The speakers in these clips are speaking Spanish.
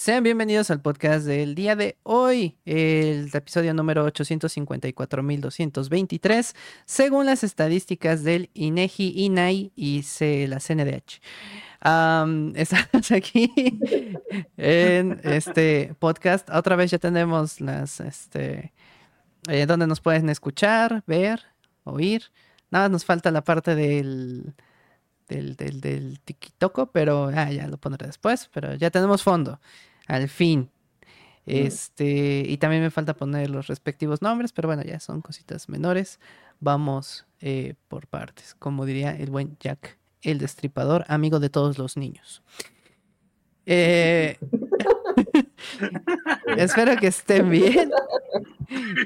Sean bienvenidos al podcast del día de hoy, el episodio número 854.223, según las estadísticas del INEGI, INAI y la CNDH. estamos aquí en este podcast. Otra vez ya tenemos las, este, eh, donde nos pueden escuchar, ver, oír. Nada, nos falta la parte del, del, del, del pero ah, ya lo pondré después, pero ya tenemos fondo, al fin. Este, y también me falta poner los respectivos nombres, pero bueno, ya son cositas menores. Vamos eh, por partes, como diría el buen Jack, el destripador, amigo de todos los niños. Eh, espero que estén bien.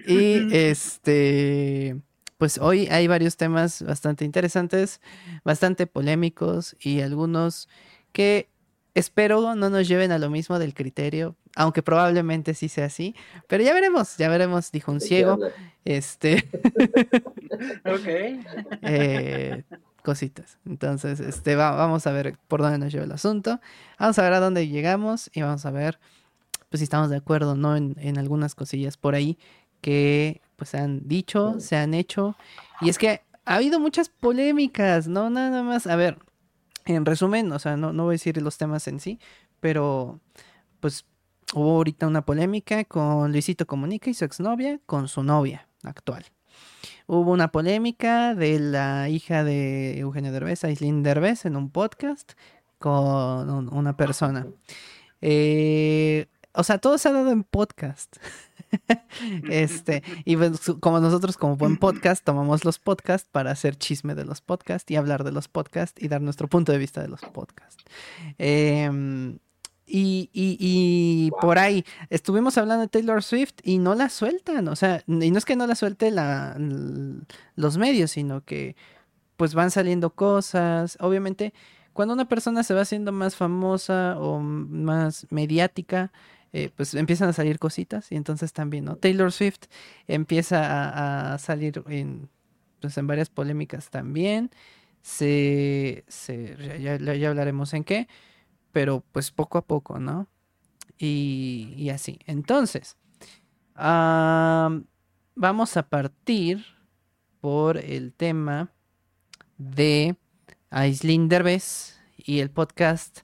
Y este pues hoy hay varios temas bastante interesantes, bastante polémicos y algunos que espero no nos lleven a lo mismo del criterio, aunque probablemente sí sea así, pero ya veremos, ya veremos, dijo un ciego. Este. ok. Eh, cositas. Entonces, este, vamos a ver por dónde nos lleva el asunto. Vamos a ver a dónde llegamos y vamos a ver pues si estamos de acuerdo no en, en algunas cosillas por ahí que pues se han dicho, se han hecho. Y es que ha habido muchas polémicas, ¿no? Nada más. A ver, en resumen, o sea, no, no voy a decir los temas en sí, pero pues hubo ahorita una polémica con Luisito Comunica y su exnovia con su novia actual. Hubo una polémica de la hija de Eugenio Derbez, Aislinn Derbez, en un podcast con una persona. Eh, o sea, todo se ha dado en podcast. este, y pues, como nosotros, como buen podcast, tomamos los podcasts para hacer chisme de los podcasts y hablar de los podcasts y dar nuestro punto de vista de los podcasts. Em, y, y, por ahí estuvimos hablando de Taylor Swift y no la sueltan, o sea, y no es que no la suelte la, los medios, sino que pues van saliendo cosas. Obviamente, cuando una persona se va haciendo más famosa o más mediática, eh, pues empiezan a salir cositas y entonces también, ¿no? Taylor Swift empieza a, salir en, pues en varias polémicas también. Se, ya, hablaremos en qué, pero pues poco a poco, ¿no? Y, así. Entonces, vamos a partir por el tema de Aislinn Derbez y el podcast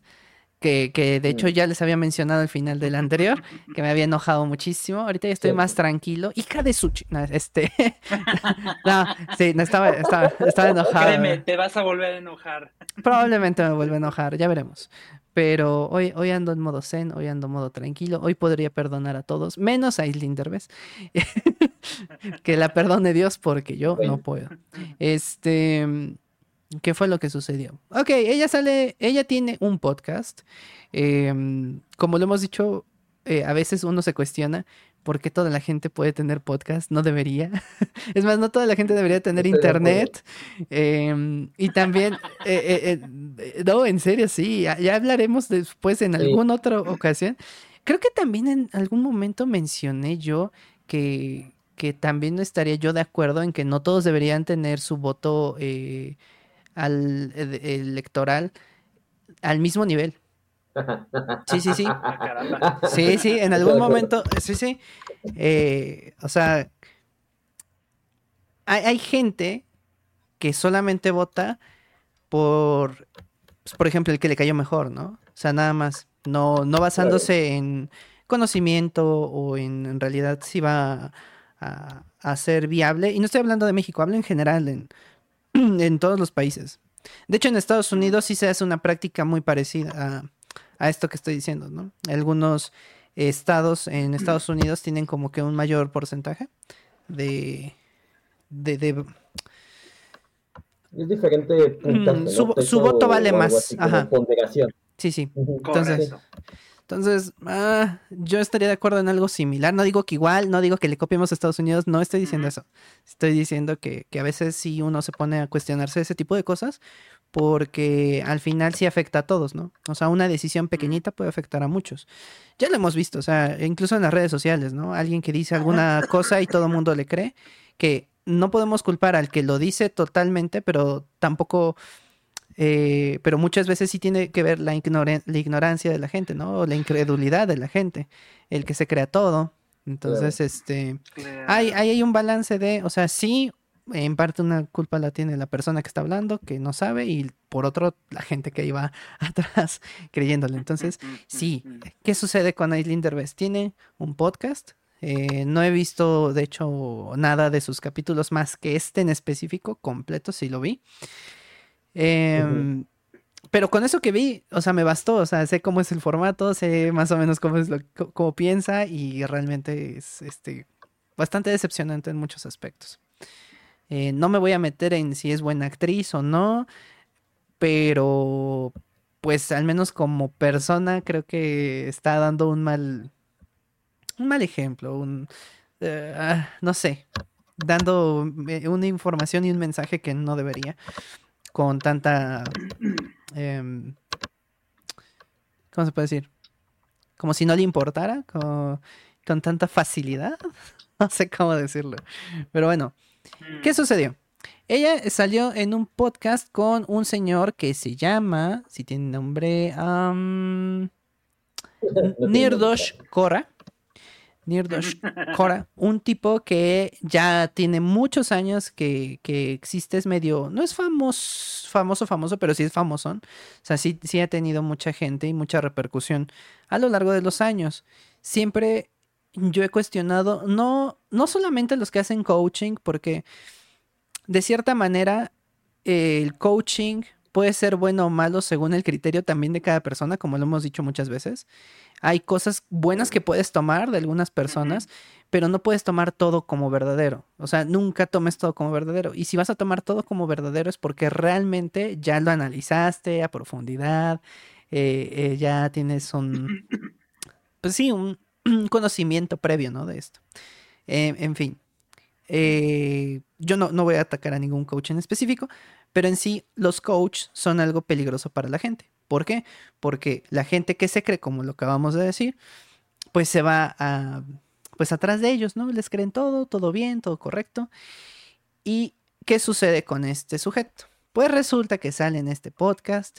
que, que, de hecho ya les había mencionado al final del anterior, que me había enojado muchísimo. Ahorita ya estoy más tranquilo. Hija de su... No, este... no, sí, no, estaba, estaba, estaba enojado. Créeme, te vas a volver a enojar. Probablemente me vuelva a enojar, ya veremos. Pero hoy, hoy ando en modo zen, hoy ando en modo tranquilo. Hoy podría perdonar a todos, menos a Aislinn Derbez. que la perdone Dios porque yo no puedo. Este... ¿Qué fue lo que sucedió? Ok, ella sale, ella tiene un podcast. Em, como lo hemos dicho, eh, a veces uno se cuestiona por qué toda la gente puede tener podcast. No debería. es más, no toda la gente debería tener internet. Em, y también, eh, eh, no, en serio, sí. Ya, hablaremos después en alguna otra ocasión. Creo que también en algún momento mencioné yo que, que también no estaría yo de acuerdo en que no todos deberían tener su voto al electoral al mismo nivel. Sí, sí, sí. Sí, sí, en algún momento, sí, sí. Eh, o sea, hay, hay, gente que solamente vota por, pues, por ejemplo, el que le cayó mejor, ¿no? O sea, nada más, no, no basándose en conocimiento o en, en realidad si va a, a, ser viable. Y no estoy hablando de México, hablo en general, en, en todos los países. De hecho, en Estados Unidos sí se hace una práctica muy parecida a, esto que estoy diciendo, ¿no? Algunos estados en Estados Unidos tienen como que un mayor porcentaje de... de, es diferente mm, su, voto vale más. Ajá. Sí, sí. Entonces, entonces, ah, yo estaría de acuerdo en algo similar. No digo que igual, no digo que le copiemos a Estados Unidos, no estoy diciendo eso. Estoy diciendo que, a veces sí uno se pone a cuestionarse ese tipo de cosas porque al final sí afecta a todos, ¿no? O sea, una decisión pequeñita puede afectar a muchos. Ya lo hemos visto, o sea, incluso en las redes sociales, ¿no? Alguien que dice alguna cosa y todo el mundo le cree, que no podemos culpar al que lo dice totalmente, pero tampoco eh, pero muchas veces sí tiene que ver la, ignora- la ignorancia de la gente, ¿no? O la incredulidad de la gente, el que se crea todo. Entonces, este, Claro. hay, hay un balance de, o sea, sí, en parte una culpa la tiene la persona que está hablando, que no sabe, y por otro, la gente que iba atrás creyéndole. Entonces, sí. ¿qué sucede con Aislinn Derbez? Tiene un podcast. eh, no he visto, de hecho, nada de sus capítulos más que este en específico, completo, sí lo vi. Em, Pero con eso que vi, o sea, me bastó, o sea, sé cómo es el formato, sé más o menos cómo es lo cómo piensa y realmente es este bastante decepcionante en muchos aspectos. Eh, no me voy a meter en si es buena actriz o no, pero pues al menos como persona creo que está dando un mal un mal ejemplo, un eh, ah, no sé, dando eh, una información y un mensaje que no debería con tanta em, ¿cómo se puede decir? Como si no le importara, como- con tanta facilidad. No sé cómo decirlo. Pero bueno, Mm. ¿qué sucedió? Ella salió en un podcast con un señor que se llama, si tiene nombre, am, Nirdosh Kora. Nirdosh Kora, un tipo que ya tiene muchos años que, que existe, es medio, no es famoso, famoso, famoso, pero sí es famoso. O sea, sí, sí ha tenido mucha gente y mucha repercusión a lo largo de los años. Siempre yo he cuestionado, no, no solamente los que hacen coaching, porque de cierta manera eh, el coaching puede ser bueno o malo según el criterio también de cada persona, como lo hemos dicho muchas veces. Hay cosas buenas que puedes tomar de algunas personas, pero no puedes tomar todo como verdadero. O sea, nunca tomes todo como verdadero. Y si vas a tomar todo como verdadero es porque realmente ya lo analizaste a profundidad, eh, eh, ya tienes un, pues sí, un, un conocimiento previo, ¿no? De esto. Eh, en fin, yo no, no voy a atacar a ningún coach en específico, pero en sí los coaches son algo peligroso para la gente. ¿Por qué? Porque la gente que se cree, como lo acabamos de decir, pues se va a, pues atrás de ellos, ¿no? Les creen todo, todo bien, todo correcto. ¿Y qué sucede con este sujeto? Pues resulta que sale en este podcast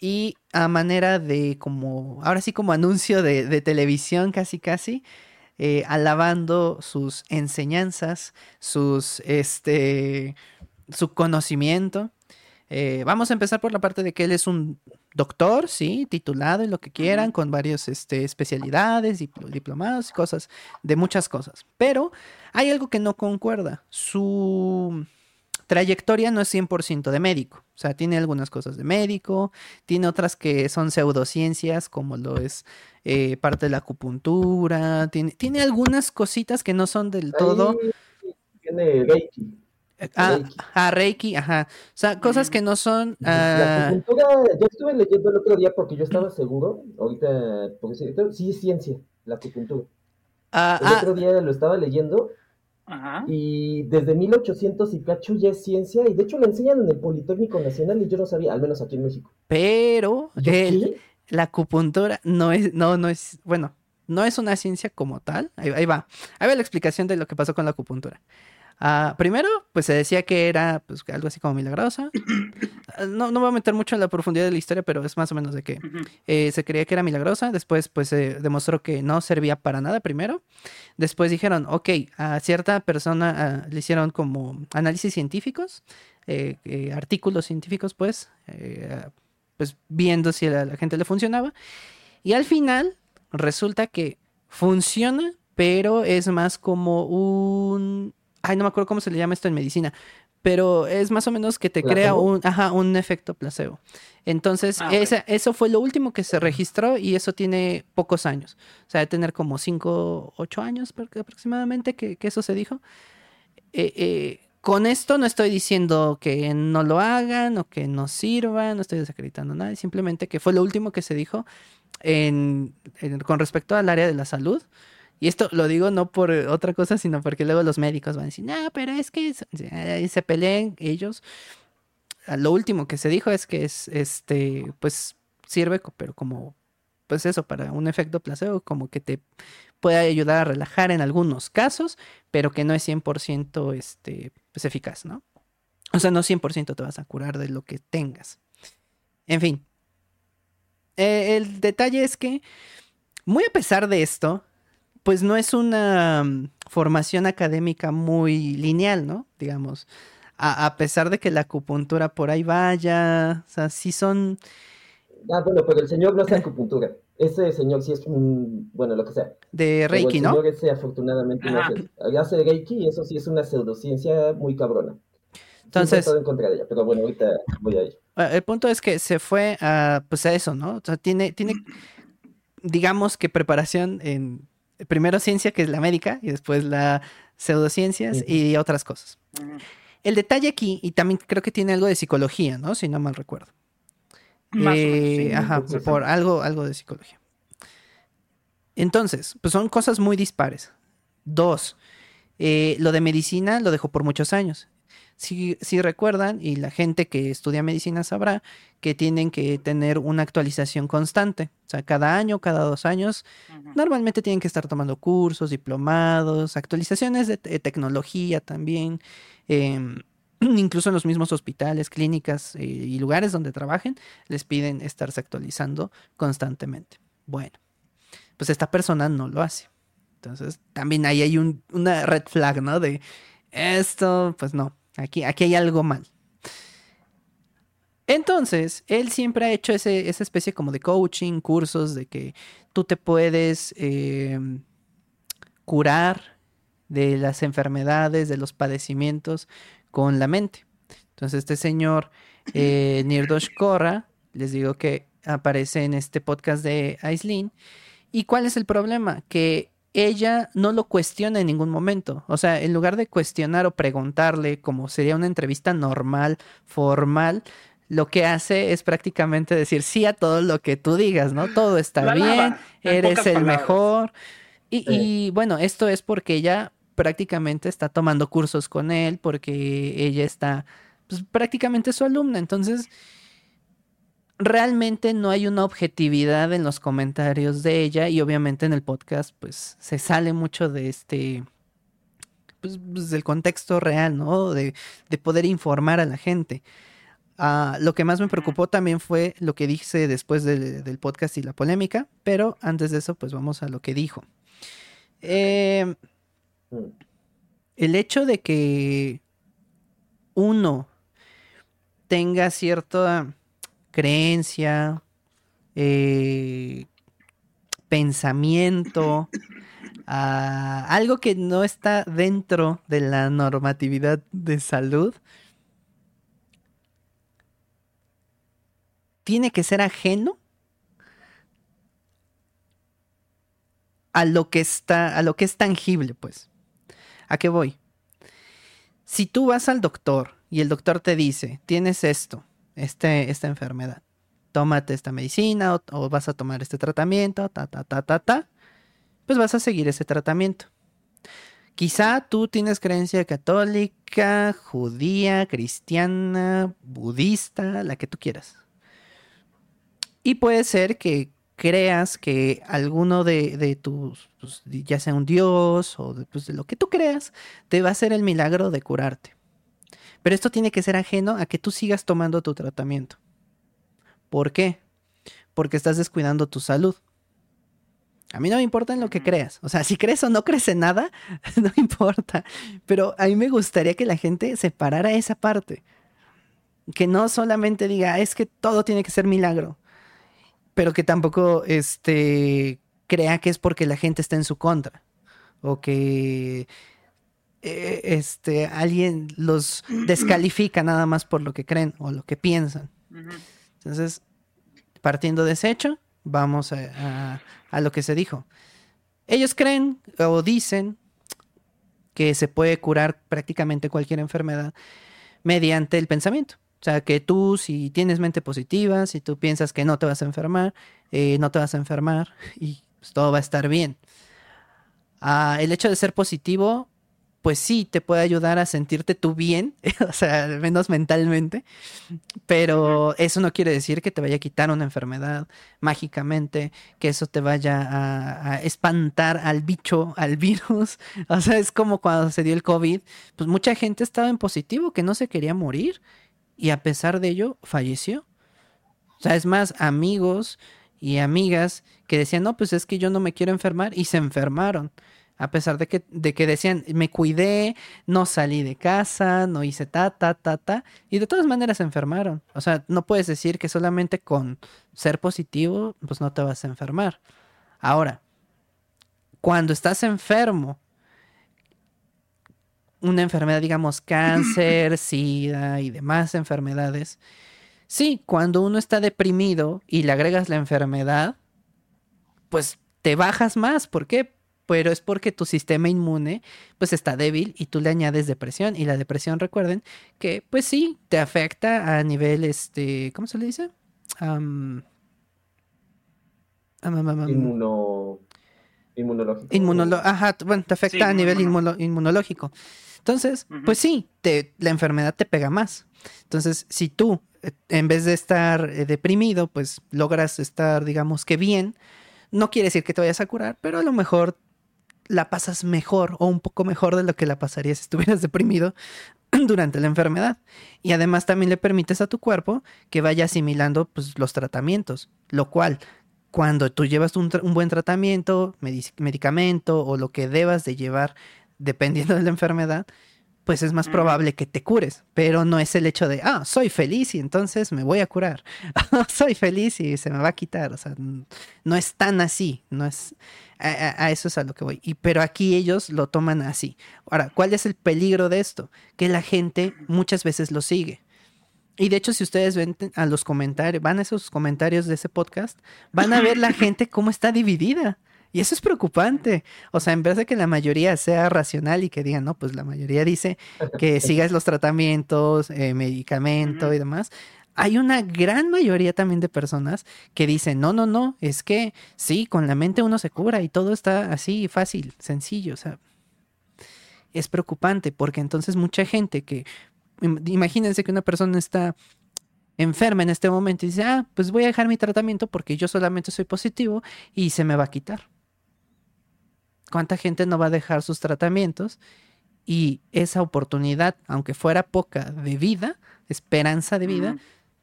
y a manera de como, ahora sí como anuncio de, televisión casi casi, eh, alabando sus enseñanzas, sus, este, su conocimiento. Eh, vamos a empezar por la parte de que él es un doctor, sí, titulado en lo que quieran, con varias este, especialidades, dipl- diplomados y cosas, de muchas cosas. Pero hay algo que no concuerda. Su trayectoria no es 100% de médico. O sea, tiene algunas cosas de médico, tiene otras que son pseudociencias, como lo es eh, parte de la acupuntura, tiene, tiene algunas cositas que no son del todo... Tiene Reiki. Ah, Reiki. ah, Reiki, ajá. O sea, cosas que no son... La ah, acupuntura, yo estuve leyendo el otro día porque yo estaba seguro, ahorita, porque sí, sí es ciencia, la acupuntura. ah, El ah, otro día lo estaba leyendo Ajá. y desde 1800 y cacho ya es ciencia y de hecho la enseñan en el Politécnico Nacional y yo no sabía, al menos aquí en México. pero el- ¿qué? la acupuntura no es, no, no es, bueno, no es una ciencia como tal. Ahí, ahí va. Ahí va la explicación de lo que pasó con la acupuntura. Ah, primero, pues se decía que era pues, algo así como milagrosa. Ah, No, no voy a meter mucho en la profundidad de la historia, pero es más o menos de que eh, se creía que era milagrosa, después pues se demostró que no servía para nada primero, después dijeron, ok, a cierta persona ah, le hicieron como análisis científicos, eh, eh, artículos científicos pues, pues viendo si a la gente le funcionaba, y al final resulta que funciona, pero es más como un... Ay, no me acuerdo cómo se le llama esto en medicina, pero es más o menos que te crea ¿Placebo? un, ajá, un efecto placebo. Entonces, Ah, esa- eso fue lo último que se registró y eso tiene pocos años. O sea, de tener como 5, 8 años aproximadamente que, que eso se dijo. Eh, eh, con esto no estoy diciendo que no lo hagan o que no sirva, no estoy desacreditando nada, simplemente que fue lo último que se dijo en- en- con respecto al área de la salud. Y esto lo digo no por eh, otra cosa, sino porque luego los médicos van a decir, no, pero es que es-", y se peleen ellos. Ah, Lo último que se dijo es que es, este, pues sirve, pero como, pues eso, para un efecto placebo, como que te puede ayudar a relajar en algunos casos, pero que no es 100% este, pues, eficaz, ¿no? O sea, no 100% te vas a curar de lo que tengas. En fin. Eh, el detalle es que, muy a pesar de esto, pues no es una mm, formación académica muy lineal, ¿no? Digamos, a, a pesar de que la acupuntura por ahí vaya, o sea, sí son... Ah, bueno, pero el señor no hace acupuntura. Ese señor sí es un, bueno, lo que sea. De Reiki, el ¿no? señor ese afortunadamente no hace, hace Reiki y eso sí es una pseudociencia muy cabrona. Entonces- estado en contra de ella, pero bueno, ahorita voy a ir. Eh, El punto es que se fue a, pues a eso, ¿no? O sea, tiene, tiene, digamos que preparación en primero ciencia, que es la médica, y después la pseudociencias y otras cosas. El detalle aquí, y también creo que tiene algo de psicología, ¿no? Si no mal recuerdo. Más o Eh, menos, sí. ajá, sí. por algo, algo de psicología. Entonces, pues son cosas muy dispares. Dos, eh, lo de medicina lo dejó por muchos años. Si, si recuerdan, y la gente que estudia medicina sabrá, que tienen que tener una actualización constante. O sea, cada año, cada dos años, normalmente tienen que estar tomando cursos, diplomados, actualizaciones de, te- tecnología también. em, incluso en los mismos hospitales, clínicas eh, y lugares donde trabajen, les piden estarse actualizando constantemente. Bueno, pues esta persona no lo hace. Entonces, también ahí hay un- una red flag, ¿no? De esto, pues no, aquí, aquí hay algo mal. Entonces, él siempre ha hecho ese- esa especie como de coaching, cursos de que tú te puedes eh, curar de las enfermedades, de los padecimientos con la mente. Entonces, este señor eh, Nirdosh Korra, les digo que aparece en este podcast de Aislinn. ¿Y cuál es el problema? Que ella no lo cuestiona en ningún momento. O sea, en lugar de cuestionar o preguntarle, como sería una entrevista normal, formal, lo que hace es prácticamente decir sí a todo lo que tú digas, ¿no? Todo está La bien, lava, eres el palabras. mejor. Y, Sí. y, bueno, esto es porque ella prácticamente está tomando cursos con él, porque ella está pues, prácticamente su alumna. Entonces, realmente no hay una objetividad en los comentarios de ella y obviamente en el podcast pues se sale mucho de este pues, pues, del contexto real, ¿no? De, de poder informar a la gente. Ah, lo que más me preocupó también fue lo que dije después del, del podcast y la polémica, pero antes de eso pues vamos a lo que dijo. Eh, Mm. el hecho de que uno tenga cierta creencia, eh, pensamiento, algo que no está dentro de la normatividad de salud, tiene que ser ajeno a lo que está, a lo que es tangible, pues. ¿A qué voy? Si tú vas al doctor y el doctor te dice, tienes esto, este, esta enfermedad, tómate esta medicina o, vas a tomar este tratamiento, ta, ta, ta, ta, ta, pues vas a seguir ese tratamiento. Quizá tú tienes creencia católica, judía, cristiana, budista, la que tú quieras. Y puede ser que creas que alguno de, de tus, pues, ya sea un dios o de, pues, de lo que tú creas, te va a hacer el milagro de curarte. Pero esto tiene que ser ajeno a que tú sigas tomando tu tratamiento. ¿Por qué? Porque estás descuidando tu salud. A mí no me importa en lo que creas. O sea, si crees o no crees en nada, no importa. Pero a mí me gustaría que la gente separara esa parte. Que no solamente diga, es que todo tiene que ser milagro. Pero que tampoco este, crea que es porque la gente está en su contra. O que eh, este, alguien los descalifica nada más por lo que creen o lo que piensan. Ujú. Entonces, partiendo de ese hecho, vamos a, a- a lo que se dijo. Ellos creen o dicen que se puede curar prácticamente cualquier enfermedad mediante el pensamiento. O sea, que tú si tienes mente positiva, si tú piensas que no te vas a enfermar, eh, no te vas a enfermar y pues, todo va a estar bien. Ah, el hecho de ser positivo, pues sí, te puede ayudar a sentirte tú bien, o sea, al menos mentalmente, pero eso no quiere decir que te vaya a quitar una enfermedad mágicamente, que eso te vaya a, a espantar al bicho, al virus. O sea, es como cuando se dio el COVID, pues mucha gente estaba en positivo, que no se quería morir y a pesar de ello falleció. O sea, es más, amigos y amigas que decían, no, pues es que yo no me quiero enfermar y se enfermaron. A pesar de que, de que decían, me cuidé, no salí de casa, no hice ta, ta, ta, ta. Y de todas maneras se enfermaron. O sea, no puedes decir que solamente con ser positivo, pues no te vas a enfermar. Ahora, cuando estás enfermo, una enfermedad, digamos, cáncer, sida y demás enfermedades, sí, cuando uno está deprimido y le agregas la enfermedad, pues te bajas más. ¿Por qué? Pero es porque tu sistema inmune pues está débil y tú le añades depresión y la depresión recuerden que pues sí te afecta a nivel este ¿cómo se le dice? Inmuno... inmunológico. Inmunolo Ajá, bueno, te afecta a nivel inmunológico. Entonces, pues sí, te, la enfermedad te pega más. Entonces, si tú, eh, en vez de estar eh, deprimido, pues logras estar, digamos que bien, no quiere decir que te vayas a curar, pero a lo mejor la pasas mejor o un poco mejor de lo que la pasarías si estuvieras deprimido durante la enfermedad. Y además también le permites a tu cuerpo que vaya asimilando pues, los tratamientos, lo cual cuando tú llevas un, un buen tratamiento, medicamento o lo que debas de llevar dependiendo de la enfermedad, pues es más probable que te cures, pero no es el hecho de, ah, soy feliz y entonces me voy a curar, soy feliz y se me va a quitar, o sea, no es tan así, no es, a, eso es a lo que voy, y, pero aquí ellos lo toman así. Ahora, ¿cuál es el peligro de esto? Que la gente muchas veces lo sigue. Y de hecho, si ustedes ven a los comentarios, van a esos comentarios de ese podcast, van a ver la gente cómo está dividida. Y eso es preocupante. O sea, en vez de que la mayoría sea racional y que digan, no, pues la mayoría dice que sigas los tratamientos, eh, medicamento y demás, hay una gran mayoría también de personas que dicen, no, no, no, es que sí, con la mente uno se cura y todo está así fácil, sencillo. O sea, es preocupante porque entonces mucha gente que, imagínense que una persona está enferma en este momento y dice, ah, pues voy a dejar mi tratamiento porque yo solamente soy positivo y se me va a quitar. ¿Cuánta gente no va a dejar sus tratamientos? Y esa oportunidad, aunque fuera poca de vida, esperanza de vida,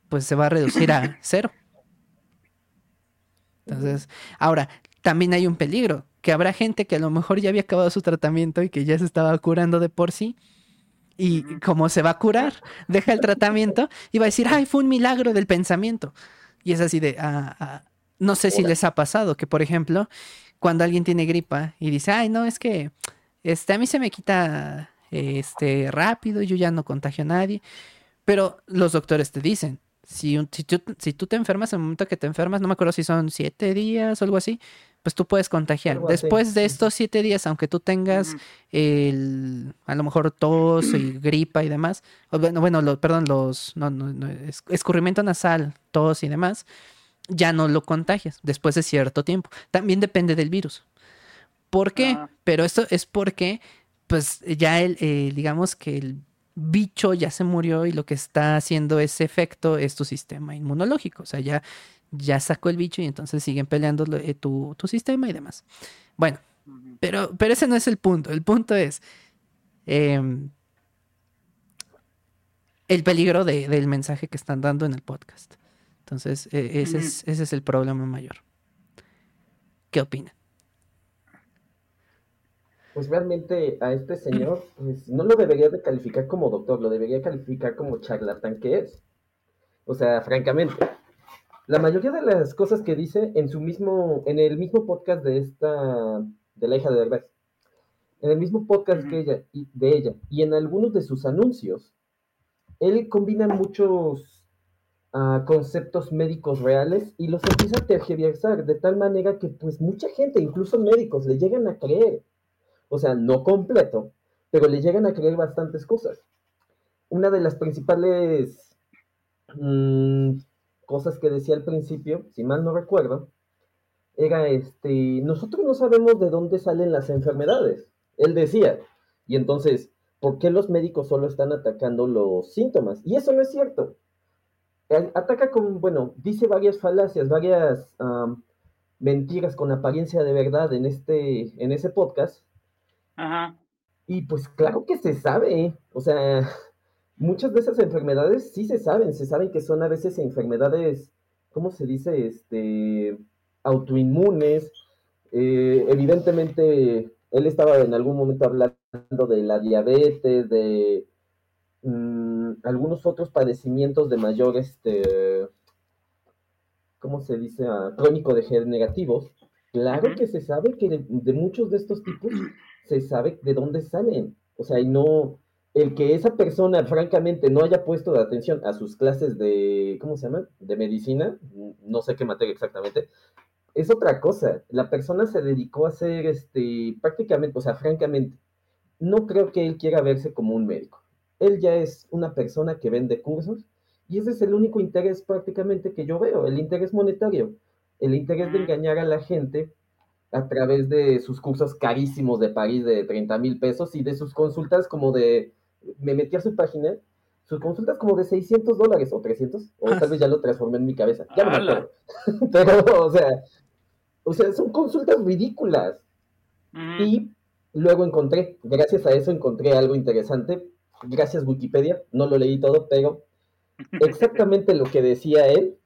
pues se va a reducir a cero. Entonces, ahora, también hay un peligro, que habrá gente que a lo mejor ya había acabado su tratamiento y que ya se estaba curando de por sí. Y como se va a curar, deja el tratamiento y va a decir, ay, fue un milagro del pensamiento. Y es así de, ah, ah, no sé si les ha pasado que, por ejemplo, cuando alguien tiene gripa y dice, ay, no, es que este, a mí se me quita este, rápido, yo ya no contagio a nadie. Pero los doctores te dicen, si, si, tú, si tú te enfermas, en el momento que te enfermas, no me acuerdo si son siete días o algo así, pues tú puedes contagiar. Después de estos siete días, aunque tú tengas el, a lo mejor tos y gripa y demás, bueno, bueno perdón, los, no, no, escurrimiento nasal, tos y demás, ya no lo contagias después de cierto tiempo. También depende del virus. ¿Por qué? Ah. Pero esto es porque, pues ya el, digamos que el bicho ya se murió y lo que está haciendo ese efecto es tu sistema inmunológico. O sea, ya, ya sacó el bicho y entonces siguen peleando eh, tu, sistema y demás. Bueno, pero, pero ese no es el punto. El punto es em, el peligro del mensaje que están dando en el podcast. Entonces, e, ese, es, ese es el problema mayor. ¿Qué opina? Pues realmente a este señor, pues no lo debería de calificar como doctor, lo debería calificar como charlatán que es. O sea, francamente, la mayoría de las cosas que dice en su mismo, en el mismo podcast de esta, de la hija de Derbez, en el mismo podcast que ella, de ella, y en algunos de sus anuncios, él combina muchos conceptos médicos reales y los empieza a tergiversar de tal manera que pues mucha gente, incluso médicos, le llegan a creer. O sea, no completo, pero le llegan a creer bastantes cosas. Una de las principales mm, cosas que decía al principio, si mal no recuerdo, era este, nosotros no sabemos de dónde salen las enfermedades. Él decía, y entonces, ¿por qué los médicos solo están atacando los síntomas? Y eso no es cierto ataca con, bueno, dice varias falacias, varias mentiras con apariencia de verdad en este, en ese podcast. Ajá. Y pues claro que se sabe, o sea, muchas de esas enfermedades sí se saben, se saben que son a veces enfermedades ¿cómo se dice? Este, autoinmunes. Eh, evidentemente, él estaba en algún momento hablando de la diabetes, de mm, algunos otros padecimientos de mayor, este, ¿cómo se dice? Ah, crónico degenerativos. Claro que se sabe que de, muchos de estos tipos se sabe de dónde salen. O sea, y no, el que esa persona, francamente, no haya puesto atención a sus clases de, ¿cómo se llama? De medicina, no sé qué materia exactamente, es otra cosa. La persona se dedicó a hacer, este, prácticamente, o sea, francamente, no creo que él quiera verse como un médico. Él ya es una persona que vende cursos y ese es el único interés prácticamente que yo veo, el interés monetario, el interés de engañar a la gente a través de sus cursos carísimos de París de 30 mil pesos y de sus consultas como de, me metí a su página, sus consultas como de 600 dólares o 300, o tal vez ya lo transformé en mi cabeza, ya no me acuerdo. Pero, o sea, o sea, son consultas ridículas. Y luego encontré, gracias a eso encontré algo interesante, gracias Wikipedia, no lo leí todo, pero exactamente lo que decía él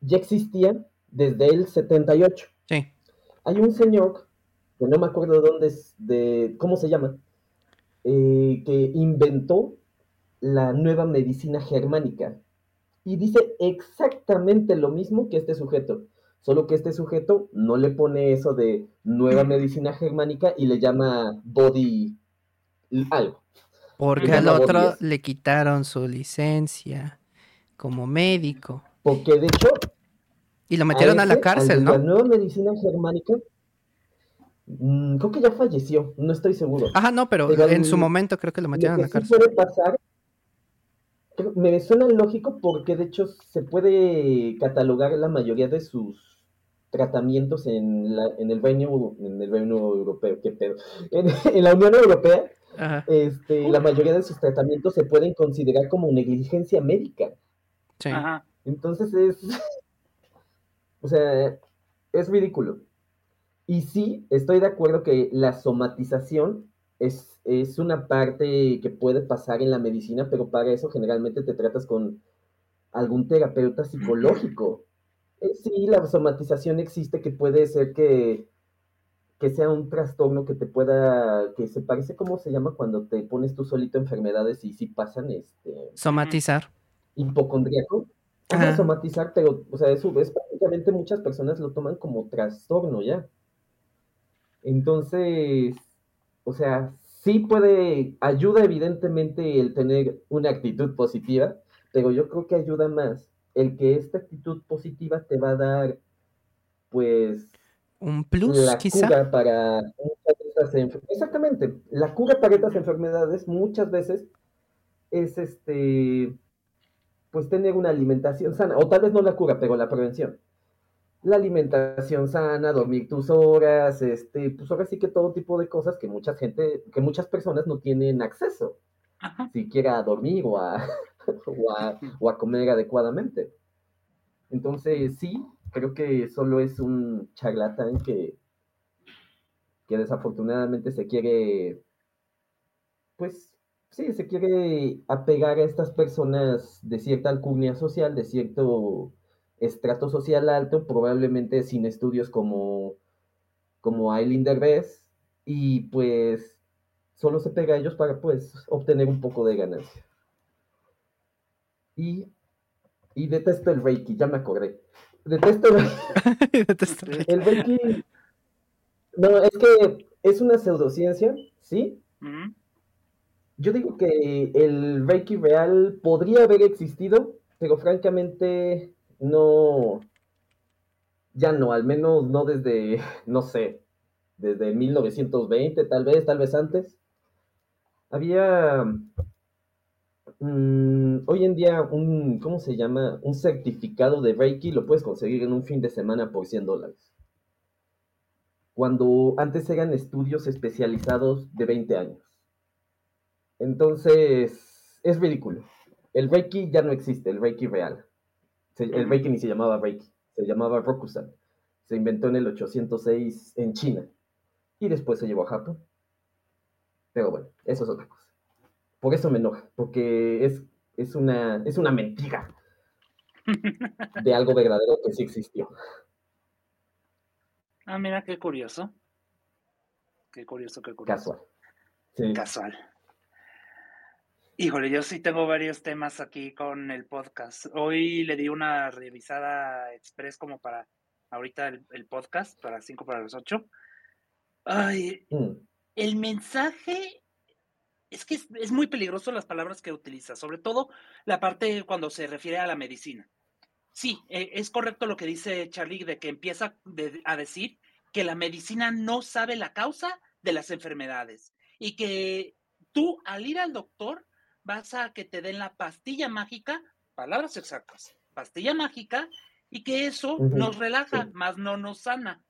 ya existía desde el 78. Sí. Hay un señor, que no me acuerdo de dónde es, de cómo se llama, eh, que inventó la nueva medicina germánica. Y dice exactamente lo mismo que este sujeto, solo que este sujeto no le pone eso de nueva medicina germánica y le llama body algo. Porque al otro le quitaron su licencia como médico. Porque de hecho... Y lo metieron a, la cárcel, ¿no? La nueva medicina germánica mm, creo que ya falleció, no estoy seguro. Ajá, no, pero, en su momento creo que lo metieron a la cárcel. puede pasar, me suena lógico porque de hecho se puede catalogar la mayoría de sus tratamientos en, la, en el Reino en el Reino Europeo, qué pedo, en la Unión Europea este, la mayoría de sus tratamientos se pueden considerar como negligencia médica. Entonces es, o sea, es ridículo. Y sí, estoy de acuerdo que la somatización es, es una parte que puede pasar en la medicina, pero para eso generalmente te tratas con algún terapeuta psicológico. Eh, sí, la somatización existe que puede ser que que sea un trastorno que te pueda, que se parece, ¿cómo se llama cuando te pones tú solito enfermedades y si pasan, este... Somatizar. Hipocondríaco. Ajá. somatizar, pero, o sea, eso es prácticamente muchas personas lo toman como trastorno ya. Entonces, o sea, sí puede, ayuda evidentemente el tener una actitud positiva, pero yo creo que ayuda más el que esta actitud positiva te va a dar, pues, un plus, la cura para exactamente, la cura para estas enfermedades muchas veces es este pues tener una alimentación sana, o tal vez no la cura, pero la prevención. La alimentación sana, dormir tus horas, este, pues ahora sí que todo tipo de cosas que mucha gente, que muchas personas no tienen acceso, siquiera a dormir o a, o a comer adecuadamente. Entonces, sí, creo que solo es un charlatán que, que desafortunadamente se quiere, pues sí, se quiere apegar a estas personas de cierta alcurnia social, de cierto estrato social alto, probablemente sin estudios como, como Aileen Derbez, y pues solo se pega a ellos para pues obtener un poco de ganancia. Y, y detesto el Reiki, ya me acordé. Detesto el, Reiki. No, es que es una pseudociencia, ¿sí? Yo digo que el Reiki real podría haber existido, pero francamente no, ya no, al menos no desde, no sé, desde 1920, tal vez, tal vez antes. Había Mm, hoy en día, un, ¿cómo se llama? Un certificado de Reiki lo puedes conseguir en un fin de semana por 100 dólares. Cuando antes eran estudios especializados de 20 años. Entonces, es ridículo. El Reiki ya no existe, el Reiki real. el Reiki ni se llamaba Reiki, se llamaba Rokusan. Se inventó en el 806 en China y después se llevó a Japón. Pero bueno, eso es otra cosa. Por eso me enoja, porque es, es, una, es una mentira. de algo verdadero que sí existió. Ah, mira, qué curioso. Qué curioso, qué curioso. Casual. Casual. Híjole, yo sí tengo varios temas aquí con el podcast. Hoy le di una revisada express como para ahorita el, podcast, para 5 para las 8. Ay, mm. el mensaje es que es, muy peligroso las palabras que utiliza, sobre todo la parte cuando se refiere a la medicina. Sí, e, es correcto lo que dice Charlie de que empieza a decir que la medicina no sabe la causa de las enfermedades y que tú al ir al doctor vas a que te den la pastilla mágica, palabras exactas, pastilla mágica, y que eso nos relaja, más no nos sana.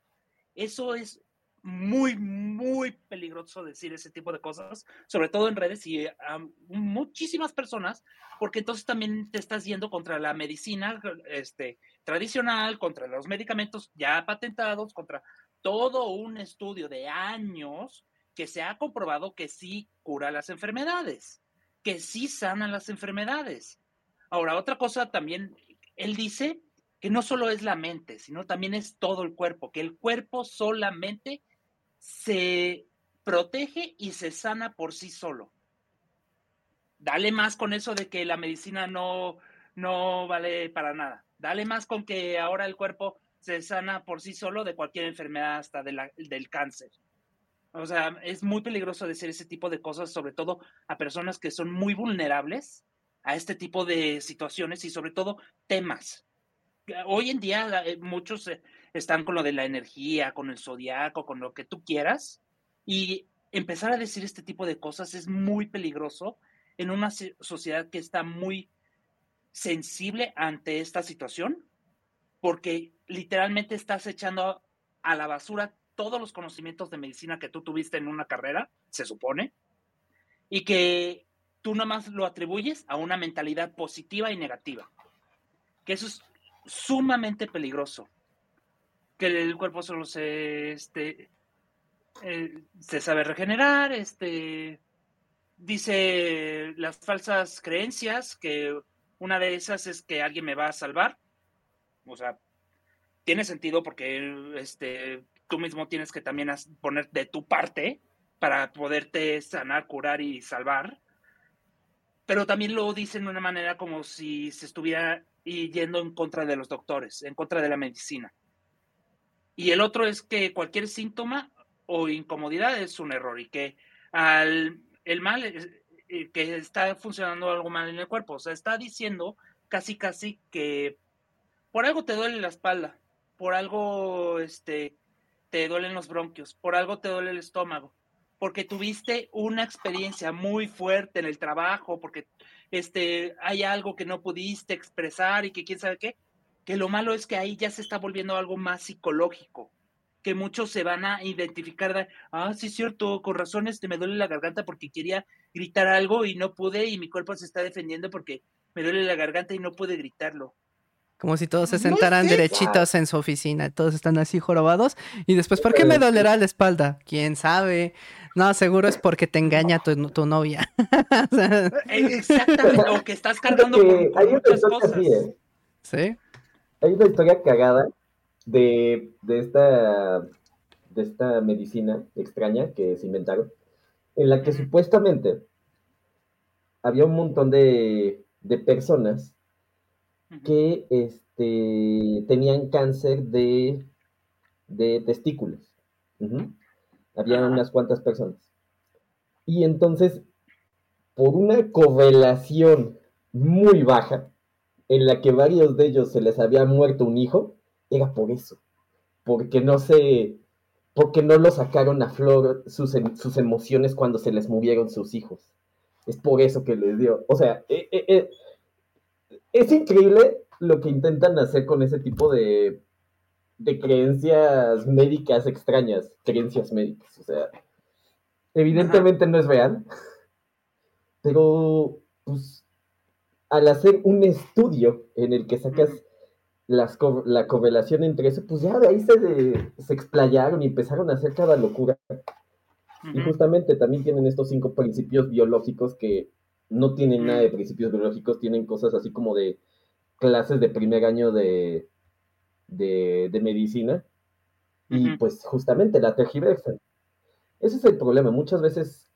Eso es muy, muy peligroso decir ese tipo de cosas, sobre todo en redes y a muchísimas personas, porque entonces también te estás yendo contra la medicina este, tradicional, contra los medicamentos ya patentados, contra todo un estudio de años que se ha comprobado que sí cura las enfermedades, que sí sana las enfermedades. Ahora, otra cosa también, él dice que no solo es la mente, sino también es todo el cuerpo, que el cuerpo solamente se protege y se sana por sí solo. Dale más con eso de que la medicina no, no vale para nada. Dale más con que ahora el cuerpo se sana por sí solo de cualquier enfermedad, hasta del cáncer. O sea, es muy peligroso decir ese tipo de cosas, sobre todo a personas que son muy vulnerables a este tipo de situaciones y sobre todo temas. Hoy en día eh, muchos eh, están con lo de la energía, con el zodiaco, con lo que tú quieras. Y empezar a decir este tipo de cosas es muy peligroso en una sociedad que está muy sensible ante esta situación, porque literalmente estás echando a la basura todos los conocimientos de medicina que tú tuviste en una carrera, se supone, y que tú nomás lo atribuyes a una mentalidad positiva y negativa. Que eso es sumamente peligroso que el cuerpo solo se, este, eh, se sabe regenerar, este, dice las falsas creencias, que una de esas es que alguien me va a salvar, o sea, tiene sentido porque este, tú mismo tienes que también poner de tu parte para poderte sanar, curar y salvar, pero también lo dicen de una manera como si se estuviera yendo en contra de los doctores, en contra de la medicina. Y el otro es que cualquier síntoma o incomodidad es un error y que al, el mal, eh, que está funcionando algo mal en el cuerpo, o sea, está diciendo casi casi que por algo te duele la espalda, por algo este, te duelen los bronquios, por algo te duele el estómago, porque tuviste una experiencia muy fuerte en el trabajo, porque este, hay algo que no pudiste expresar y que quién sabe qué, que lo malo es que ahí ya se está volviendo algo más psicológico, que muchos se van a identificar, de, ah, sí, cierto, con razón este, me duele la garganta porque quería gritar algo y no pude y mi cuerpo se está defendiendo porque me duele la garganta y no pude gritarlo. Como si todos se sentaran derechitos en su oficina, todos están así jorobados y después, ¿por qué me dolerá la espalda? ¿Quién sabe? No, seguro es porque te engaña tu, tu novia. Eh, exactamente, o que estás cargando con, muchas cosas. ¿eh? ¿Sí? Hay una historia cagada de, esta, de esta medicina extraña que se inventaron, en la que supuestamente había un montón de, personas que este, tenían cáncer de, de testículos. Había unas cuantas personas. Y entonces, por una correlación muy baja, en la que varios de ellos se les había muerto un hijo, era por eso, porque no se, porque no lo sacaron a flor sus, em, sus emociones cuando se les murieron sus hijos. Es por eso que les dio. O sea, eh, eh, eh, es increíble lo que intentan hacer con ese tipo de, de creencias médicas extrañas, creencias médicas. O sea, evidentemente no es real, pero pues al hacer un estudio en el que sacas las la correlación entre eso, pues ya de ahí se, se explayaron y empezaron a hacer cada locura. Y justamente también tienen estos cinco principios biológicos que no tienen nada de principios biológicos, tienen cosas así como de clases de primer año de, de, medicina y pues justamente la tergiversan. Ese es el problema. Muchas veces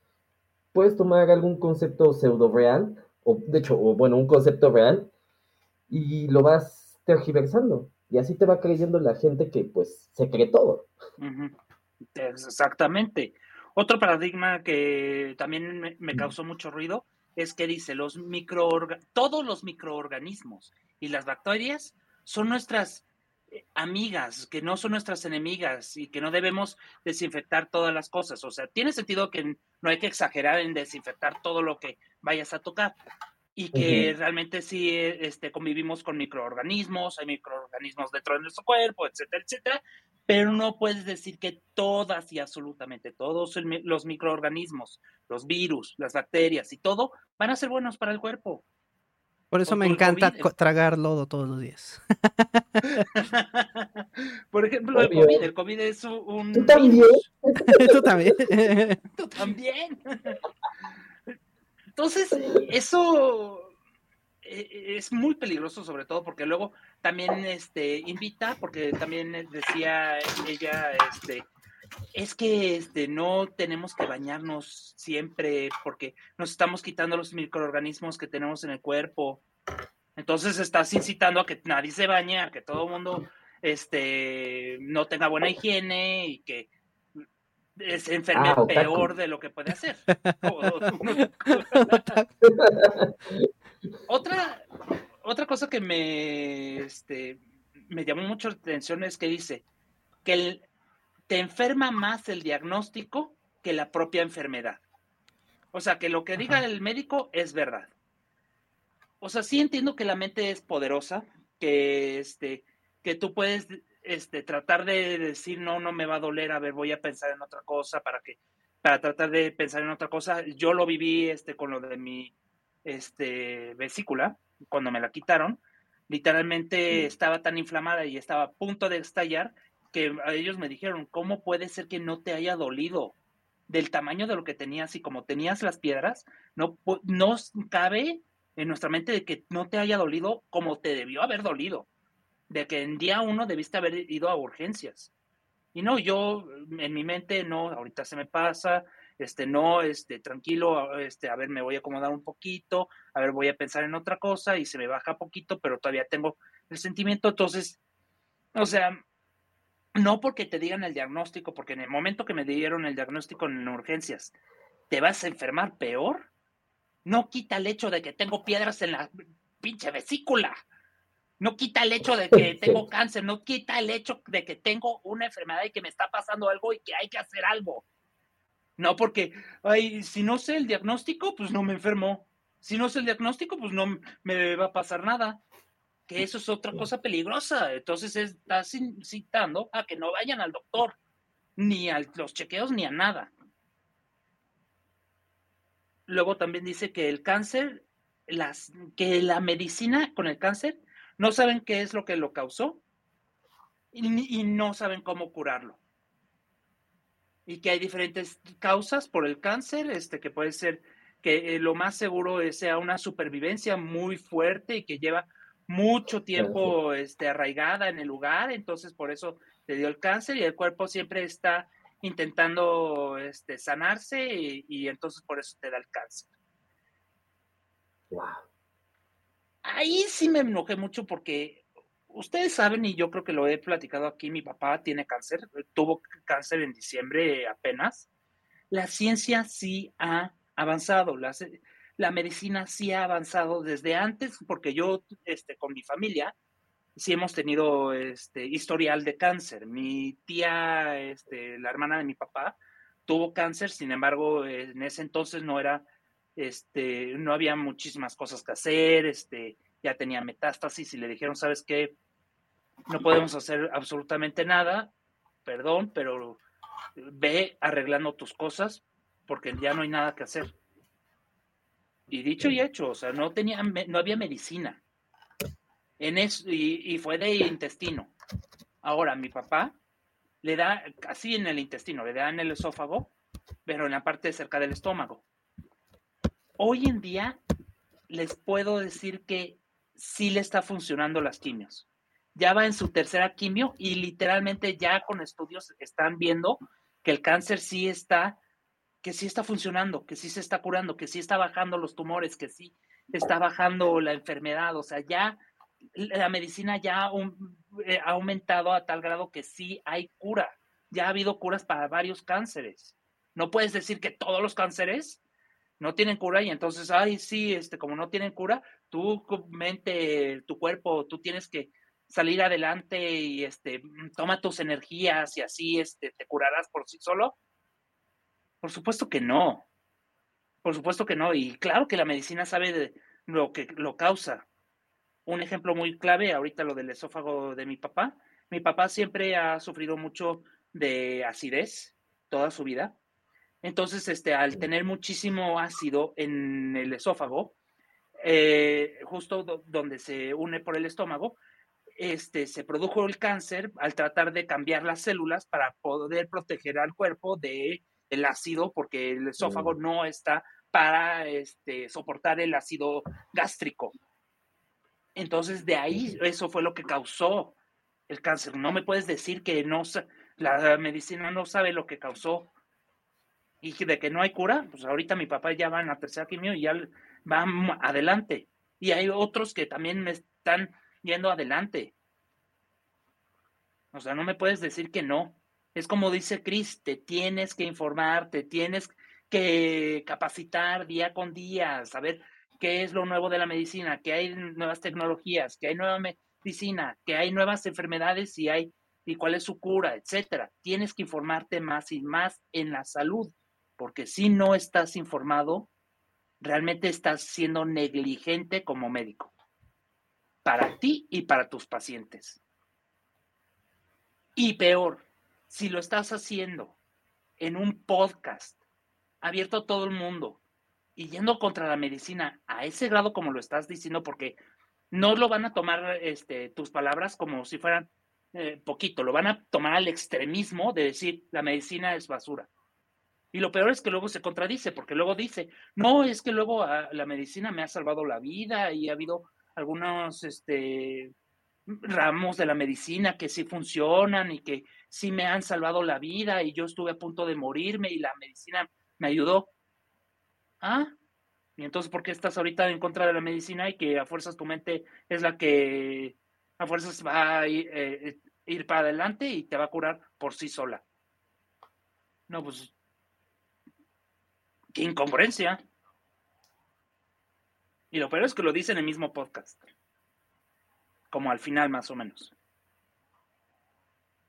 puedes tomar algún concepto pseudo real, o de hecho, o bueno, un concepto real, y lo vas tergiversando. Y así te va creyendo la gente que pues se cree todo. Exactamente. Otro paradigma que también me, causó mucho ruido es que dice, los microorganismos, todos los microorganismos y las bacterias son nuestras amigas, que no son nuestras enemigas y que no debemos desinfectar todas las cosas. O sea, tiene sentido que no hay que exagerar en desinfectar todo lo que vayas a tocar y que realmente sí este, convivimos con microorganismos, hay microorganismos dentro de nuestro cuerpo, etcétera, etcétera, pero no puedes decir que todas y absolutamente todos los microorganismos, los virus, las bacterias y todo van a ser buenos para el cuerpo. Por eso me encanta tragar lodo todos los días. Por ejemplo, el COVID, el COVID es un... ¿Tú también? ¿Tú también? ¿Tú también? Entonces, eso e, es muy peligroso, sobre todo porque luego también este, invita, porque también decía ella, este, es que este, no tenemos que bañarnos siempre porque nos estamos quitando los microorganismos que tenemos en el cuerpo. Entonces estás incitando a que nadie se bañe, a que todo el mundo este, no tenga buena higiene y que se enferme ah, peor de lo que puede hacer. otra, otra cosa que me, este, me llamó mucho la atención es que dice que el, te enferma más el diagnóstico que la propia enfermedad. O sea, que lo que diga el médico es verdad. O sea, sí entiendo que la mente es poderosa, que, este, que tú puedes este, tratar de decir, no, no me va a doler, a ver, voy a pensar en otra cosa para que, para tratar de pensar en otra cosa. Yo lo viví este, con lo de mi este, vesícula, cuando me la quitaron. Literalmente estaba tan inflamada y estaba a punto de estallar que ellos me dijeron, ¿cómo puede ser que no te haya dolido? Del tamaño de lo que tenías y como tenías las piedras, no, no cabe en nuestra mente de que no te haya dolido como te debió haber dolido. De que en día uno debiste haber ido a urgencias. Y no, yo en mi mente no, ahorita se me pasa, este, no, este, tranquilo, este, a ver, me voy a acomodar un poquito, a ver, voy a pensar en otra cosa y se me baja poquito, pero todavía tengo el sentimiento, entonces, o sea, no porque te digan el diagnóstico, porque en el momento que me dieron el diagnóstico en urgencias, te vas a enfermar peor, no quita el hecho de que tengo piedras en la pinche vesícula. No quita el hecho de que tengo cáncer, no quita el hecho de que tengo una enfermedad y que me está pasando algo y que hay que hacer algo. No, porque, ay, si no sé el diagnóstico, pues no me enfermo. Si no sé el diagnóstico, pues no me va a pasar nada que eso es otra cosa peligrosa. Entonces estás incitando a que no vayan al doctor, ni a los chequeos, ni a nada. Luego también dice que el cáncer, las, que la medicina con el cáncer no saben qué es lo que lo causó y, y no saben cómo curarlo. Y que hay diferentes causas por el cáncer, este, que puede ser que eh, lo más seguro sea una supervivencia muy fuerte y que lleva mucho tiempo este, arraigada en el lugar, entonces por eso te dio el cáncer y el cuerpo siempre está intentando este, sanarse y, entonces por eso te da el cáncer. Wow. Ahí sí me enojé mucho porque ustedes saben, y yo creo que lo he platicado aquí, mi papá tiene cáncer, tuvo cáncer en diciembre apenas. La ciencia sí ha avanzado. La, la medicina sí ha avanzado desde antes, porque yo, este, con mi familia, sí hemos tenido este historial de cáncer. Mi tía, este, la hermana de mi papá, tuvo cáncer, sin embargo, en ese entonces no era, este, no había muchísimas cosas que hacer, este, ya tenía metástasis y le dijeron, ¿sabes qué? No podemos hacer absolutamente nada, perdón, pero ve arreglando tus cosas porque ya no hay nada que hacer. Y dicho y hecho, o sea, no, tenía, no había medicina. En eso, y, fue de intestino. Ahora, mi papá le da así en el intestino, le da en el esófago, pero en la parte cerca del estómago. Hoy en día les puedo decir que sí le está funcionando las quimios. Ya va en su tercera quimio y literalmente ya con estudios están viendo que el cáncer sí está, que sí está funcionando, que sí se está curando, que sí está bajando los tumores, que sí está bajando la enfermedad. O sea, ya la medicina ya eh, ha aumentado a tal grado que sí hay cura. Ya ha habido curas para varios cánceres. No puedes decir que todos los cánceres no tienen cura y entonces, ay, sí, este, como no tienen cura, tu mente, tu cuerpo, tú tienes que salir adelante y este, toma tus energías y así este, te curarás por sí solo. Por supuesto que no. Por supuesto que no. Y claro que la medicina sabe de lo que lo causa. Un ejemplo muy clave, ahorita lo del esófago de mi papá. Mi papá siempre ha sufrido mucho de acidez toda su vida. Entonces, este, al tener muchísimo ácido en el esófago, eh, justo donde se une por el estómago, este, se produjo el cáncer al tratar de cambiar las células para poder proteger al cuerpo de el ácido, porque el esófago mm. no está para este, soportar el ácido gástrico. Entonces, de ahí, eso fue lo que causó el cáncer. No me puedes decir que no, la medicina no sabe lo que causó y de que no hay cura, pues ahorita mi papá ya va en la tercera quimio y ya va adelante. Y hay otros que también me están yendo adelante. O sea, no me puedes decir que no. Es como dice Cris, te tienes que informar, te tienes que capacitar día con día, saber qué es lo nuevo de la medicina, que hay nuevas tecnologías, que hay nueva medicina, que hay nuevas enfermedades y hay y cuál es su cura, etcétera. Tienes que informarte más y más en la salud porque si no estás informado, realmente estás siendo negligente como médico, para ti y para tus pacientes. Y peor, si lo estás haciendo en un podcast abierto a todo el mundo y yendo contra la medicina a ese grado como lo estás diciendo, porque no lo van a tomar este, tus palabras como si fueran eh, poquito, lo van a tomar al extremismo de decir la medicina es basura. Y lo peor es que luego se contradice, porque luego dice, no, es que luego ah, la medicina me ha salvado la vida y ha habido algunos este, ramos de la medicina que sí funcionan y que sí me han salvado la vida y yo estuve a punto de morirme y la medicina me ayudó. Ah, y entonces, ¿por qué estás ahorita en contra de la medicina y que a fuerzas tu mente es la que a fuerzas va a ir, eh, ir para adelante y te va a curar por sí sola? No, pues ¡Qué incongruencia! Y lo peor es que lo dice en el mismo podcast. Como al final, más o menos.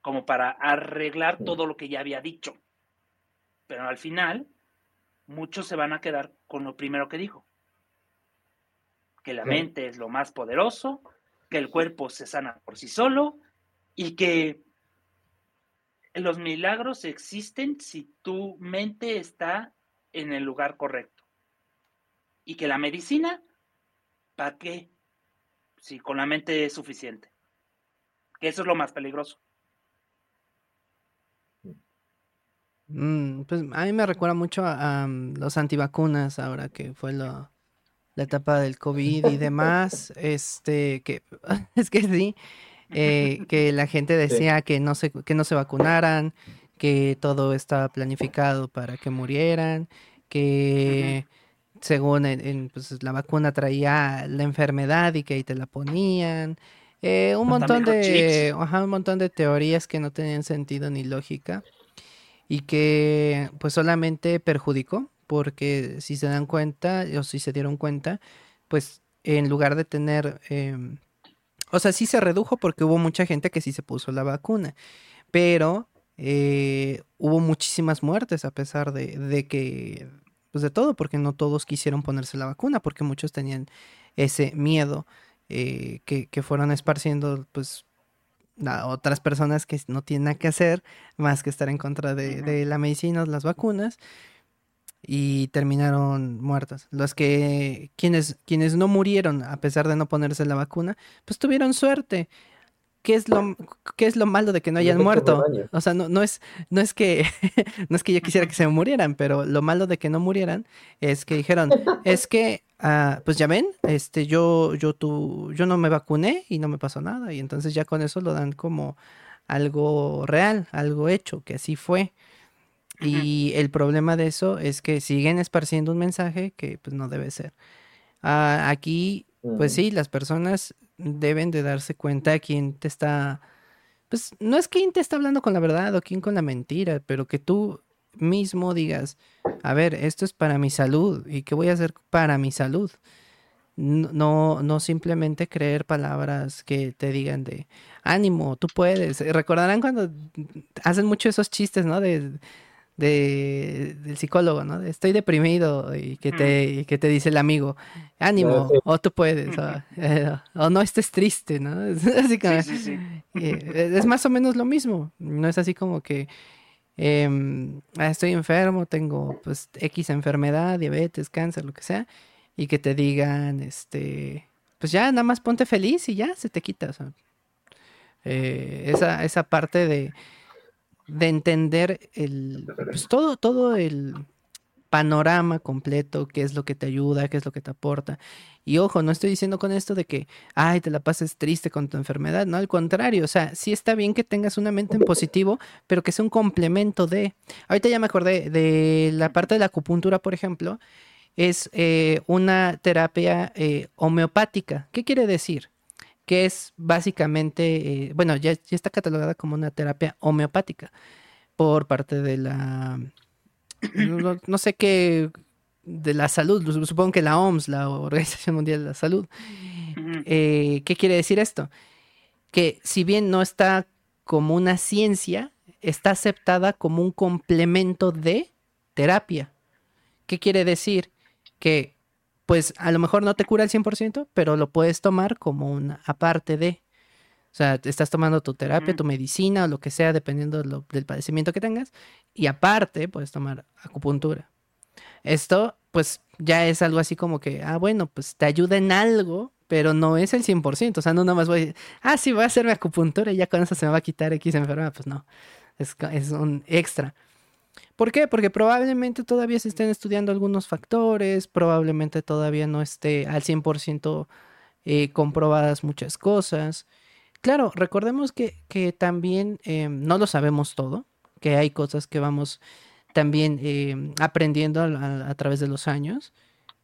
Como para arreglar todo lo que ya había dicho. Pero al final, muchos se van a quedar con lo primero que dijo. Que la mente es lo más poderoso, que el cuerpo se sana por sí solo y que los milagros existen si tu mente está en el lugar correcto. Y que la medicina, ¿para qué? Si con la mente es suficiente. Que eso es lo más peligroso. Mm, pues a mí me recuerda mucho a, los antivacunas ahora que fue la etapa del COVID y demás. este, que es que sí, eh, que la gente decía que no se, que no se vacunaran, que todo estaba planificado para que murieran, que según en, pues, la vacuna traía la enfermedad y que ahí te la ponían. Eh, un montón de un montón de teorías que no tenían sentido ni lógica y que pues solamente perjudicó porque si se dan cuenta o si se dieron cuenta pues en lugar de tener em, o sea sí se redujo porque hubo mucha gente que sí se puso la vacuna pero eh, hubo muchísimas muertes a pesar de, que, pues de todo, porque no todos quisieron ponerse la vacuna, porque muchos tenían ese miedo eh, que, que, fueron esparciendo, pues, a otras personas que no tienen nada que hacer más que estar en contra de, de la medicina, las vacunas, y terminaron muertos. Los que, quienes, quienes no murieron a pesar de no ponerse la vacuna, pues tuvieron suerte. ¿qué es lo, qué es lo malo de que no hayan muerto? O sea, no, no, es, no, es que, no es que yo quisiera que se murieran, pero lo malo de que no murieran es que dijeron, es que ah, pues ya ven, este, yo, yo, tu, yo no me vacuné y no me pasó nada. Y entonces ya con eso lo dan como algo real, algo hecho, que así fue. Y el problema de eso es que siguen esparciendo un mensaje que pues no debe ser. Ah, aquí, pues sí, las personas deben de darse cuenta de quién te está, pues no es quién te está hablando con la verdad o quién con la mentira, pero que tú mismo digas, a ver, esto es para mi salud y qué voy a hacer para mi salud. No, no simplemente creer palabras que te digan de ánimo, tú puedes. Recordarán cuando hacen mucho esos chistes, ¿no? De, de, del psicólogo, ¿no? estoy deprimido y que te, que te dice el amigo, ánimo, o tú puedes, eh, o, no estés triste, ¿no? Es, así eh, es más o menos lo mismo, no es así como que em, ah, estoy enfermo, tengo pues X enfermedad, diabetes, cáncer, lo que sea, y que te digan, este, pues ya nada más ponte feliz y ya se te quita, eh, esa, esa parte de de entender el, pues todo, todo el panorama completo, qué es lo que te ayuda, qué es lo que te aporta. Y ojo, no estoy diciendo con esto de que, ay, te la pases triste con tu enfermedad, no, al contrario, o sea, sí está bien que tengas una mente en positivo, pero que sea un complemento de... Ahorita ya me acordé de la parte de la acupuntura, por ejemplo, es eh, una terapia eh, homeopática. ¿Qué quiere decir? que es básicamente, eh, bueno, ya, está catalogada como una terapia homeopática por parte de la, no, sé qué, de la salud, supongo que la OMS, la Organización Mundial de la Salud. Eh, ¿Qué quiere decir esto? Que si bien no está como una ciencia, está aceptada como un complemento de terapia. ¿Qué quiere decir? Que pues a lo mejor no te cura al 100%, pero lo puedes tomar como una aparte de. O sea, estás tomando tu terapia, tu medicina o lo que sea, dependiendo del padecimiento que tengas, y aparte puedes tomar acupuntura. Esto, pues, ya es algo así como que, ah, bueno, pues te ayuda en algo, pero no es el 100%. O sea, no nada más voy a decir, ah, sí, voy a hacerme acupuntura y ya con eso se me va a quitar X enfermedad. Pues no, es, es un extra. ¿Por qué? Porque probablemente todavía se estén estudiando algunos factores, probablemente todavía no esté al 100% eh, comprobadas muchas cosas. Claro, recordemos que, también eh, no lo sabemos todo, que hay cosas que vamos también eh, aprendiendo a, través de los años,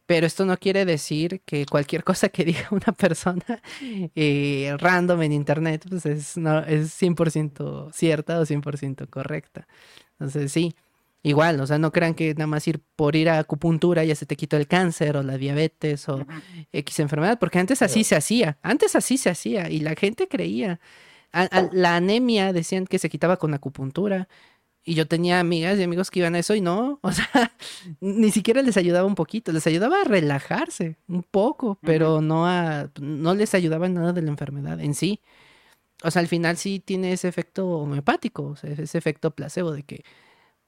pero esto no quiere decir que cualquier cosa que diga una persona random en internet pues es, no, es 100% cierta o 100% correcta. Entonces sí, Igual, o sea, no crean que nada más ir por ir a acupuntura ya se te quitó el cáncer o la diabetes o X enfermedad, porque antes así se hacía, antes así se hacía y la gente creía. la anemia decían que se quitaba con acupuntura y yo tenía amigas y amigos que iban a eso y no, o sea, ni siquiera les ayudaba un poquito, les ayudaba a relajarse un poco, pero no a, no les ayudaba nada de la enfermedad en sí. O sea, al final sí tiene ese efecto homeopático, o sea, ese efecto placebo de que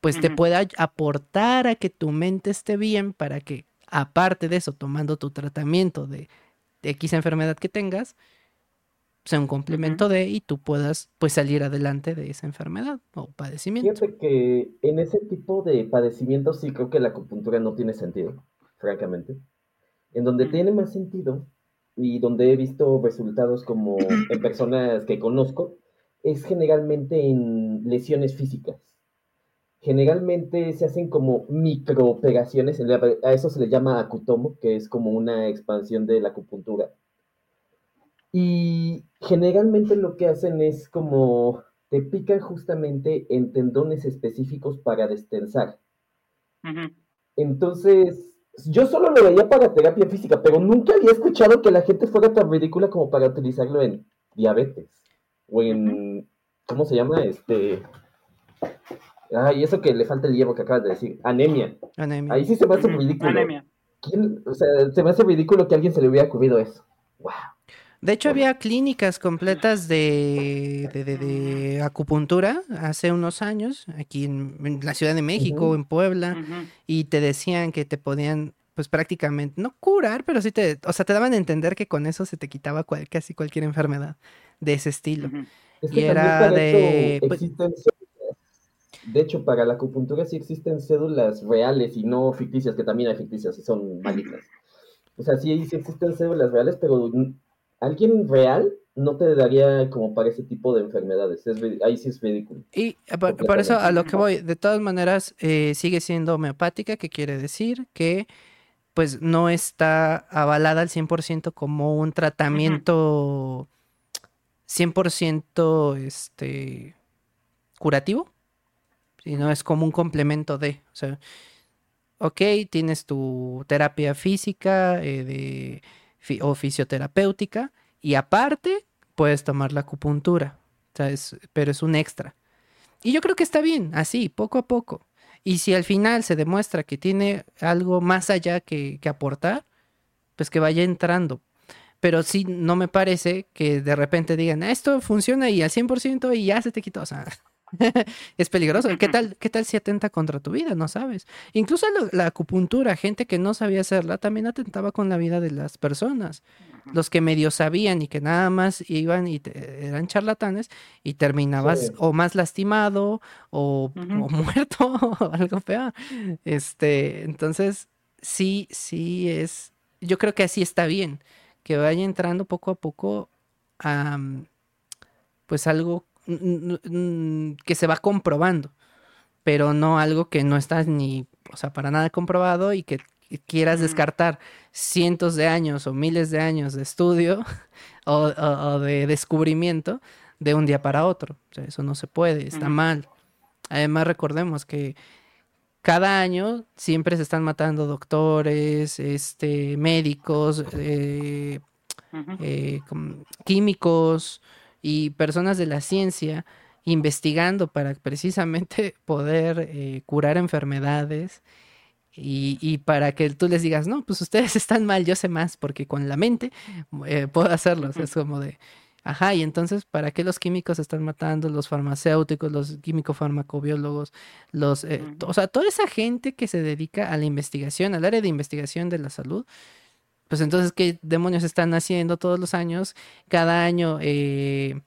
pues te pueda aportar a que tu mente esté bien para que, aparte de eso, tomando tu tratamiento de, X enfermedad que tengas, sea un complemento de y tú puedas pues salir adelante de esa enfermedad o padecimiento. Fíjate que en ese tipo de padecimientos sí creo que la acupuntura no tiene sentido, francamente. En donde tiene más sentido y donde he visto resultados como en personas que conozco, es generalmente en lesiones físicas generalmente se hacen como microoperaciones, a eso se le llama acutomo, que es como una expansión de la acupuntura. Y generalmente lo que hacen es como te pican justamente en tendones específicos para destensar. Entonces, yo solo lo veía para terapia física, pero nunca había escuchado que la gente fuera tan ridícula como para utilizarlo en diabetes o en, ¿cómo se llama? Este, Ah, y eso que le falta el hierro que acabas de decir, anemia. Anemia. Ahí sí se me hace ridículo. Anemia. O sea, se me hace ridículo que a alguien se le hubiera ocurrido eso. Wow. De hecho, había clínicas completas de, de, acupuntura hace unos años, aquí en, la Ciudad de México, en Puebla, y te decían que te podían, pues prácticamente, no curar, pero sí te, o sea, te daban a entender que con eso se te quitaba casi cualquier enfermedad de ese estilo. y era de... Pues de hecho, para la acupuntura sí existen cédulas reales y no ficticias, que también hay ficticias y son malitas. O sea, sí, existen células reales, pero alguien real no te daría como para ese tipo de enfermedades. ahí sí es ridículo. Y eh, por, eso a lo que voy, de todas maneras, eh, sigue siendo homeopática, que quiere decir que pues no está avalada al 100% como un tratamiento 100% este, curativo, sino es como un complemento de, o sea, ok, tienes tu terapia física eh, de, o fisioterapéutica y aparte puedes tomar la acupuntura, pero es un extra. Y yo creo que está bien, así, poco a poco. Y si al final se demuestra que tiene algo más allá que, que aportar, pues que vaya entrando. Pero sí, no me parece que de repente digan, esto funciona y al 100% y ya se te quitó. O sea, es peligroso. ¿Qué tal, ¿Qué tal si atenta contra tu vida? No sabes. Incluso la, acupuntura, gente que no sabía hacerla, también atentaba con la vida de las personas. Los que medio sabían y que nada más iban y eran charlatanes y terminabas o más lastimado o, muerto o algo peor. Este, entonces, sí, sí es. Yo creo que así está bien. Que vaya entrando poco a poco a pues algo que se va comprobando, pero no algo que no estás ni, o sea, para nada comprobado y que quieras descartar cientos de años o miles de años de estudio o, de descubrimiento de un día para otro. O sea, eso no se puede, está mal. Además, recordemos que cada año siempre se están matando doctores, este, médicos, eh, eh, químicos, y personas de la ciencia investigando para precisamente poder eh, curar enfermedades y, para que tú les digas, no, pues ustedes están mal, yo sé más, porque con la mente eh, puedo hacerlo. es como de, ajá, y entonces, ¿para qué los químicos están matando, los farmacéuticos, los químico-farmacobiólogos, los, eh, o sea, toda esa gente que se dedica a la investigación, al área de investigación de la salud, pues entonces, ¿qué demonios están haciendo todos los años? Cada año eh,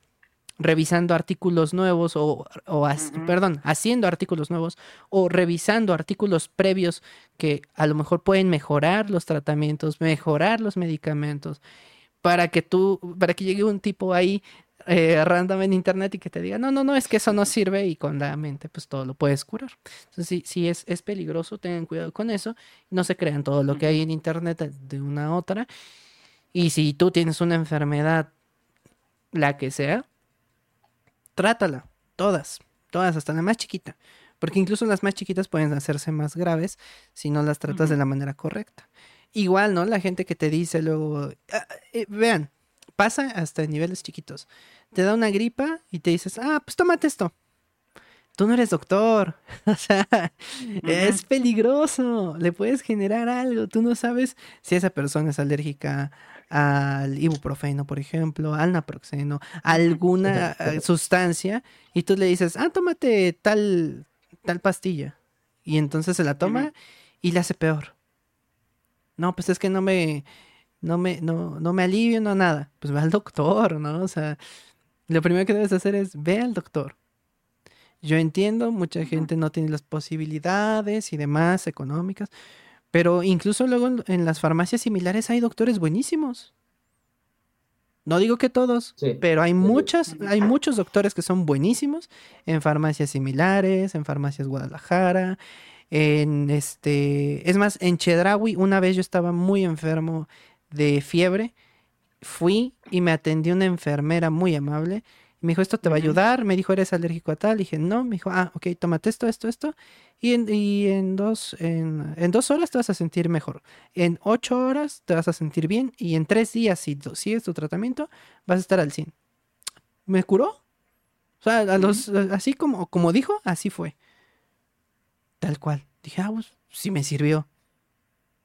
revisando artículos nuevos o, perdón, haciendo artículos nuevos o revisando artículos previos que a lo mejor pueden mejorar los tratamientos, mejorar los medicamentos para que tú, para que llegue un tipo ahí eh, random en internet y que te diga, no, no, no, es que eso no sirve y con la mente pues todo lo puedes curar. Entonces sí, sí es, es peligroso, tengan cuidado con eso, no se crean todo lo que hay en internet de una a otra. Y si tú tienes una enfermedad, la que sea, trátala, todas, todas, hasta la más chiquita. Porque incluso las más chiquitas pueden hacerse más graves si no las tratas de la manera correcta. Igual, ¿no? La gente que te dice luego, ah, eh, vean, pasa hasta niveles chiquitos. Te da una gripa y te dices, ah, pues tómate esto. Tú no eres doctor. o sea, es peligroso. Le puedes generar algo. Tú no sabes si esa persona es alérgica al ibuprofeno, por ejemplo, al naproxeno, alguna eh, sustancia, y tú le dices, ah, tómate tal, tal pastilla. Y entonces se la toma y le hace peor. No, pues es que no me, no me, no, no me alivio, no nada. Pues ve al doctor, ¿no? O sea, lo primero que debes hacer es ve al doctor. Yo entiendo, mucha gente no tiene las posibilidades y demás económicas, pero incluso luego en, las farmacias similares hay doctores buenísimos. No digo que todos, pero hay muchas, hay muchos doctores que son buenísimos en farmacias similares, en farmacias Guadalajara, en este, es más, en Chedraui una vez yo estaba muy enfermo de fiebre, fui y me atendió una enfermera muy amable. Me dijo, esto te va a ayudar. Me dijo, ¿eres alérgico a tal? dije, no. Me dijo, ah, ok, tómate esto, esto, esto. Y en, y en, dos, en, dos horas te vas a sentir mejor. En ocho horas te vas a sentir bien. Y en tres días, si sigues tu tratamiento, vas a estar al 100. ¿Me curó? O sea, a los, así como, como dijo, así fue. Tal cual. Dije, ah, pues sí me sirvió.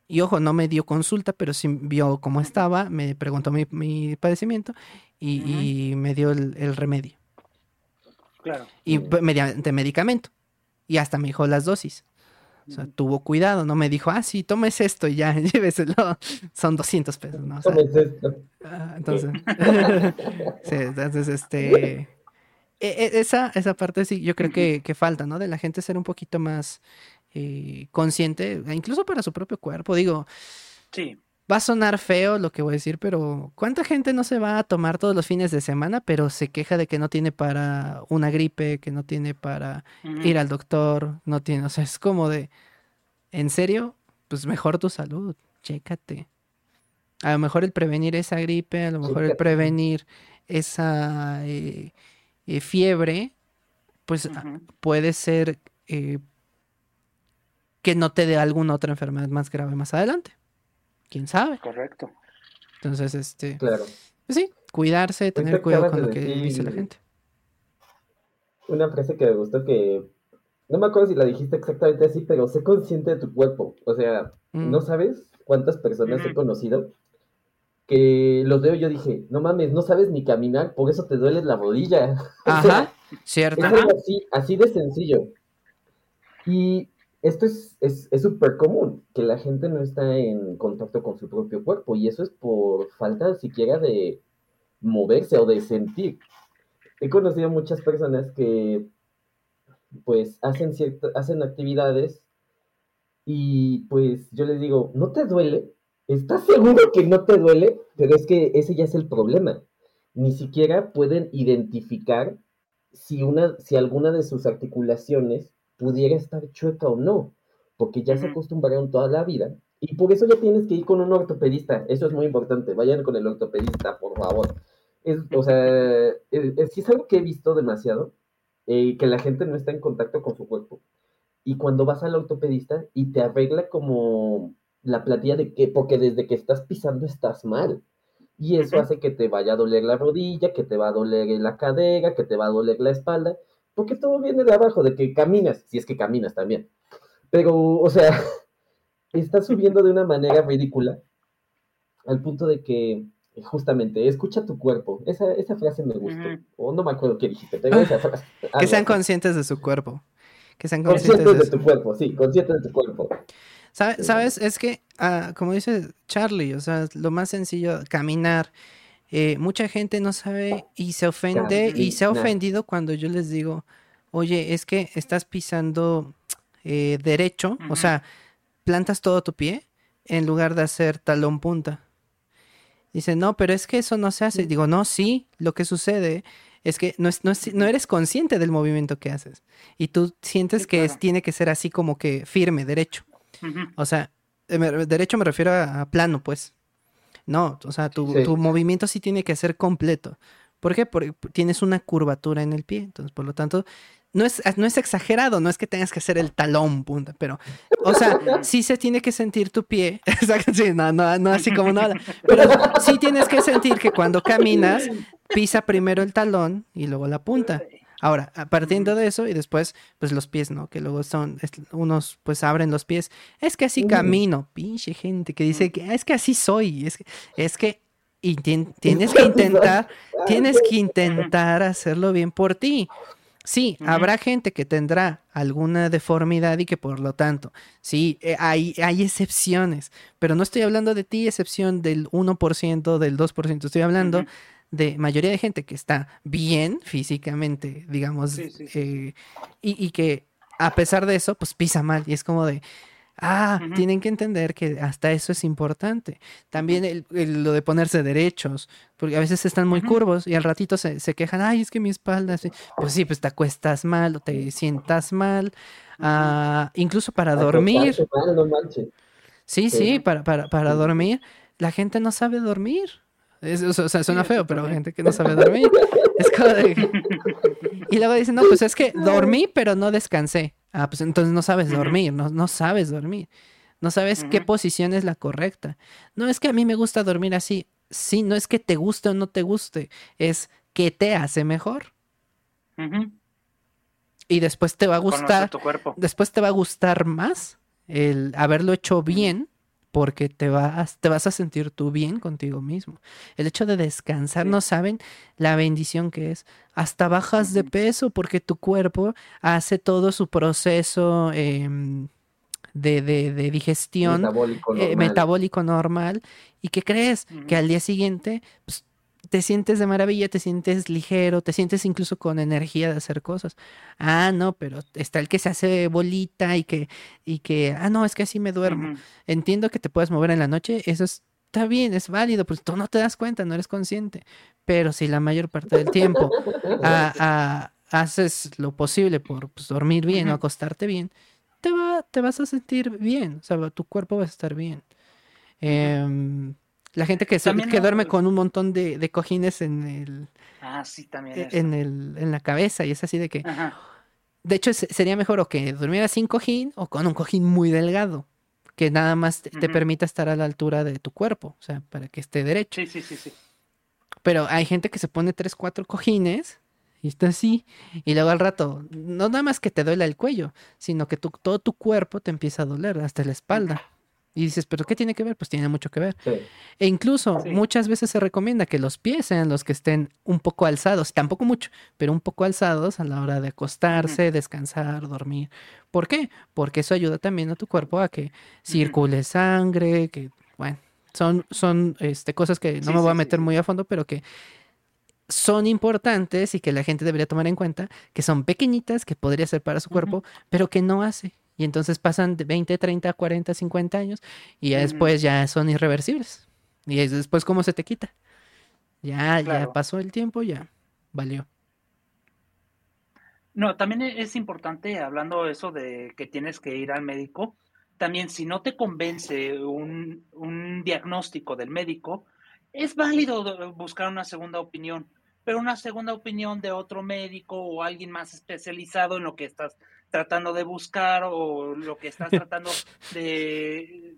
Y ojo, no me dio consulta, pero sí vio cómo estaba, me preguntó mi, padecimiento y, me dio el, remedio. Claro. Y mediante medicamento. Y hasta me dijo las dosis. O sea, tuvo cuidado, no me dijo, ah, sí, tomes esto y ya, lléveselo. Son 200 pesos, ¿no? Ah, entonces, sí, entonces, este, e, e, esa, esa parte sí, yo creo que, que falta, ¿no? De la gente ser un poquito más eh, consciente, incluso para su propio cuerpo. Digo, sí. Va a sonar feo lo que voy a decir, pero ¿cuánta gente no se va a tomar todos los fines de semana, pero se queja de que no tiene para una gripe, que no tiene para ir al doctor, no tiene, o sea, es como de, ¿en serio? Pues mejor tu salud, chécate. A lo mejor el prevenir esa gripe, a lo mejor el prevenir esa eh, eh, fiebre, pues puede ser eh, que no te dé alguna otra enfermedad más grave más adelante quién sabe. Correcto. Entonces, este. Claro. Pues sí, cuidarse, tener cuidado con lo que dice la gente. Una frase que me gustó que. No me acuerdo si la dijiste exactamente así, pero sé consciente de tu cuerpo. O sea, mm. no sabes cuántas personas he conocido que los veo y yo dije, no mames, no sabes ni caminar, por eso te duele la rodilla. Ajá, cierto. Es algo así, así de sencillo. Y esto es súper es, común, que la gente no está en contacto con su propio cuerpo y eso es por falta siquiera de moverse o de sentir. He conocido muchas personas que pues hacen, hacen actividades y pues yo les digo, ¿no te duele? ¿Estás seguro que no te duele? Pero es que ese ya es el problema. Ni siquiera pueden identificar si, una, si alguna de sus articulaciones pudiera estar chueca o no, porque ya se acostumbraron toda la vida y por eso ya tienes que ir con un ortopedista, eso es muy importante, vayan con el ortopedista, por favor. Es, o sea, es, es algo que he visto demasiado, eh, que la gente no está en contacto con su cuerpo. Y cuando vas al ortopedista y te arregla como la platilla de que, porque desde que estás pisando estás mal. Y eso hace que te vaya a doler la rodilla, que te va a doler la cadera, que te va a doler la espalda porque todo viene de abajo, de que caminas, si es que caminas también. Pero, o sea, está subiendo de una manera ridícula, al punto de que, justamente, escucha tu cuerpo. Esa, esa frase me gustó. O no me acuerdo qué dijiste, pero esa frase. que sean conscientes de su cuerpo. Que sean conscientes, de, tu cuerpo, sí, conscientes de tu cuerpo. ¿Sabes? Es que, ah, como dice Charlie, o sea, lo más sencillo, caminar, eh, mucha gente no sabe y se ofende y se ha ofendido cuando yo les digo, oye, es que estás pisando eh, derecho, o sea, plantas todo tu pie en lugar de hacer talón punta. Dice, no, pero es que eso no se hace. Digo, no, sí, lo que sucede es que no, no, eres consciente del movimiento que haces. Y tú sientes que tiene que ser así como que firme, derecho. O sea, derecho me refiero a plano, pues. No, o sea, tu, movimiento sí tiene que ser completo. ¿Por qué? Porque tienes una curvatura en el pie. Entonces, por lo tanto, no es, no es exagerado, no es que tengas que hacer el talón punta, pero, o sea, sí se tiene que sentir tu pie. sí, no, no, no así como nada. Pero sí tienes que sentir que cuando caminas, pisa primero el talón y luego la punta. Ahora, partiendo de eso y después, pues los pies, ¿no? Que luego son, unos pues abren los pies. Es que así camino, pinche gente que dice que es que así soy, es que, es que tienes que intentar, tienes que intentar hacerlo bien por ti. Sí, habrá gente que tendrá alguna deformidad y que por lo tanto, sí, eh, hay, hay excepciones, pero no estoy hablando de ti, excepción del 1%, del 2%, estoy hablando de mayoría de gente que está bien físicamente, digamos, eh, y, que a pesar de eso, pues pisa mal y es como de, ah, tienen que entender que hasta eso es importante. También lo de ponerse derechos, porque a veces están muy curvos y al ratito se, quejan, ay, es que mi espalda, pues sí, pues te acuestas mal o te sientas mal, ah, incluso para dormir. sí, sí, para, para, para dormir, la gente no sabe dormir o sea, suena feo, pero gente que no sabe dormir. Es como de... Y luego dicen, no, pues es que dormí, pero no descansé. Ah, pues entonces no sabes dormir, no, no sabes dormir. No sabes qué posición es la correcta. No es que a mí me gusta dormir así. Sí, no es que te guste o no te guste. Es que te hace mejor. Y después te va a gustar. Después te va a gustar más el haberlo hecho bien porque te vas, te vas a sentir tú bien contigo mismo. El hecho de descansar, no saben la bendición que es. Hasta bajas de peso porque tu cuerpo hace todo su proceso em, de, de, digestión metabólico eh, normal. ¿Y qué crees? Que al día siguiente pues, te sientes de maravilla, te sientes ligero, te sientes incluso con energía de hacer cosas. Ah, no, pero está el que se hace bolita y que, y que, ah, no, es que así me duermo. Entiendo que te puedes mover en la noche, eso es está bien, es válido, pues tú no te das cuenta, no eres consciente. Pero si la mayor parte del tiempo haces lo posible por pues, dormir bien o acostarte bien, te, va, te vas a sentir bien, o sea, tu cuerpo va a estar bien. La gente que, que duerme con un montón de, cojines en el... Ah, sí, también. E, en, el, en la cabeza y es así de que... De hecho, sería mejor o que durmieras sin cojín o con un cojín muy delgado, que nada más te, permita estar a la altura de tu cuerpo, o sea, para que esté derecho. Sí, sí, sí, sí. Pero hay gente que se pone tres, cuatro cojines y está así, y luego al rato, no nada más que te duele el cuello, sino que todo tu cuerpo te empieza a doler, hasta la espalda. Y dices, ¿pero qué tiene que ver? Pues tiene mucho que ver. E incluso muchas veces se recomienda que los pies sean los que estén un poco alzados, tampoco mucho, pero un poco alzados a la hora de acostarse, descansar, dormir. ¿Por qué? Porque eso ayuda también a tu cuerpo a que circule sangre, que, bueno, son, son este, cosas que no me voy a meter muy a fondo, pero que son importantes y que la gente debería tomar en cuenta, que son pequeñitas, que podría ser para su cuerpo, pero que no hace. Y entonces pasan de 20, 30, 40, 50 años y ya después ya son irreversibles. Y después, ¿cómo se te quita? Ya, ya pasó el tiempo, ya valió. No, también e-, es importante, hablando eso de que tienes que ir al médico, también si no te convence un, un diagnóstico del médico, es válido buscar una segunda opinión, pero una segunda opinión de otro médico o alguien más especializado en lo que estás tratando de buscar o lo que estás tratando de,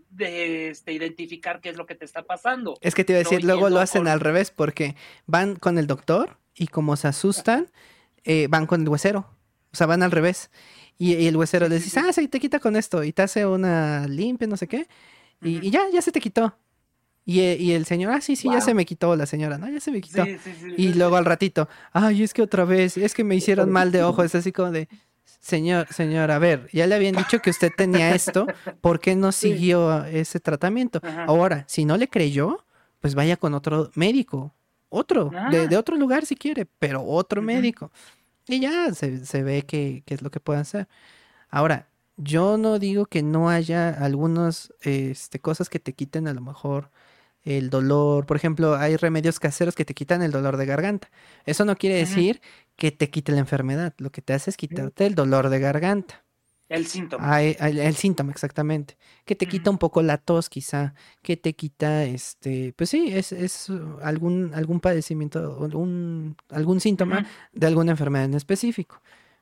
este, identificar qué es lo que te está pasando. Es que te iba a decir, luego lo hacen al revés porque van con el doctor y como se asustan, eh, van con el huesero. O sea, van al revés. Y, el huesero les dice, ah, sí, te quita con esto. Y te hace una limpia, no sé qué. Y, ya, ya se te quitó. Y, y, el señor, ah, sí, sí, ya se me quitó la señora, ¿no? Ya se me quitó. y luego al ratito, ay, es que otra vez, es que me hicieron mal de ojo. Es así como de, Señor, señor, a ver, ya le habían dicho que usted tenía esto, ¿por qué no siguió ese tratamiento? Ahora, si no le creyó, pues vaya con otro médico, otro, de, ah. otro lugar si quiere, pero otro médico. Y ya se, ve qué es lo que puede hacer. Ahora, yo no digo que no haya algunas este, cosas que te quiten a lo mejor el dolor. Por ejemplo, hay remedios caseros que te quitan el dolor de garganta. Eso no quiere decir que te quite la enfermedad. Lo que te hace es quitarte el dolor de garganta. El síntoma. el, síntoma, exactamente. Que te quita un poco la tos, quizá. Que te quita, este, pues sí, es, es algún, algún padecimiento, algún, algún síntoma de alguna enfermedad en específico.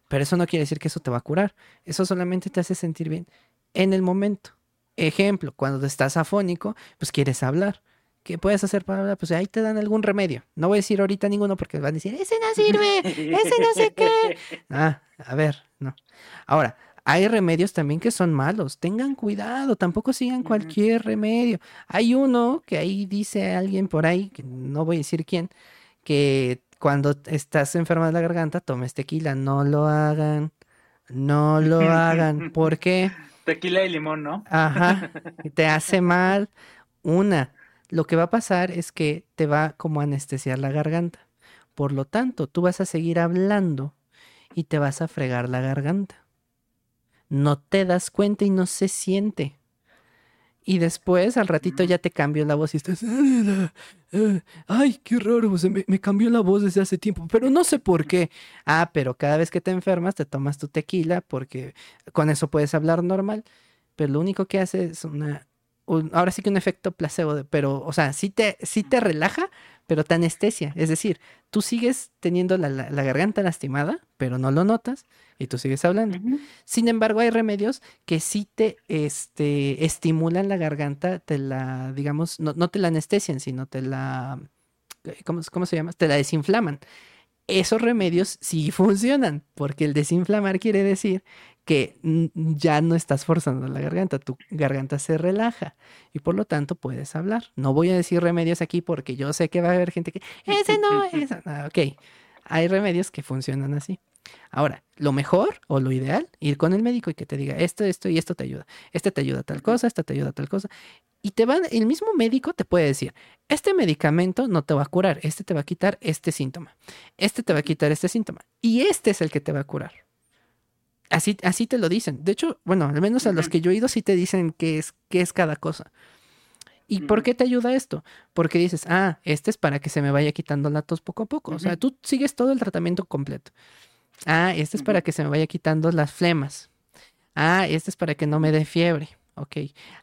Pero eso no quiere decir que eso te va a curar. Eso solamente te hace sentir bien en el momento. Ejemplo, cuando estás afónico, pues quieres hablar. ¿Qué puedes hacer para hablar? Pues ahí te dan algún remedio. No voy a decir ahorita ninguno porque van a decir, ese no sirve, ese no sé qué. Ah, a ver, no. Ahora, hay remedios también que son malos. Tengan cuidado, tampoco sigan cualquier remedio. Hay uno que ahí dice alguien por ahí, que no voy a decir quién, que cuando estás enferma de la garganta, tomes tequila. No lo hagan. No lo hagan. ¿Por qué? Tequila y limón, ¿no? Ajá. Te hace mal. Una, lo que va a pasar es que te va como a anestesiar la garganta. Por lo tanto, tú vas a seguir hablando y te vas a fregar la garganta. No te das cuenta y no se siente. Y después, al ratito, ya te cambió la voz y estás. Ay, qué raro, me, me, cambió la voz desde hace tiempo, pero no sé por qué. Ah, pero cada vez que te enfermas, te tomas tu tequila porque con eso puedes hablar normal. Pero lo único que hace es una ahora sí que un efecto placebo, pero, o sea, sí te, sí te relaja, pero te anestesia. Es decir, tú sigues teniendo la, garganta lastimada, pero no lo notas y tú sigues hablando. Sin embargo, hay remedios que sí te este, estimulan la garganta, te la, digamos, no, no te la anestesian, sino te la, ¿cómo, ¿cómo se llama? Te la desinflaman esos remedios sí funcionan, porque el desinflamar quiere decir que ya no estás forzando la garganta, tu garganta se relaja y por lo tanto puedes hablar. No voy a decir remedios aquí porque yo sé que va a haber gente que, ese no, ese no. Ok, hay remedios que funcionan así. Ahora, lo mejor o lo ideal, ir con el médico y que te diga esto, esto y esto te ayuda. Este te ayuda a tal cosa, esta te ayuda a tal cosa. Y te van, el mismo médico te puede decir, este medicamento no te va a curar, este te va a quitar este síntoma, este te va a quitar este síntoma y este es el que te va a curar. Así, así te lo dicen. De hecho, bueno, al menos a los que yo he ido sí te dicen qué es, qué es cada cosa. ¿Y por qué te ayuda esto? Porque dices, ah, este es para que se me vaya quitando la tos poco a poco. O sea, tú sigues todo el tratamiento completo. Ah, este es para que se me vaya quitando las flemas. Ah, este es para que no me dé fiebre. Ok.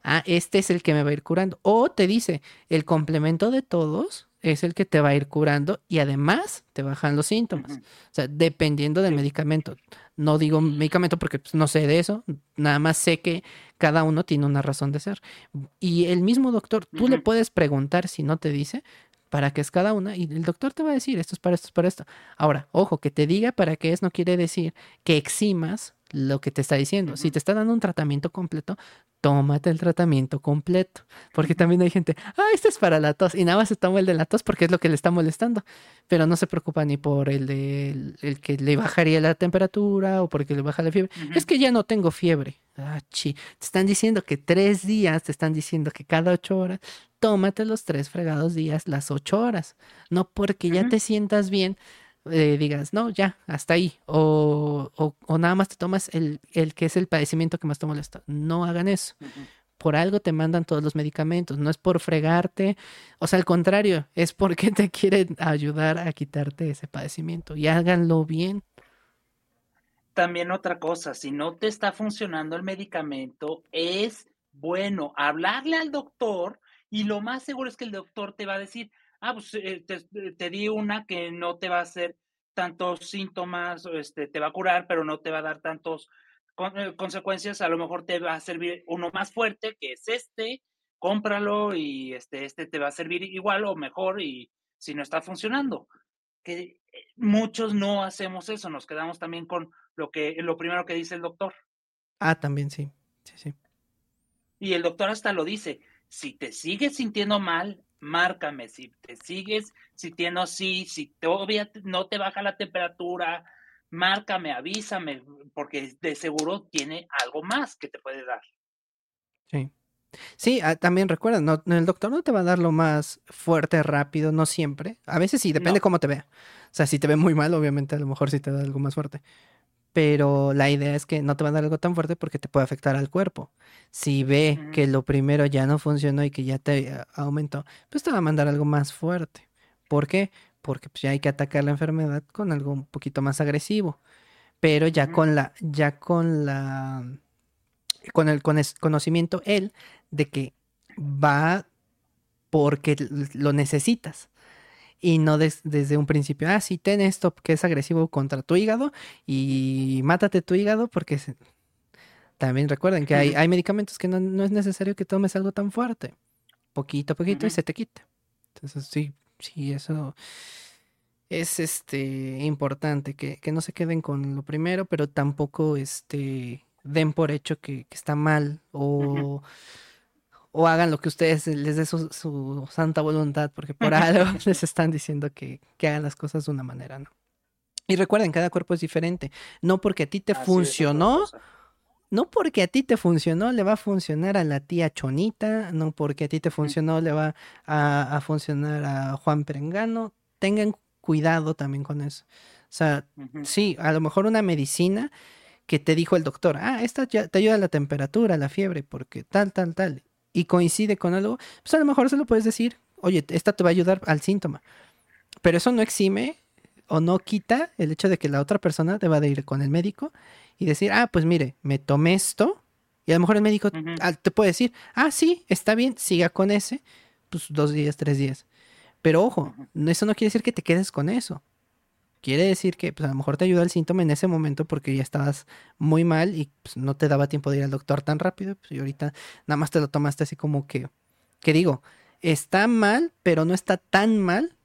Ah, este es el que me va a ir curando. O te dice, el complemento de todos es el que te va a ir curando y además te bajan los síntomas. O sea, dependiendo del medicamento. No digo medicamento porque pues, no sé de eso, nada más sé que cada uno tiene una razón de ser. Y el mismo doctor, tú le puedes preguntar si no te dice para qué es cada una y el doctor te va a decir esto es para esto, es para esto. Ahora, ojo, que te diga para qué es no quiere decir que eximas lo que te está diciendo. Si te está dando un tratamiento completo, tómate el tratamiento completo. Porque también hay gente, ah, este es para la tos. Y nada más se toma el de la tos porque es lo que le está molestando. Pero no se preocupa ni por el de el que le bajaría la temperatura o porque le baja la fiebre. Es que ya no tengo fiebre. Ah, chi. Te están diciendo que tres días, te están diciendo que cada ocho horas, tómate los tres fregados días, las ocho horas. No porque ya te sientas bien, eh, digas, no, ya, hasta ahí. O, o, nada más te tomas el, el, que es el padecimiento que más te molesta. No hagan eso. Por algo te mandan todos los medicamentos. No es por fregarte. O sea, al contrario, es porque te quieren ayudar a quitarte ese padecimiento. Y háganlo bien. También otra cosa, si no te está funcionando el medicamento, es bueno hablarle al doctor y lo más seguro es que el doctor te va a decir, ah, pues eh, te, di una que no te va a hacer tantos síntomas, este, te va a curar, pero no te va a dar tantos eh, consecuencias, a lo mejor te va a servir uno más fuerte, que es este, cómpralo y este, este te va a servir igual o mejor y si no está funcionando. Que eh, muchos no hacemos eso, nos quedamos también con lo que lo primero que dice el doctor. Ah, también sí. Sí, sí. Y el doctor hasta lo dice, si te sigues sintiendo mal, márcame. Si te sigues sintiendo así, si todavía no te baja la temperatura, márcame, avísame, porque de seguro tiene algo más que te puede dar. Sí. Sí, ah, también recuerda, no, el doctor no te va a dar lo más fuerte, rápido, no siempre. A veces sí, depende cómo te vea. O sea, si te ve muy mal, obviamente a lo mejor sí te da algo más fuerte pero la idea es que no te va a dar algo tan fuerte porque te puede afectar al cuerpo. Si ve que lo primero ya no funcionó y que ya te eh, aumentó, pues te va a mandar algo más fuerte. ¿Por qué? Porque pues, ya hay que atacar la enfermedad con algo un poquito más agresivo. Pero ya con la, ya con la, con el conocimiento él de que va porque lo necesitas y no desde un principio, ah, sí, ten esto que es agresivo contra tu hígado y mátate tu hígado porque también recuerden que hay, hay medicamentos que no, es necesario que tomes algo tan fuerte, poquito a poquito y se te quita. Entonces, sí, sí, eso es este importante, que, no se queden con lo primero, pero tampoco este den por hecho que, está mal o o hagan lo que ustedes les dé su, santa voluntad, porque por algo les están diciendo que, hagan las cosas de una manera, ¿no? Y recuerden, cada cuerpo es diferente. No porque a ti te funcionó, no porque a ti te funcionó, le va a funcionar a la tía Chonita, no porque a ti te funcionó, le va a, funcionar a Juan Perengano. Tengan cuidado también con eso. O sea, sí, a lo mejor una medicina que te dijo el doctor, ah, esta ya te ayuda a la temperatura, a la fiebre, porque tal, tal, tal y coincide con algo, pues a lo mejor se lo puedes decir, oye, esta te va a ayudar al síntoma. Pero eso no exime o no quita el hecho de que la otra persona deba de ir con el médico y decir, ah, pues mire, me tomé esto. Y a lo mejor el médico te puede decir, ah, sí, está bien, siga con ese, pues dos días, tres días. Pero ojo, eso no quiere decir que te quedes con eso quiere decir que pues, a lo mejor te ayuda el síntoma en ese momento porque ya estabas muy mal y pues, no te daba tiempo de ir al doctor tan rápido. Pues, y ahorita nada más te lo tomaste así como que, que digo, está mal, pero no está tan mal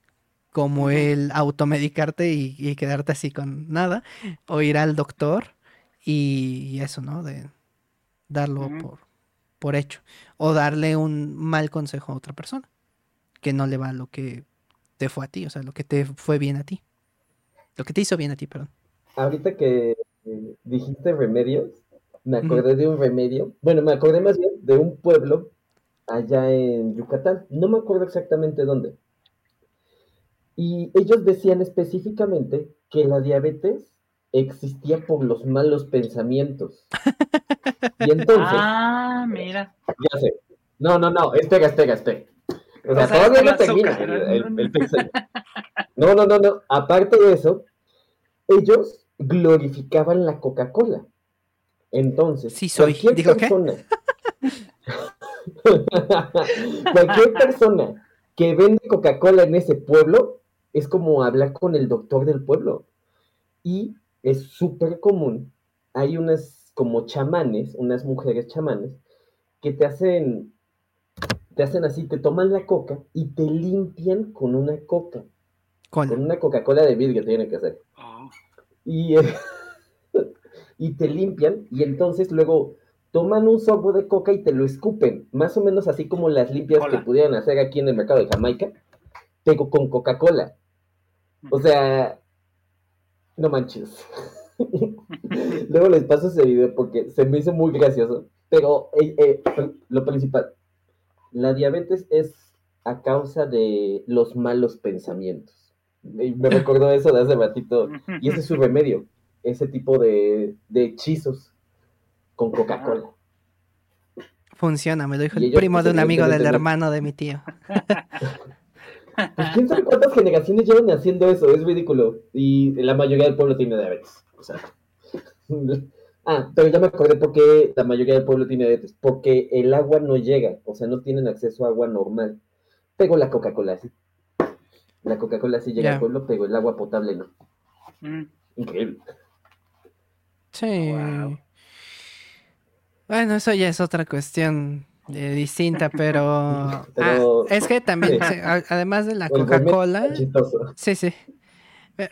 como el automedicarte y, quedarte así con nada, o ir al doctor y, eso, ¿no? De darlo por, por hecho, o darle un mal consejo a otra persona, que no le va lo que te fue a ti, o sea, lo que te fue bien a ti. Lo que te hizo bien a ti, perdón. Ahorita que eh, dijiste remedios, me acordé de un remedio. Bueno, me acordé más bien de un pueblo allá en Yucatán. No me acuerdo exactamente dónde. Y ellos decían específicamente que la diabetes existía por los malos pensamientos. Y entonces. Ah, mira. Ya sé. No, no, no, espera, espera, espera. O sea, todavía no termina el, el, No, no, no, no. Aparte de eso, ellos glorificaban la Coca-Cola. Entonces, sí soy. cualquier persona, cualquier persona que vende Coca-Cola en ese pueblo es como hablar con el doctor del pueblo. Y es súper común. Hay unas como chamanes, unas mujeres chamanes, que te hacen, te hacen así, te toman la coca y te limpian con una coca. Con una Coca-Cola de vidrio tiene que hacer. Ah. Y, y te limpian y entonces luego toman un sorbo de coca y te lo escupen, más o menos así como las limpias que pudieran hacer aquí en el mercado de Jamaica, pero con Coca-Cola. O sea, no manches. Luego les paso ese video porque se me hizo muy gracioso. Pero eh, eh, lo principal, la diabetes es a causa de los malos pensamientos. Me recordó eso de hace ratito. Y ese es su remedio. Ese tipo de, de hechizos con Coca-Cola. Funciona, me lo dijo el primo de un amigo del hermano de mi tío. Pues quién sabe cuántas generaciones llevan haciendo eso, es ridículo. Y la mayoría del pueblo tiene diabetes. O sea. Ah, pero ya me acordé por qué la mayoría del pueblo tiene diabetes. Porque el agua no llega, o sea, no tienen acceso a agua normal. Pero la Coca-Cola sí. La Coca-Cola sí llega al pueblo, pero el agua potable no. Mm. Increíble. Sí. Bueno, eso ya es otra cuestión eh, distinta, pero, ah, es que también, además de la Coca-Cola, sí, sí,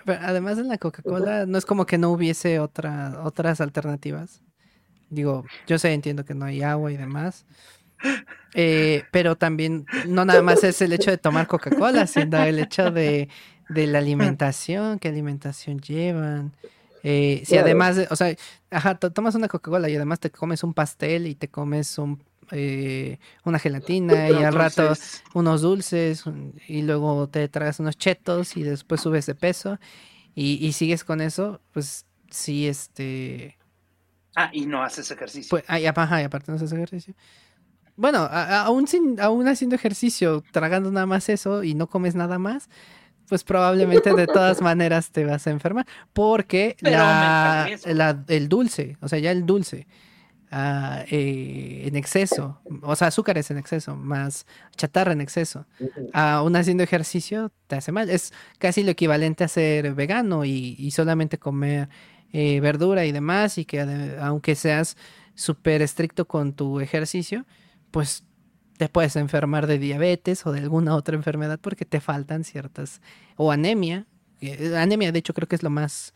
además de la Coca-Cola, no es como que no hubiese otra, otras alternativas. Digo, yo sé, entiendo que no hay agua y demás, eh, pero también no nada más es el hecho de tomar Coca-Cola, sino el hecho de, de la alimentación, qué alimentación llevan, eh, si además, o sea, ajá, tomas una Coca-Cola y además te comes un pastel y te comes un, eh, una gelatina y al rato unos dulces y luego te traes unos chetos y después subes de peso y, sigues con eso, pues sí, este... Ah, y no haces ejercicio. Pues, ah, y, ajá, y aparte no haces ejercicio. Bueno, aún, sin, aún haciendo ejercicio, tragando nada más eso y no comes nada más, pues probablemente de todas maneras te vas a enfermar. Porque la, el dulce, o sea, ya el dulce ah, eh, en exceso, o sea, azúcares en exceso, más chatarra en exceso, aún haciendo ejercicio te hace mal. Es casi lo equivalente a ser vegano y, solamente comer eh, verdura y demás, y que aunque seas súper estricto con tu ejercicio, pues te puedes enfermar de diabetes o de alguna otra enfermedad porque te faltan ciertas, o anemia, eh, anemia de hecho creo que es lo más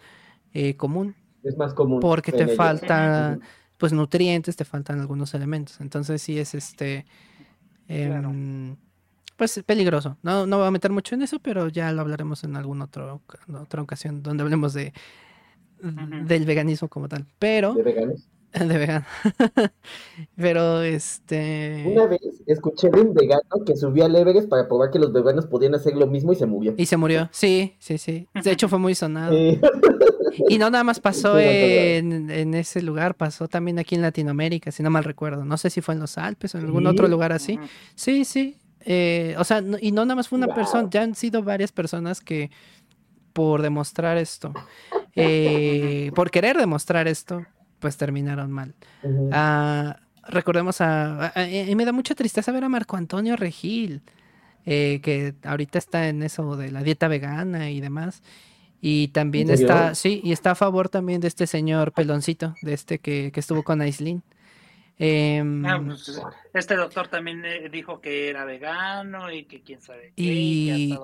eh, común. Es más común. Porque te faltan, pues, nutrientes, te faltan algunos elementos. Entonces sí es este, em, pues, peligroso. No, no voy a meter mucho en eso, pero ya lo hablaremos en alguna otro, otra ocasión donde hablemos de, del veganismo como tal. Pero... ¿De veganos? De vegano. Pero este. Una vez escuché de un vegano que subió al Everest para probar que los veganos podían hacer lo mismo y se murió. Y se murió, sí, sí, sí. De hecho, fue muy sonado. Y no nada más pasó en, ese lugar, pasó también aquí en Latinoamérica, si no mal recuerdo. No sé si fue en los Alpes o en algún otro lugar así. Sí, sí. Eh, o sea, y no nada más fue una persona, ya han sido varias personas que por demostrar esto, eh, por querer demostrar esto, pues terminaron mal. Ah, recordemos a, y me da mucha tristeza ver a Marco Antonio Regil, eh, que ahorita está en eso de la dieta vegana y demás. Y también está, sí, y está a favor también de este señor peloncito, de este que, estuvo con Aislin. Em, ah, pues, este doctor también eh, dijo que era vegano y que quién sabe qué, y,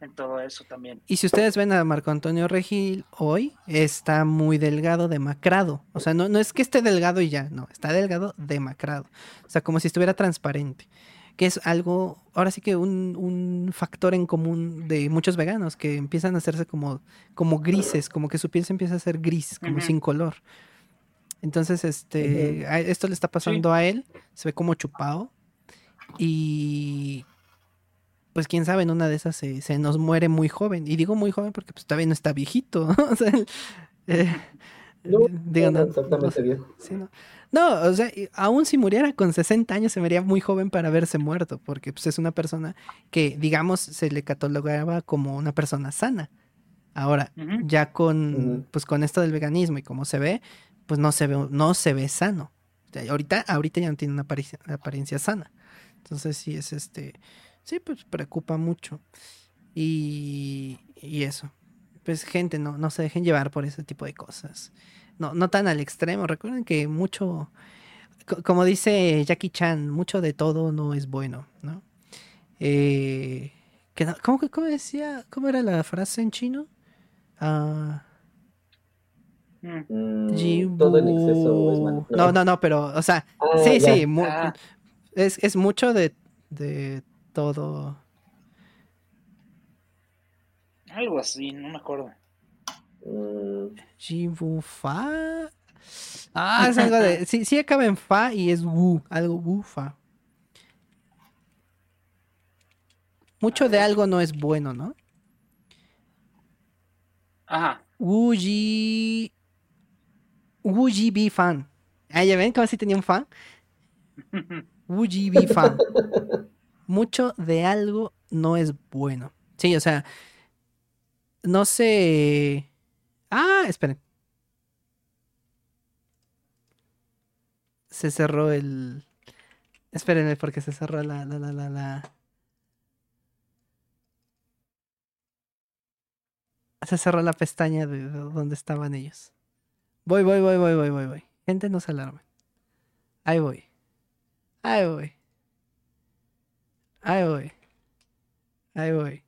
en todo eso también. Y si ustedes ven a Marco Antonio Regil hoy, está muy delgado, demacrado. O sea, no, no es que esté delgado y ya, no, está delgado, demacrado. O sea, como si estuviera transparente. Que es algo, ahora sí que un, un factor en común de muchos veganos que empiezan a hacerse como, como grises, como que su piel se empieza a hacer gris, como sin color. Entonces, este, esto le está pasando a él, se ve como chupado. Y pues quién sabe, en una de esas se, nos muere muy joven. Y digo muy joven porque pues todavía no está viejito. o sea, no, exactamente viejo. No, o sea, aún si muriera con 60 años se vería muy joven para haberse muerto, porque pues, es una persona que, digamos, se le catalogaba como una persona sana. Ahora, ya con, pues, con esto del veganismo y como se ve, pues no se ve, no se ve sano. ahorita, ahorita ya no tiene una apariencia, sana. Entonces sí es este, sí, pues preocupa mucho. Y, y eso. Pues gente, no, no se dejen llevar por ese tipo de cosas no, no tan al extremo. Recuerden que mucho, como dice Jackie Chan, mucho de todo no es bueno, ¿no? Eh, ¿cómo, ¿Cómo decía? ¿Cómo era la frase en chino? Ah, mm, todo en exceso es malo. No, no, no, pero, o sea, ah, sí, sí, ah. es, es, mucho de, de todo. Algo así, no me acuerdo. Jibufa. Ah, es algo de. Sí, sí acaba en fa y es wu, algo bufa. Mucho de algo no es bueno, ¿no? Ajá. Wuji. Wuji bi fan. Ah, ya ven cómo si tenía un fan. Wuji bi fan. Mucho de algo no es bueno. Sí, o sea. No sé Ah, esperen. Se cerró el. Espérenme porque se cerró la, la, la, la, la. Se cerró la pestaña de donde estaban ellos. Voy, voy, voy, voy, voy, voy, voy. Gente, no se alarme. Ahí voy. Ahí voy. Ahí voy. Ahí voy.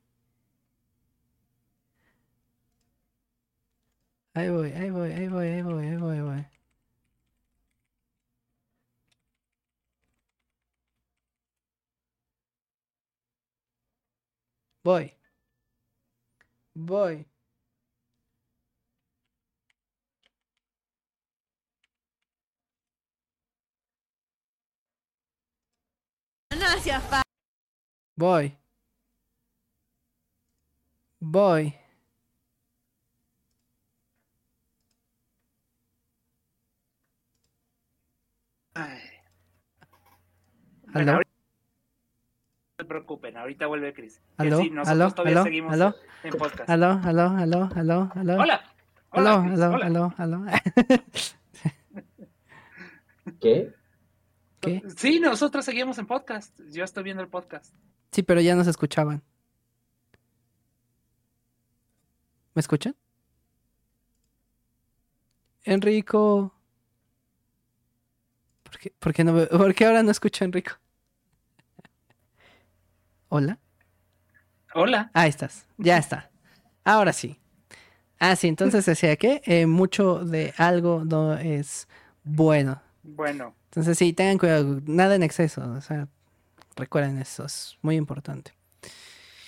Ahí voy, ahí voy, ahí voy, ahí voy, ahí voy, ahí voy. Voy. Voy. Voy. Voy. no se preocupen, ahorita vuelve Chris. ¿Aló? Sí, nosotros todavía seguimos en podcast. ¿Aló? ¿Aló? ¿Aló? ¿Aló? ¿Aló? Hola. Hola, aló, aló, aló, ¿Qué? ¿Qué? Sí, nosotros seguimos en podcast. Yo estoy viendo el podcast. Sí, pero ya nos escuchaban. ¿Me escuchan? Enrico. ¿Por qué, no, ¿Por qué ahora no escucho a Enrico? ¿Hola? Hola. Ahí estás, ya está. Ahora sí. Ah, sí, entonces decía que eh, mucho de algo no es bueno. Bueno. Entonces sí, tengan cuidado, nada en exceso. O sea, recuerden eso, es muy importante.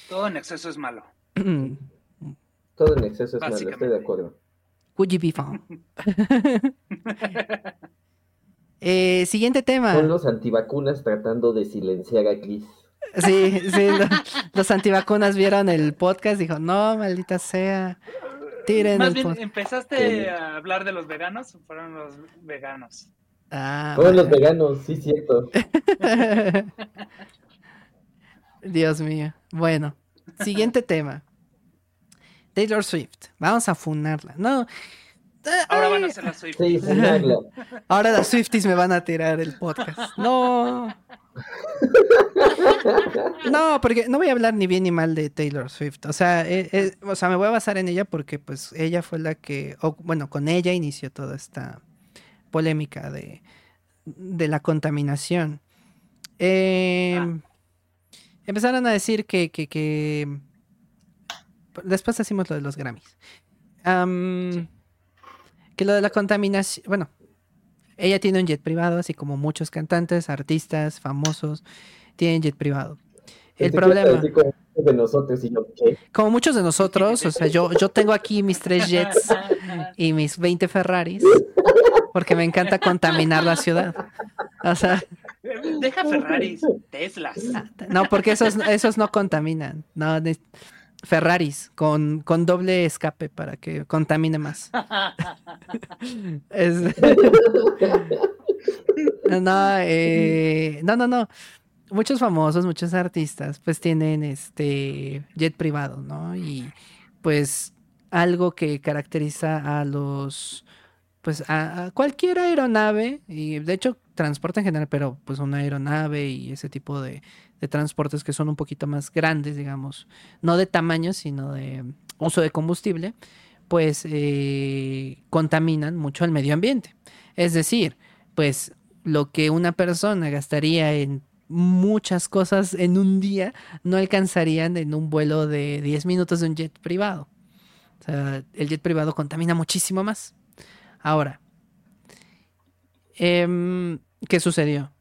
Todo en exceso es malo. Todo en exceso es malo, estoy de acuerdo. Would you be Eh, siguiente tema. Son los antivacunas tratando de silenciar a Chris. Sí, sí, los antivacunas vieron el podcast dijo, no, maldita sea. Tiren Más bien, ¿empezaste a hablar de los veganos o fueron los veganos? Ah, fueron los veganos, sí, cierto. Dios mío. Bueno, siguiente tema. Taylor Swift. Vamos a funarla. No, Ahora van a ser las Swifties. Sí, Ahora las Swifties me van a tirar el podcast. No. No, porque no voy a hablar ni bien ni mal de Taylor Swift. O sea, eh, eh, o sea, me voy a basar en ella porque pues ella fue la que, bueno, con ella inició toda esta polémica de, de la contaminación. Em, ah. Empezaron a decir que, que, que, Después hacemos lo de los Grammys que lo de la contaminación, bueno, ella tiene un jet privado, así como muchos cantantes, artistas, famosos, tienen jet privado. El problema... Como, de nosotros, como muchos de nosotros, o sea, yo, yo tengo aquí mis tres jets y mis 20 Ferraris, porque me encanta contaminar la ciudad. O sea... Deja Ferraris, Teslas. No, porque esos, esos no contaminan. No, Ferraris con, con doble escape para que contamine más. No, eh, no, no, no. Muchos famosos, muchos artistas, pues tienen este jet privado, ¿no? Y pues algo que caracteriza a los, pues a, cualquier aeronave, y de hecho transporte en general, pero pues una aeronave y ese tipo de, de transportes que son un poquito más grandes, digamos, no de tamaño, sino de uso de combustible, pues eh, contaminan mucho el medio ambiente. Es decir, pues lo que una persona gastaría en muchas cosas en un día no alcanzarían en un vuelo de 10 minutos de un jet privado. O sea, el jet privado contamina muchísimo más. Ahora, em, ¿qué sucedió?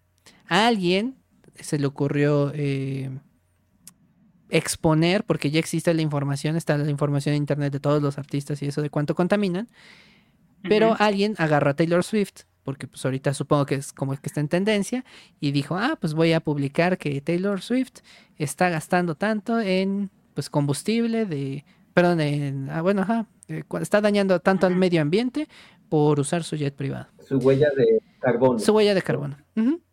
A alguien se le ocurrió eh, exponer, porque ya existe la información, está la información en internet de todos los artistas y eso de cuánto contaminan, pero alguien agarró a Taylor Swift, porque pues ahorita supongo que es como que está en tendencia, y dijo, ah, pues voy a publicar que Taylor Swift está gastando tanto en pues combustible de, perdón, en, ah, bueno, ajá, eh, está dañando tanto al medio ambiente por usar su jet privado. Su huella de carbono. Su huella de carbono.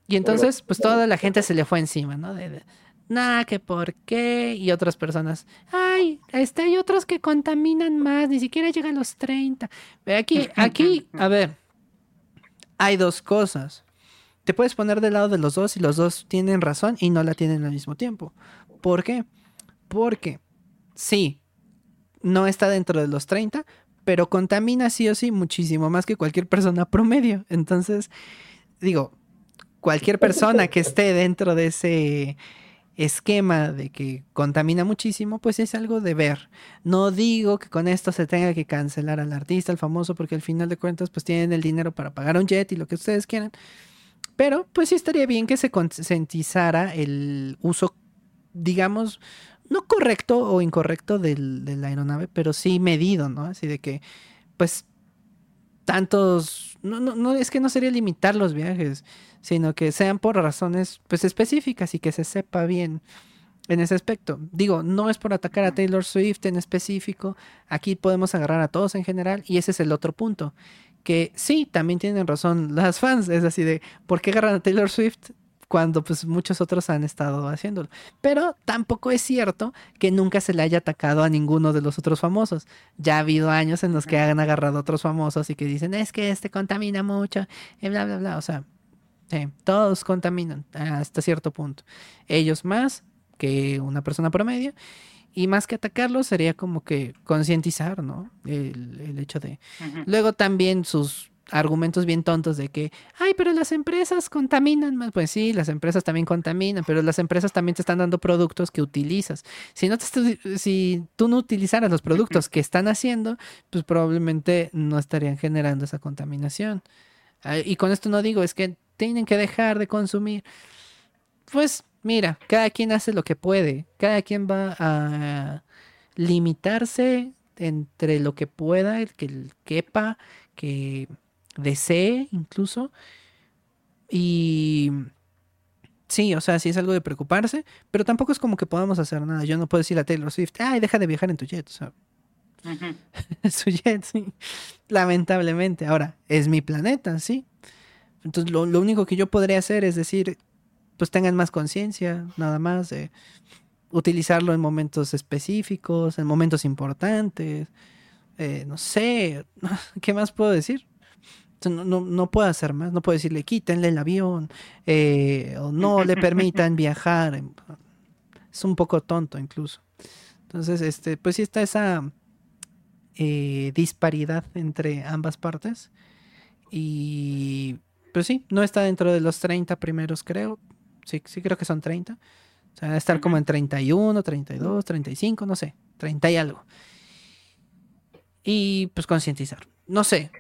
Y entonces, pues toda la gente se le fue encima, ¿no? De, nada, que por qué. Y otras personas, ay, este, hay otros que contaminan más, ni siquiera llegan a los 30. Aquí, aquí, a ver, hay dos cosas. Te puedes poner del lado de los dos y los dos tienen razón y no la tienen al mismo tiempo. ¿Por qué? Porque sí, no está dentro de los 30, pero contamina sí o sí muchísimo más que cualquier persona promedio. Entonces, digo, cualquier persona que esté dentro de ese esquema de que contamina muchísimo, pues es algo de ver. No digo que con esto se tenga que cancelar al artista, al famoso, porque al final de cuentas pues tienen el dinero para pagar un jet y lo que ustedes quieran. Pero pues sí estaría bien que se concientizara el uso, digamos, no correcto o incorrecto del, de la aeronave, pero sí medido, ¿no? Así de que, pues, tantos, no, no, no, es que no sería limitar los viajes, sino que sean por razones pues específicas y que se sepa bien en ese aspecto. Digo, no es por atacar a Taylor Swift en específico, aquí podemos agarrar a todos en general y ese es el otro punto, que sí, también tienen razón las fans, es así de, ¿por qué agarran a Taylor Swift? Cuando pues muchos otros han estado haciéndolo. Pero tampoco es cierto que nunca se le haya atacado a ninguno de los otros famosos. Ya ha habido años en los que han agarrado a otros famosos y que dicen, es que este contamina mucho, y bla, bla, bla. O sea, todos contaminan hasta cierto punto. Ellos más que una persona promedio. Y más que atacarlos sería como que concientizar, ¿no? El, hecho de... Luego también sus argumentos bien tontos de que, ay, pero las empresas contaminan más. Pues sí, las empresas también contaminan, pero las empresas también te están dando productos que utilizas. Si, no te, si tú no utilizaras los productos que están haciendo, pues probablemente no estarían generando esa contaminación. Y con esto no digo, es que tienen que dejar de consumir. Pues mira, cada quien hace lo que puede, cada quien va a limitarse entre lo que pueda, el que quepa, que desee incluso. Y sí, o sea, sí es algo de preocuparse, pero tampoco es como que podamos hacer nada. Yo no puedo decir a Taylor Swift, ay, deja de viajar en tu jet. O sea, su jet, sí. Lamentablemente. Ahora, es mi planeta, sí. Entonces, lo, lo, único que yo podría hacer es decir, pues tengan más conciencia, nada más, de utilizarlo en momentos específicos, en momentos importantes. Eh, no sé, ¿qué más puedo decir? No, no, no, puedo hacer más, no puedo decirle quítenle el avión eh, o no le permitan viajar. Es un poco tonto incluso. Entonces, este, pues sí está esa eh, disparidad entre ambas partes. Y pues sí, no está dentro de los 30 primeros, creo. Sí, sí creo que son 30. O sea, estar como en 31, 32, 35, no sé, 30 y algo. Y pues concientizar no sé,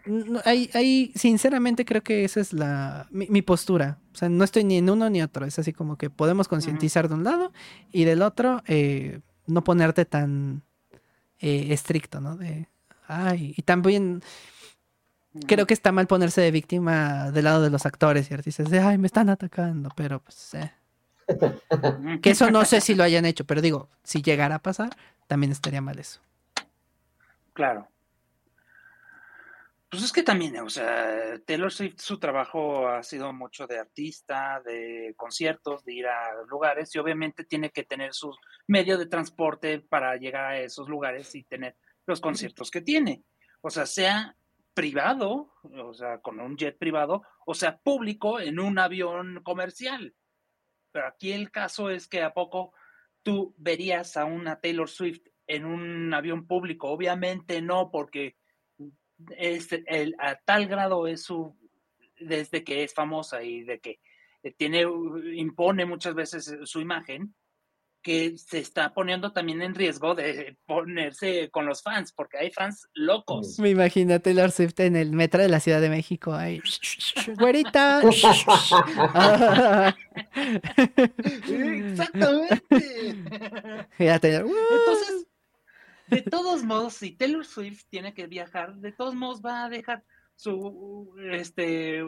ahí, sinceramente creo que esa es la mi, postura. O sea, no estoy ni en uno ni otro. Es así como que podemos concientizar de un lado y del otro eh, no ponerte tan eh, estricto, ¿no? De, ay, y también creo que está mal ponerse de víctima del lado de los actores y artistas. De, ay, me están atacando, pero pues... Eh. que eso no sé si lo hayan hecho, pero digo, si llegara a pasar, también estaría mal eso. Claro. Pues es que también, o sea, Taylor Swift, su trabajo ha sido mucho de artista, de conciertos, de ir a lugares, y obviamente tiene que tener su medio de transporte para llegar a esos lugares y tener los conciertos que tiene. O sea, sea privado, o sea, con un jet privado, o sea, público en un avión comercial. Pero aquí el caso es que a poco tú verías a una Taylor Swift en un avión público. Obviamente no, porque es el, a tal grado es su, desde que es famosa y de que tiene, impone muchas veces su imagen, que se está poniendo también en riesgo de ponerse con los fans, porque hay fans locos. Me imagino a Taylor Swift en el metro de la Ciudad de México. Ahí. ¡Güerita! Exactamente. Entonces, de todos modos, si Taylor Swift tiene que viajar, de todos modos va a dejar su, este,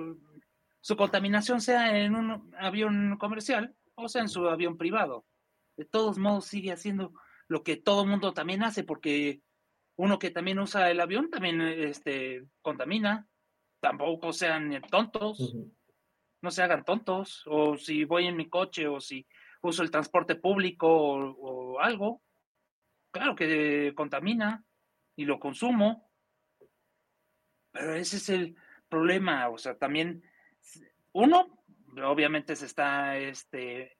su contaminación sea en un avión comercial o sea en su avión privado de todos modos sigue haciendo lo que todo mundo también hace, porque uno que también usa el avión también este, contamina. Tampoco sean tontos, no se hagan tontos. O si voy en mi coche o si uso el transporte público o, algo, claro que contamina y lo consumo. Pero ese es el problema, o sea, también uno obviamente se está este,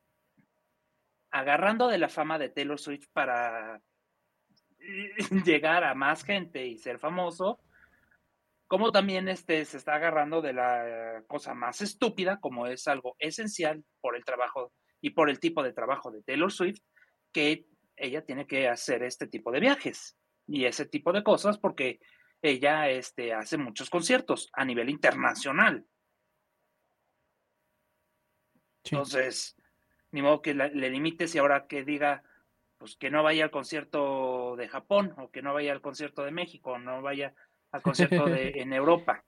agarrando de la fama de Taylor Swift para llegar a más gente y ser famoso, como también este, se está agarrando de la cosa más estúpida, como es algo esencial por el trabajo y por el tipo de trabajo de Taylor Swift, que ella tiene que hacer este tipo de viajes y ese tipo de cosas porque ella este, hace muchos conciertos a nivel internacional. Entonces, ni modo que le limites y ahora que diga pues que no vaya al concierto de Japón o que no vaya al concierto de México, o no vaya al concierto de, en Europa.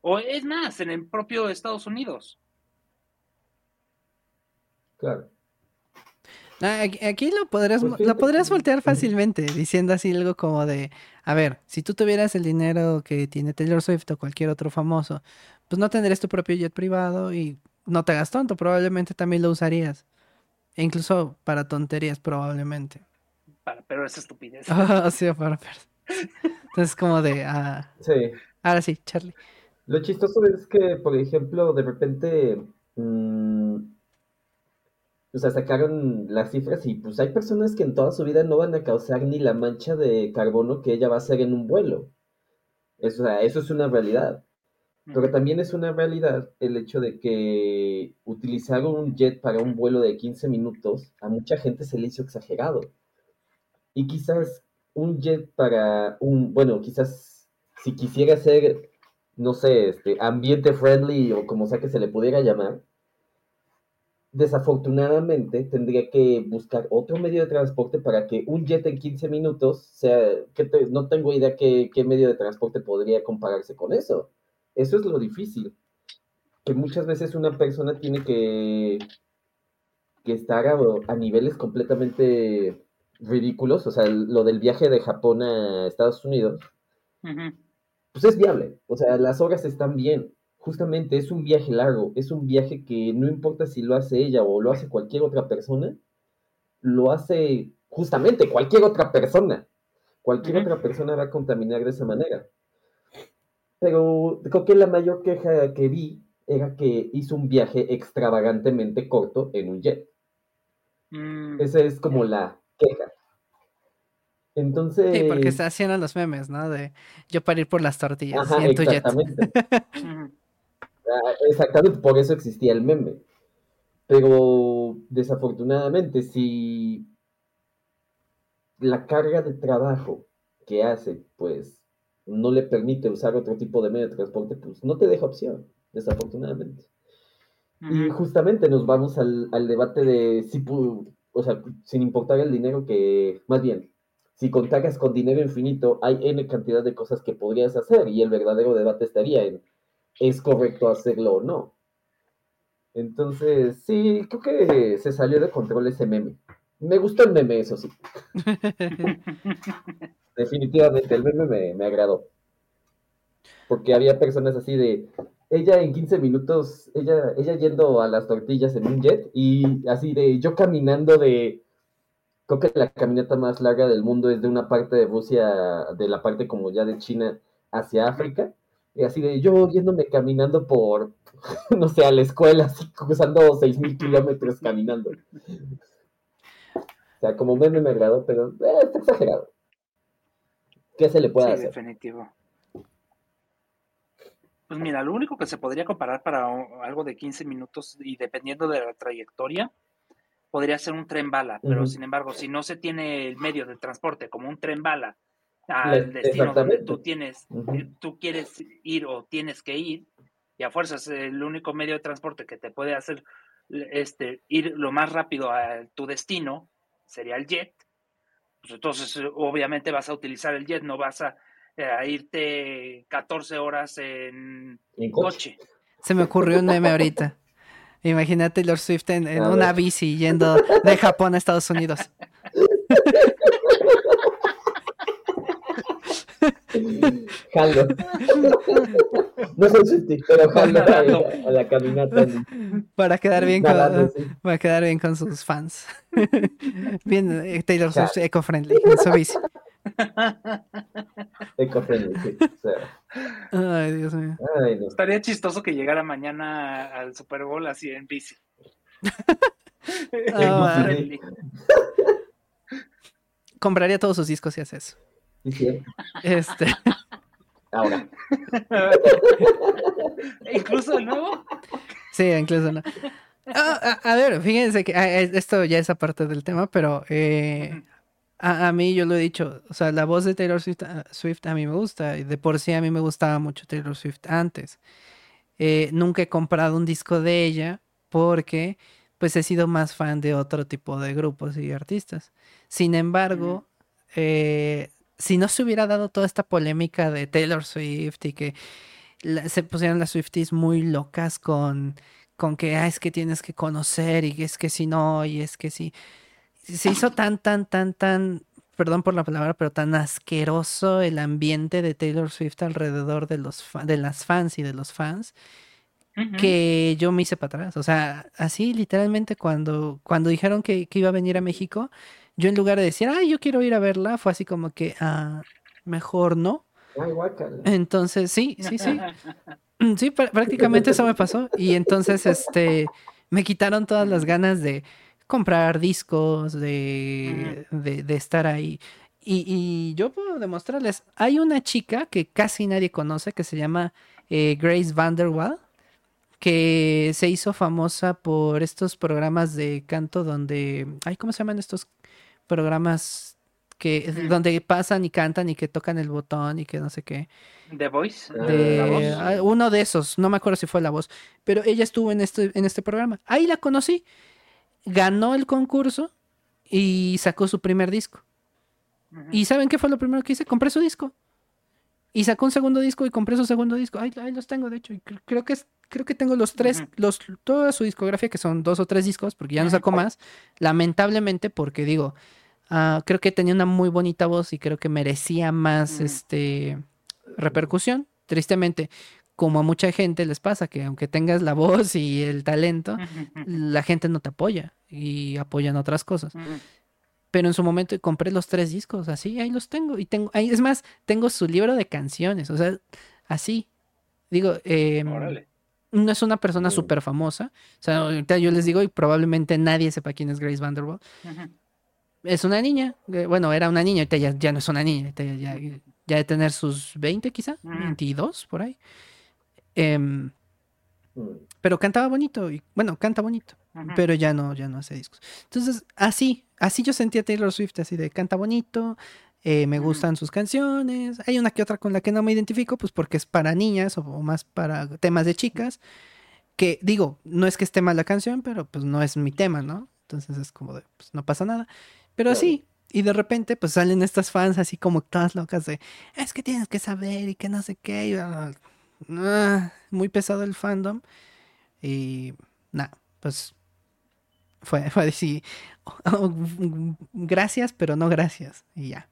O es más, en el propio Estados Unidos. Claro. Ah, aquí, lo podrías, pues lo podrías voltear fácilmente, diciendo así algo como de, a ver, si tú tuvieras el dinero que tiene Taylor Swift o cualquier otro famoso, pues no tendrías tu propio jet privado y no te hagas tonto, probablemente también lo usarías. E incluso para tonterías, probablemente. Para, pero es estupidez. Ah, sí, para, Entonces, como de. Ah, sí. Ahora sí, Charlie. Lo chistoso es que, por ejemplo, de repente. Mm, o sea, sacaron las cifras y pues hay personas que en toda su vida no van a causar ni la mancha de carbono que ella va a hacer en un vuelo. Eso, eso es una realidad. Pero también es una realidad el hecho de que utilizar un jet para un vuelo de 15 minutos a mucha gente se le hizo exagerado. Y quizás un jet para un, bueno, quizás si quisiera ser, no sé, este, ambiente friendly o como sea que se le pudiera llamar, desafortunadamente tendría que buscar otro medio de transporte para que un jet en 15 minutos sea, que no tengo idea qué, qué medio de transporte podría compararse con eso. Eso es lo difícil, que muchas veces una persona tiene que, que estar a, niveles completamente ridículos, o sea, lo del viaje de Japón a Estados Unidos, pues es viable, o sea, las horas están bien, justamente es un viaje largo, es un viaje que no importa si lo hace ella o lo hace cualquier otra persona, lo hace justamente cualquier otra persona. Cualquier otra persona va a contaminar de esa manera. Pero creo que la mayor queja que vi era que hizo un viaje extravagantemente corto en un jet. Mm. Esa es como la queja. Entonces. Sí, porque se hacían los memes, ¿no? De yo para ir por las tortillas en tu exactamente. Ah, exactamente, por eso existía el meme. Pero desafortunadamente, si la carga de trabajo que hace, pues no le permite usar otro tipo de medio de transporte, pues no te deja opción, desafortunadamente. Y justamente nos vamos al, debate de si, o sea, sin importar el dinero que, más bien, si contagas con dinero infinito, hay N cantidad de cosas que podrías hacer y el verdadero debate estaría en, ¿es correcto hacerlo o no? Entonces, sí, creo que se salió de control ese meme. Me gustó el meme, eso sí. Definitivamente, el meme me, agradó. porque había personas así de, ella en 15 minutos, ella, ella yendo a las tortillas en un jet y así de yo caminando de, creo que la caminata más larga del mundo es de una parte de Rusia, de la parte como ya de China hacia África, y así de yo yéndome caminando por, no sé, a la escuela, así cruzando 6.000 kilómetros caminando. O sea, como meme me agradó, pero eh, está exagerado. ¿Qué se le puede sí, hacer? definitivo. Pues mira, lo único que se podría comparar para algo de 15 minutos y dependiendo de la trayectoria, podría ser un tren bala, pero sin embargo, si no se tiene el medio de transporte como un tren bala al destino donde tú tienes, eh, tú quieres ir o tienes que ir, y a fuerzas el único medio de transporte que te puede hacer este, ir lo más rápido a tu destino sería el jet, pues entonces obviamente vas a utilizar el jet, no vas a eh, a irte 14 horas en, coche? Se me ocurrió un meme ahorita. Imagínate Taylor Swift en, una bici yendo de Japón a Estados Unidos. Jalo. No soy Swifty, pero jalo a, la caminata. Para quedar bien con, para quedar bien con sus fans. Bien, eh, Taylor Swift eco-friendly en su bici. Ay, Dios mío. Estaría chistoso que llegara mañana al Super Bowl así en bici. Ah, Compraría todos sus discos si hace eso. Este. Ahora. ¿Incluso el nuevo? Sí, incluso no. Ah, a, ver, fíjense que ah, esto ya es aparte del tema, pero eh, a, mí yo lo he dicho, o sea, la voz de Taylor ah, Swift, a mí me gusta, y de por sí a mí me gustaba mucho Taylor Swift antes. Eh, nunca he comprado un disco de ella porque pues he sido más fan de otro tipo de grupos y artistas. Sin embargo, eh, si no se hubiera dado toda esta polémica de Taylor Swift y que se pusieron las Swifties muy locas con, con que ah, es que tienes que conocer y es que si no, y es que si se hizo tan, tan, tan, tan, perdón por la palabra, pero tan asqueroso el ambiente de Taylor Swift alrededor de, los de las fans y de los fans que yo me hice para atrás. O sea, así literalmente cuando, cuando dijeron que, iba a venir a México, yo en lugar de decir, ay, yo quiero ir a verla, fue así como que, ah, mejor no. Entonces, sí, sí, sí. Sí, prácticamente eso me pasó. Y entonces, este, me quitaron todas las ganas de, comprar discos, de, de, estar ahí. Y, y, yo puedo demostrarles, hay una chica que casi nadie conoce que se llama eh, Grace Vanderwall, que se hizo famosa por estos programas de canto donde, ay, ¿cómo se llaman estos programas que donde pasan y cantan y que tocan el botón y que no sé qué? The Voice. De, ah, uno de esos, no me acuerdo si fue la voz, pero ella estuvo en este, en este programa. Ahí la conocí ganó el concurso y sacó su primer disco. ¿Y saben qué fue lo primero que hice? Compré su disco. Y sacó un segundo disco y compré su segundo disco. Ahí, los tengo, de hecho. creo que es, creo que tengo los tres, los, toda su discografía, que son dos o tres discos, porque ya no sacó más. Lamentablemente, porque digo, ah, creo que tenía una muy bonita voz y creo que merecía más este repercusión. Tristemente, como a mucha gente les pasa, que aunque tengas la voz y el talento, la gente no te apoya y apoyan otras cosas. Pero en su momento compré los tres discos, así, ahí los tengo. Y tengo, ahí, es más, tengo su libro de canciones, o sea, así. Digo, eh, no es una persona súper famosa. O sea, ahorita yo les digo, y probablemente nadie sepa quién es Grace Vanderbilt. Es una niña, eh, bueno, era una niña, ahorita ya, no es una niña, ya, ya, ya de tener sus 20 quizá, 22 por ahí. Mm. pero cantaba bonito, y bueno, canta bonito, pero ya no, ya no hace discos. Entonces, así, así yo sentía Taylor Swift, así de canta bonito, eh, me gustan sus canciones. Hay una que otra con la que no me identifico, pues porque es para niñas o, más para temas de chicas. Que digo, no es que esté mal la canción, pero pues no es mi tema, ¿no? Entonces es como de, pues no pasa nada. Pero así, y de repente pues salen estas fans así como todas locas de, es que tienes que saber y que no sé qué. Y, Ah, muy pesado el fandom. Y nada, pues fue, fue oh, gracias, pero no gracias. Y ya.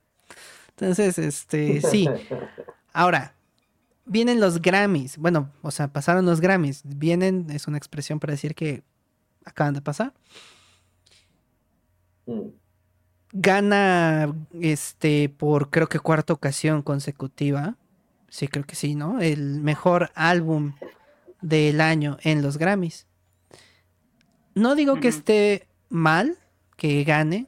Entonces, este, sí. Ahora, vienen los Grammys. Bueno, o sea, pasaron los Grammys. Vienen, es una expresión para decir que acaban de pasar. Gana este por creo que cuarta ocasión consecutiva. Sí, creo que sí, ¿no? El mejor álbum del año en los Grammys. No digo que esté mal que gane.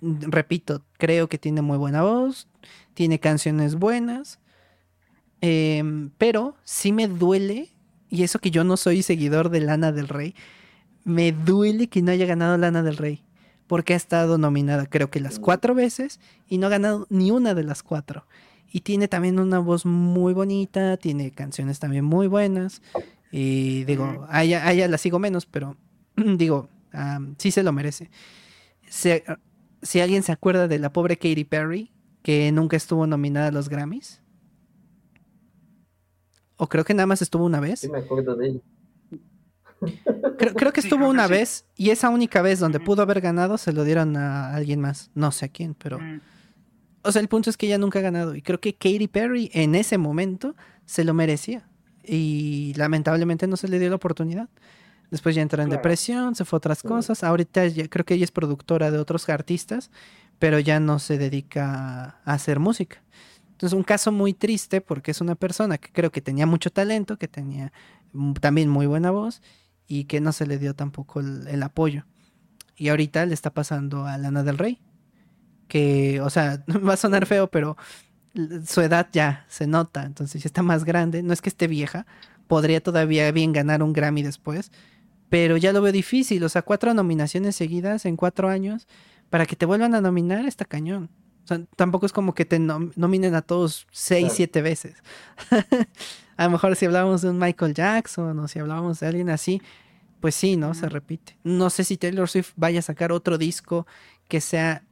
Repito, creo que tiene muy buena voz, tiene canciones buenas, em, pero sí me duele, y eso que yo no soy seguidor de Lana del Rey, me duele que no haya ganado Lana del Rey, porque ha estado nominada creo que las cuatro veces y no ha ganado ni una de las cuatro. Y tiene también una voz muy bonita, tiene canciones también muy buenas. Y digo, a ella, la sigo menos, pero digo, sí se lo merece. si alguien se acuerda de la pobre Katy Perry, que nunca estuvo nominada a los Grammys. O creo que nada más estuvo una vez. Sí, me acuerdo de ella. Creo, que estuvo una vez y esa única vez donde pudo haber ganado se lo dieron a alguien más. No sé a quién, pero... O sea, el punto es que ella nunca ha ganado y creo que Katy Perry en ese momento se lo merecía y lamentablemente no se le dio la oportunidad. Después ya entró en depresión, se fue a otras cosas. Ahorita creo que ella es productora de otros artistas, pero ya no se dedica a hacer música. Entonces, un caso muy triste porque es una persona que creo que tenía mucho talento, que tenía también muy buena voz y que no se le dio tampoco el, apoyo. Y ahorita le está pasando a Lana del Rey, que, o sea, va a sonar feo, pero su edad ya se nota, entonces ya está más grande, no es que esté vieja, podría todavía bien ganar un Grammy después, pero ya lo veo difícil, o sea, cuatro nominaciones seguidas en cuatro años, para que te vuelvan a nominar está cañón. O sea, tampoco es como que te nominen a todos seis, siete veces. a lo mejor si hablábamos de un Michael Jackson o si hablábamos de alguien así, pues sí, ¿no? Se repite. No sé si Taylor Swift vaya a sacar otro disco que sea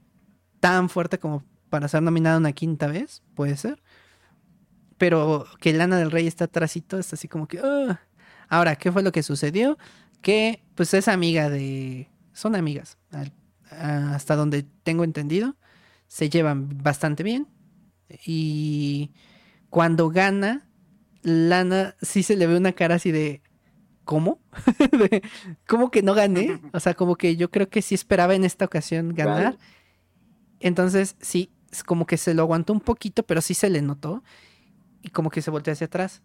tan fuerte como para ser nominada una quinta vez, puede ser. Pero que Lana del Rey está atrásito, es así como que... Ahora, ¿qué fue lo que sucedió? Que pues es amiga de... Son amigas, hasta donde tengo entendido. Se llevan bastante bien. Y cuando gana, Lana sí se le ve una cara así de... ¿Cómo? ¿Cómo que no gané? O sea, como que yo creo que sí esperaba en esta ocasión ganar. Entonces, sí, como que se lo aguantó un poquito, pero sí se le notó. Y como que se volteó hacia atrás.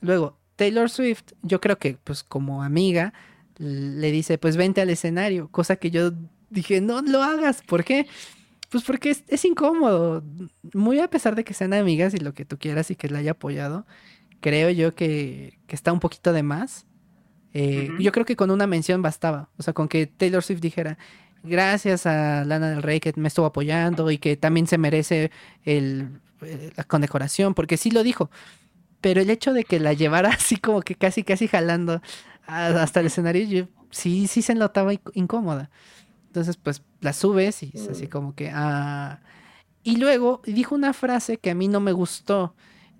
Luego, Taylor Swift, yo creo que, pues como amiga, le dice, pues vente al escenario. Cosa que yo dije, no lo hagas. ¿Por qué? Pues porque es, incómodo. Muy a pesar de que sean amigas y lo que tú quieras y que la haya apoyado, creo yo que, está un poquito de más. Eh, yo creo que con una mención bastaba. O sea, con que Taylor Swift dijera, gracias a Lana del Rey que me estuvo apoyando y que también se merece el, eh, la condecoración, porque sí lo dijo. Pero el hecho de que la llevara así como que casi, casi jalando hasta el escenario, sí, sí se notaba incómoda. Entonces, pues la subes y es así como que... Ah. Y luego dijo una frase que a mí no me gustó.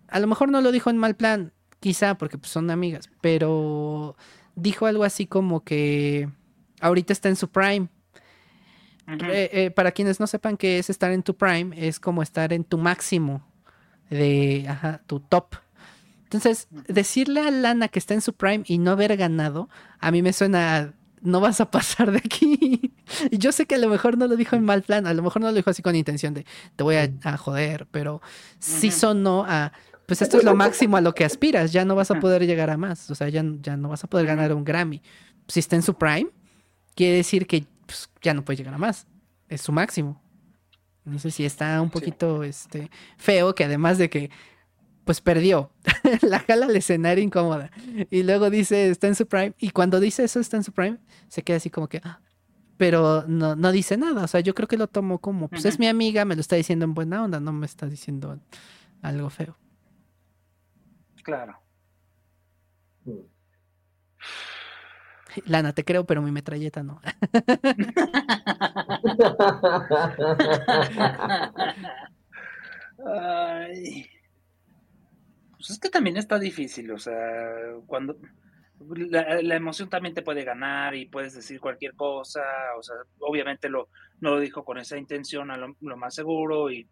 A lo mejor no lo dijo en mal plan, quizá porque pues, son amigas, pero dijo algo así como que ahorita está en su prime eh, eh, para quienes no sepan qué es estar en tu prime, es como estar en tu máximo de ajá, tu top. Entonces, decirle a Lana que está en su prime y no haber ganado, a mí me suena no vas a pasar de aquí. y yo sé que a lo mejor no lo dijo en mal plan, a lo mejor no lo dijo así con intención de te voy a, joder, pero sí sonó a pues esto es lo máximo a lo que aspiras, ya no vas a poder llegar a más, o sea, ya, ya no vas a poder ganar un Grammy. Si está en su prime, quiere decir que pues, ya no puede llegar a más. Es su máximo. No sé si está un poquito este, feo, que además de que pues perdió, la jala al escenario incómoda. Y luego dice, está en su prime. Y cuando dice eso, está en su prime, se queda así como que, ah", pero no, no dice nada. O sea, yo creo que lo tomó como, pues es mi amiga, me lo está diciendo en buena onda, no me está diciendo algo feo. Claro. Lana, te creo, pero mi metralleta no. Ay. Pues es que también está difícil, o sea, cuando la, emoción también te puede ganar y puedes decir cualquier cosa, o sea, obviamente lo, no lo dijo con esa intención a lo, más seguro y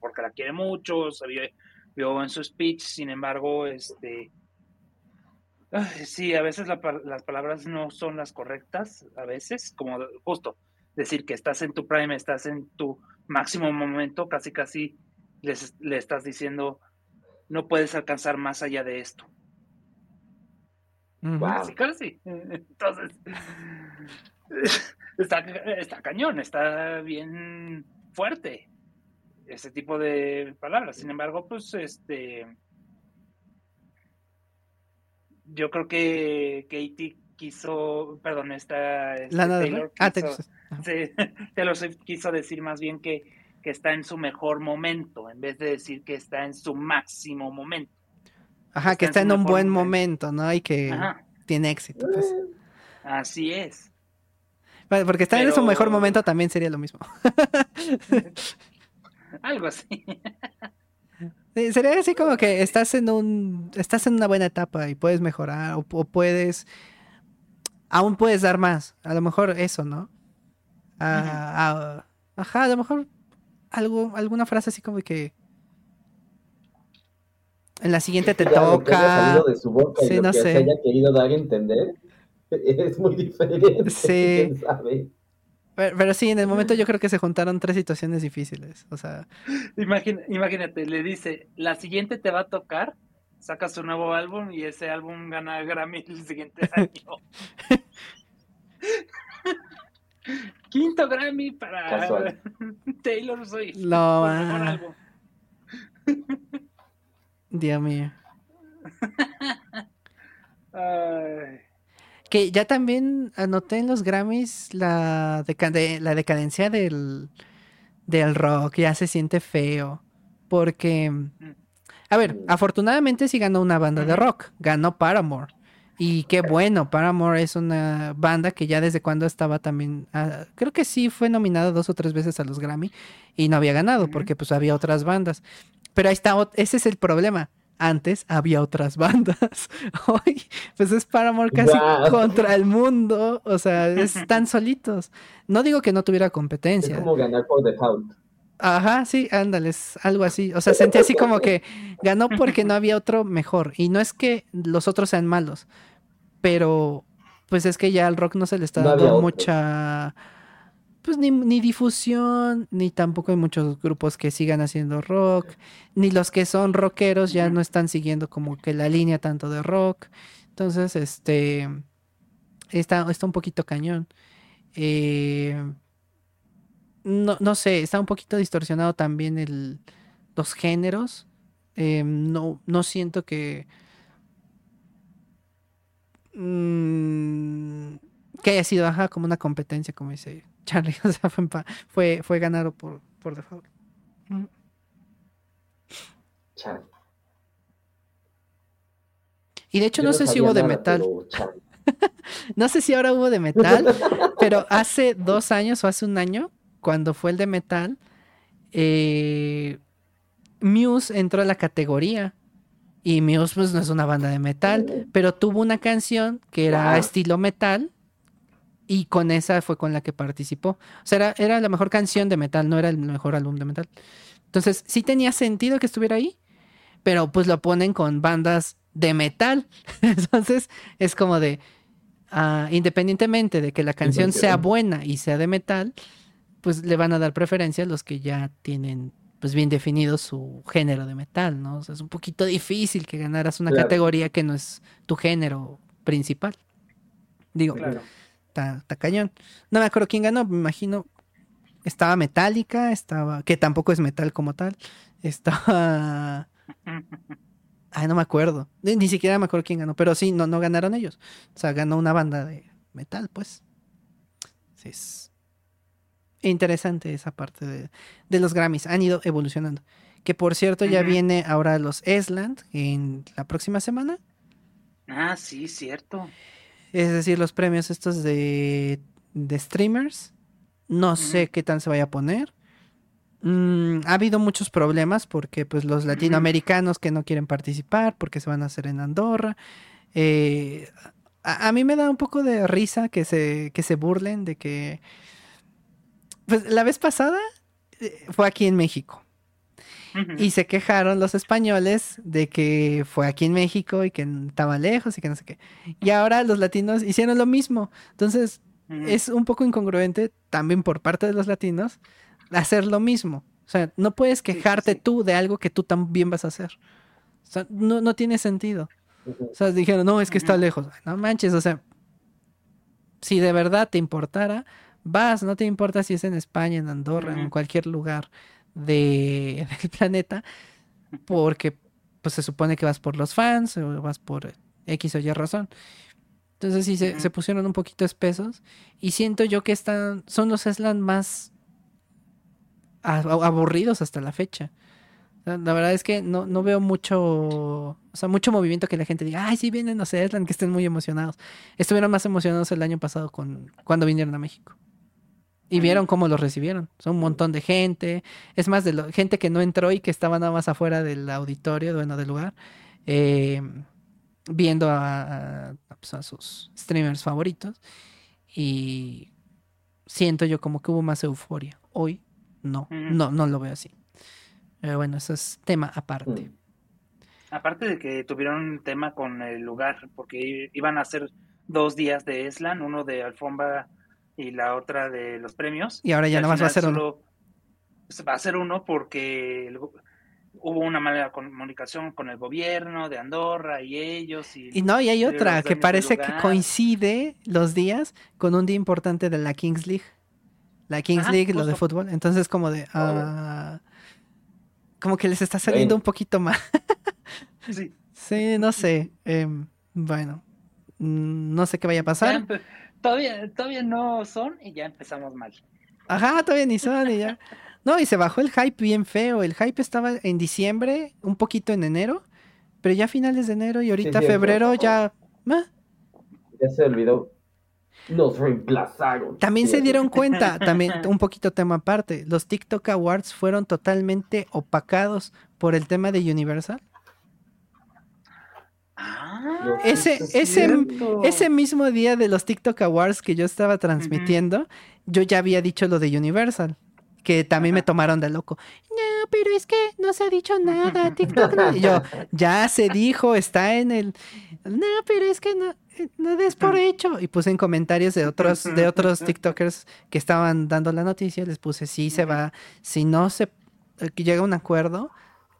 porque la quiere mucho, vio en su speech. Sin embargo, este, sí, a veces las palabras no son las correctas, a veces, como justo decir que estás en tu prime, estás en tu máximo momento, casi casi le estás diciendo, no puedes alcanzar más allá de esto. Casi, casi. Entonces, está, está cañón, está bien fuerte ese tipo de palabras. Sin embargo, pues este yo creo que Katie quiso, perdón, esta, este, Taylor, ah, quiso, sí, quiso decir más bien que, que está en su mejor momento, en vez de decir que está en su máximo momento. Ajá, que está en, un buen momento, ¿no? Y que tiene éxito. Pues. Así es. porque estar en su mejor momento también sería lo mismo. Algo así. sería así como que estás en un, estás en una buena etapa y puedes mejorar o, puedes, aún puedes dar más. A lo mejor eso, ¿no? ajá, a lo mejor algo, alguna frase así como que en la siguiente te toca. de su boca sí, no sé. Se haya querido dar a entender es muy diferente. Sí. Pero, sí, en el momento yo creo que se juntaron tres situaciones difíciles. O sea. imagínate, le dice, la siguiente te va a tocar, saca su nuevo álbum y ese álbum gana Grammy el siguiente año. Quinto Grammy para Taylor Swift. No, álbum. Dios mío. Que ya también anoté en los Grammys la, la decadencia del, del rock, ya se siente feo. Porque, a ver, afortunadamente sí ganó una banda de rock, ganó Paramore. Y qué bueno, Paramore es una banda que ya desde cuando estaba también, ah, creo que sí fue nominada dos o tres veces a los Grammy y no había ganado porque pues había otras bandas. Pero ahí está, ese es el problema. Antes había otras bandas. Hoy, pues es Paramore casi contra el mundo. O sea, están solitos. No digo que no tuviera competencia. Es como ganar por default. Ajá, sí, ándales, algo así. O sea, sentí así como que ganó porque no había otro mejor. Y no es que los otros sean malos, pero pues es que ya al rock no se le está dando mucha pues ni, ni, difusión, ni tampoco hay muchos grupos que sigan haciendo rock, ni los que son rockeros ya no están siguiendo como que la línea tanto de rock. Entonces, este, está, está un poquito cañón. Eh, no, no sé, está un poquito distorsionado también el, los géneros. Eh, no, no siento que... Mm, que haya sido ajá, como una competencia, como dice Charlie. O sea, fue, fue, ganado por, por default. Charlie. Y de hecho, no, sé si hubo de metal. no sé si ahora hubo de metal, pero hace dos años o hace un año, cuando fue el de metal, eh, Muse entró a la categoría. Y Muse pues, no es una banda de metal, pero tuvo una canción que era estilo metal y con esa fue con la que participó. O sea, era, la mejor canción de metal, no era el mejor álbum de metal. Entonces, sí tenía sentido que estuviera ahí, pero pues lo ponen con bandas de metal. Entonces, es como de, ah, independientemente de que la canción sea buena y sea de metal, pues le van a dar preferencia a los que ya tienen pues bien definido su género de metal, ¿no? O sea, es un poquito difícil que ganaras una categoría que no es tu género principal. Digo, claro está, cañón. No me acuerdo quién ganó, me imagino. Estaba Metallica, estaba. que tampoco es metal como tal. Estaba. Ay, no me acuerdo. Ni, siquiera me acuerdo quién ganó. Pero sí, no, no ganaron ellos. O sea, ganó una banda de metal, pues. Sí, es interesante esa parte de, de los Grammys. Han ido evolucionando. Que por cierto, ya viene ahora los Esland en la próxima semana. Ah, sí, cierto es decir, los premios estos de, de streamers. No sé qué tan se vaya a poner. Mm, ha habido muchos problemas porque pues los latinoamericanos que no quieren participar porque se van a hacer en Andorra. Eh, a, mí me da un poco de risa que se, que se burlen de que... Pues la vez pasada eh, fue aquí en México. Y se quejaron los españoles de que fue aquí en México y que estaba lejos y que no sé qué. Y ahora los latinos hicieron lo mismo. Entonces, es un poco incongruente también por parte de los latinos hacer lo mismo. O sea, no puedes quejarte tú de algo que tú también vas a hacer. O sea, no, no tiene sentido. O sea, dijeron, no, es que está lejos. No manches, o sea, si de verdad te importara, vas, no te importa si es en España, en Andorra, en cualquier lugar de, del planeta, porque pues se supone que vas por los fans o vas por X o Y razón. Entonces sí, se, pusieron un poquito espesos y siento yo que están, son los Eslan más aburridos hasta la fecha. La verdad es que no, no veo mucho, o sea, mucho movimiento que la gente diga, ay, sí vienen, sé, Eslan, que estén muy emocionados. Estuvieron más emocionados el año pasado con cuando vinieron a México. Y vieron cómo los recibieron. Son un montón de gente. Es más, de lo, gente que no entró y que estaba nada más afuera del auditorio, bueno, del lugar, eh, viendo pues, a, sus streamers favoritos. Y siento yo como que hubo más euforia. Hoy no, no, no lo veo así. Pero bueno, eso es tema aparte. Mm. Aparte de que tuvieron un tema con el lugar, porque iban a ser dos días de Eslan, uno de alfombra y la otra de los premios. Y ahora ya más va a ser uno. Va a ser uno porque hubo una mala comunicación con el gobierno de Andorra y ellos. Y, no, y hay otra que parece que coincide los días con un día importante de la Kings League. La Kings League, lo de fútbol. Entonces, como de. Ah, como que les está saliendo un poquito mal. sí. Sí, no sé. Em, bueno, mm, no sé qué vaya a pasar. Todavía, todavía no son y ya empezamos mal. Ajá, todavía ni son y ya. No, y se bajó el hype bien feo. El hype estaba en diciembre, un poquito en enero, pero ya finales de enero y ahorita febrero ya. Ya se olvidó. Nos reemplazaron. También se dieron cuenta, también un poquito tema aparte. Los TikTok Awards fueron totalmente opacados por el tema de Universal. Ah, ese, ese, ese mismo día de los TikTok Awards que yo estaba transmitiendo, yo ya había dicho lo de Universal, que también me tomaron de loco. No, pero es que no se ha dicho nada, TikTok. Y yo, ya se dijo, está en el. No, pero es que no, no des por hecho. Y puse en comentarios de otros, de otros TikTokers que estaban dando la noticia, les puse, sí se va, si no se eh, llega a un acuerdo,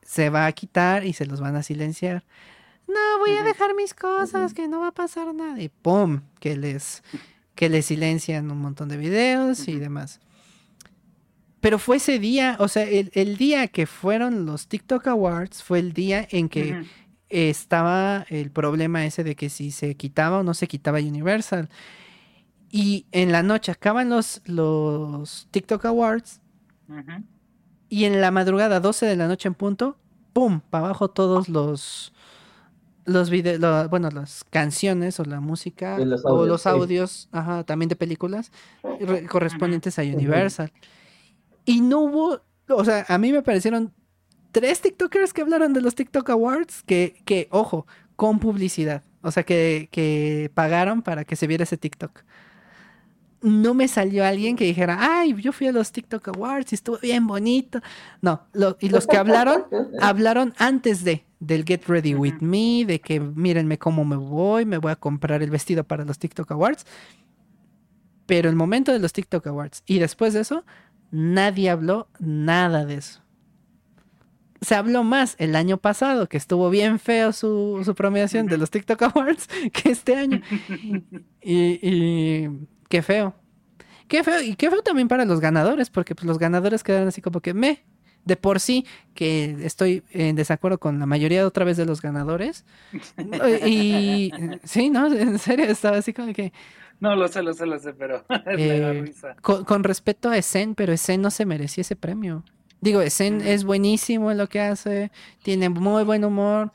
se va a quitar y se los van a silenciar no, voy a dejar mis cosas, que no va a pasar nada. Y ¡pum! Que les, que les silencian un montón de videos y demás. Pero fue ese día, o sea, el, día que fueron los TikTok Awards fue el día en que estaba el problema ese de que si se quitaba o no se quitaba Universal. Y en la noche acaban los, los TikTok Awards. Y en la madrugada, 12 de la noche en punto, ¡pum! Para abajo todos los, los videos, bueno, las canciones o la música o los audios, ajá, también de películas correspondientes a Universal. Y no hubo, o sea, a mí me parecieron tres TikTokers que hablaron de los TikTok Awards que, que ojo, con publicidad. O sea, que, que pagaron para que se viera ese TikTok. No me salió alguien que dijera, ay, yo fui a los TikTok Awards y estuvo bien bonito. No, y los que hablaron, hablaron antes de del Get Ready With Me, de que mírenme cómo me voy, me voy a comprar el vestido para los TikTok Awards. Pero el momento de los TikTok Awards y después de eso, nadie habló nada de eso. Se habló más el año pasado, que estuvo bien feo su, su premiación de los TikTok Awards, que este año. Y, y qué feo. Qué feo. Y qué feo también para los ganadores, porque pues, los ganadores quedaron así como que me, de por sí que estoy en desacuerdo con la mayoría otra vez de los ganadores. y sí, no, en serio, estaba así como que... No, lo sé, lo sé, lo sé, pero eh, con, con, respecto a Esen, pero Esen no se merecía ese premio. Digo, Esen es buenísimo en lo que hace, tiene muy buen humor,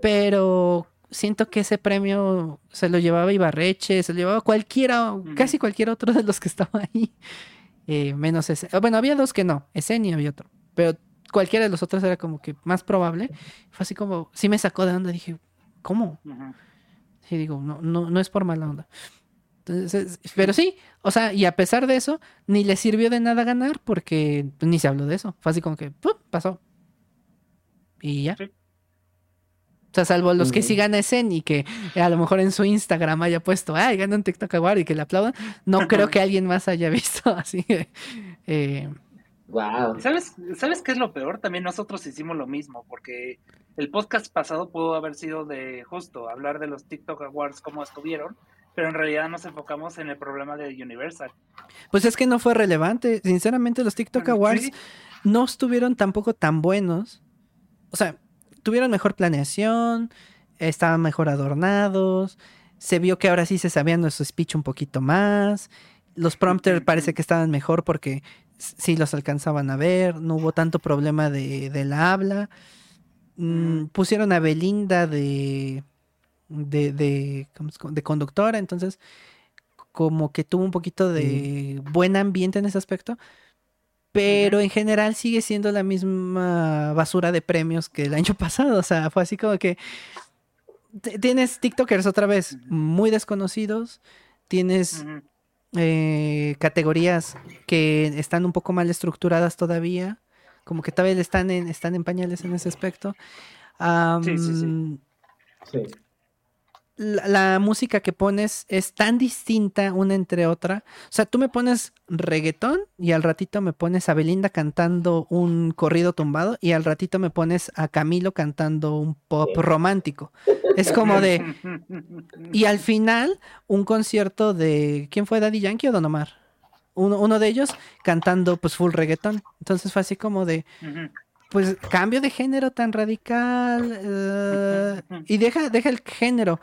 pero siento que ese premio se lo llevaba Ibarreche, se lo llevaba cualquiera, casi cualquier otro de los que estaba ahí. Eh, menos ese. Bueno, había dos que no, Esen y había otro. Pero cualquiera de los otros era como que más probable. Fue así como, sí me sacó de onda. Dije, ¿cómo? Sí, digo, no, no, no es por mala onda. Entonces, pero sí, o sea, y a pesar de eso, ni le sirvió de nada ganar porque ni se habló de eso. Fue así como que, ¡pum! pasó. Y ya. O sea, salvo los que sí esen y que a lo mejor en su Instagram haya puesto, ay, gana un TikTok Award y que le aplaudan. No creo que alguien más haya visto así. Eh, wow. ¿Sabes, ¿Sabes qué es lo peor? También nosotros hicimos lo mismo, porque el podcast pasado pudo haber sido de justo hablar de los TikTok Awards, cómo estuvieron, pero en realidad nos enfocamos en el problema de Universal. Pues es que no fue relevante. Sinceramente, los TikTok Awards no estuvieron tampoco tan buenos. O sea, tuvieron mejor planeación, estaban mejor adornados, se vio que ahora sí se sabían nuestro speech un poquito más, los prompters parece que estaban mejor porque sí los alcanzaban a ver, no hubo tanto problema de, la habla. Mm, pusieron a Belinda de, de, de, de, conductora, entonces como que tuvo un poquito de buen ambiente en ese aspecto, pero en general sigue siendo la misma basura de premios que el año pasado. O sea, fue así como que tienes TikTokers otra vez muy desconocidos, tienes eh, categorías que están un poco mal estructuradas todavía, como que todavía están en, están en pañales en ese aspecto. sí, sí, sí. sí la, música que pones es tan distinta una entre otra. O sea, tú me pones reggaetón y al ratito me pones a Belinda cantando un corrido tumbado y al ratito me pones a Camilo cantando un pop romántico. Es como de... Y al final, un concierto de... ¿Quién fue Daddy Yankee o Don Omar? Uno, de ellos cantando pues full reggaetón. Entonces fue así como de pues cambio de género tan radical eh, y deja, deja el género.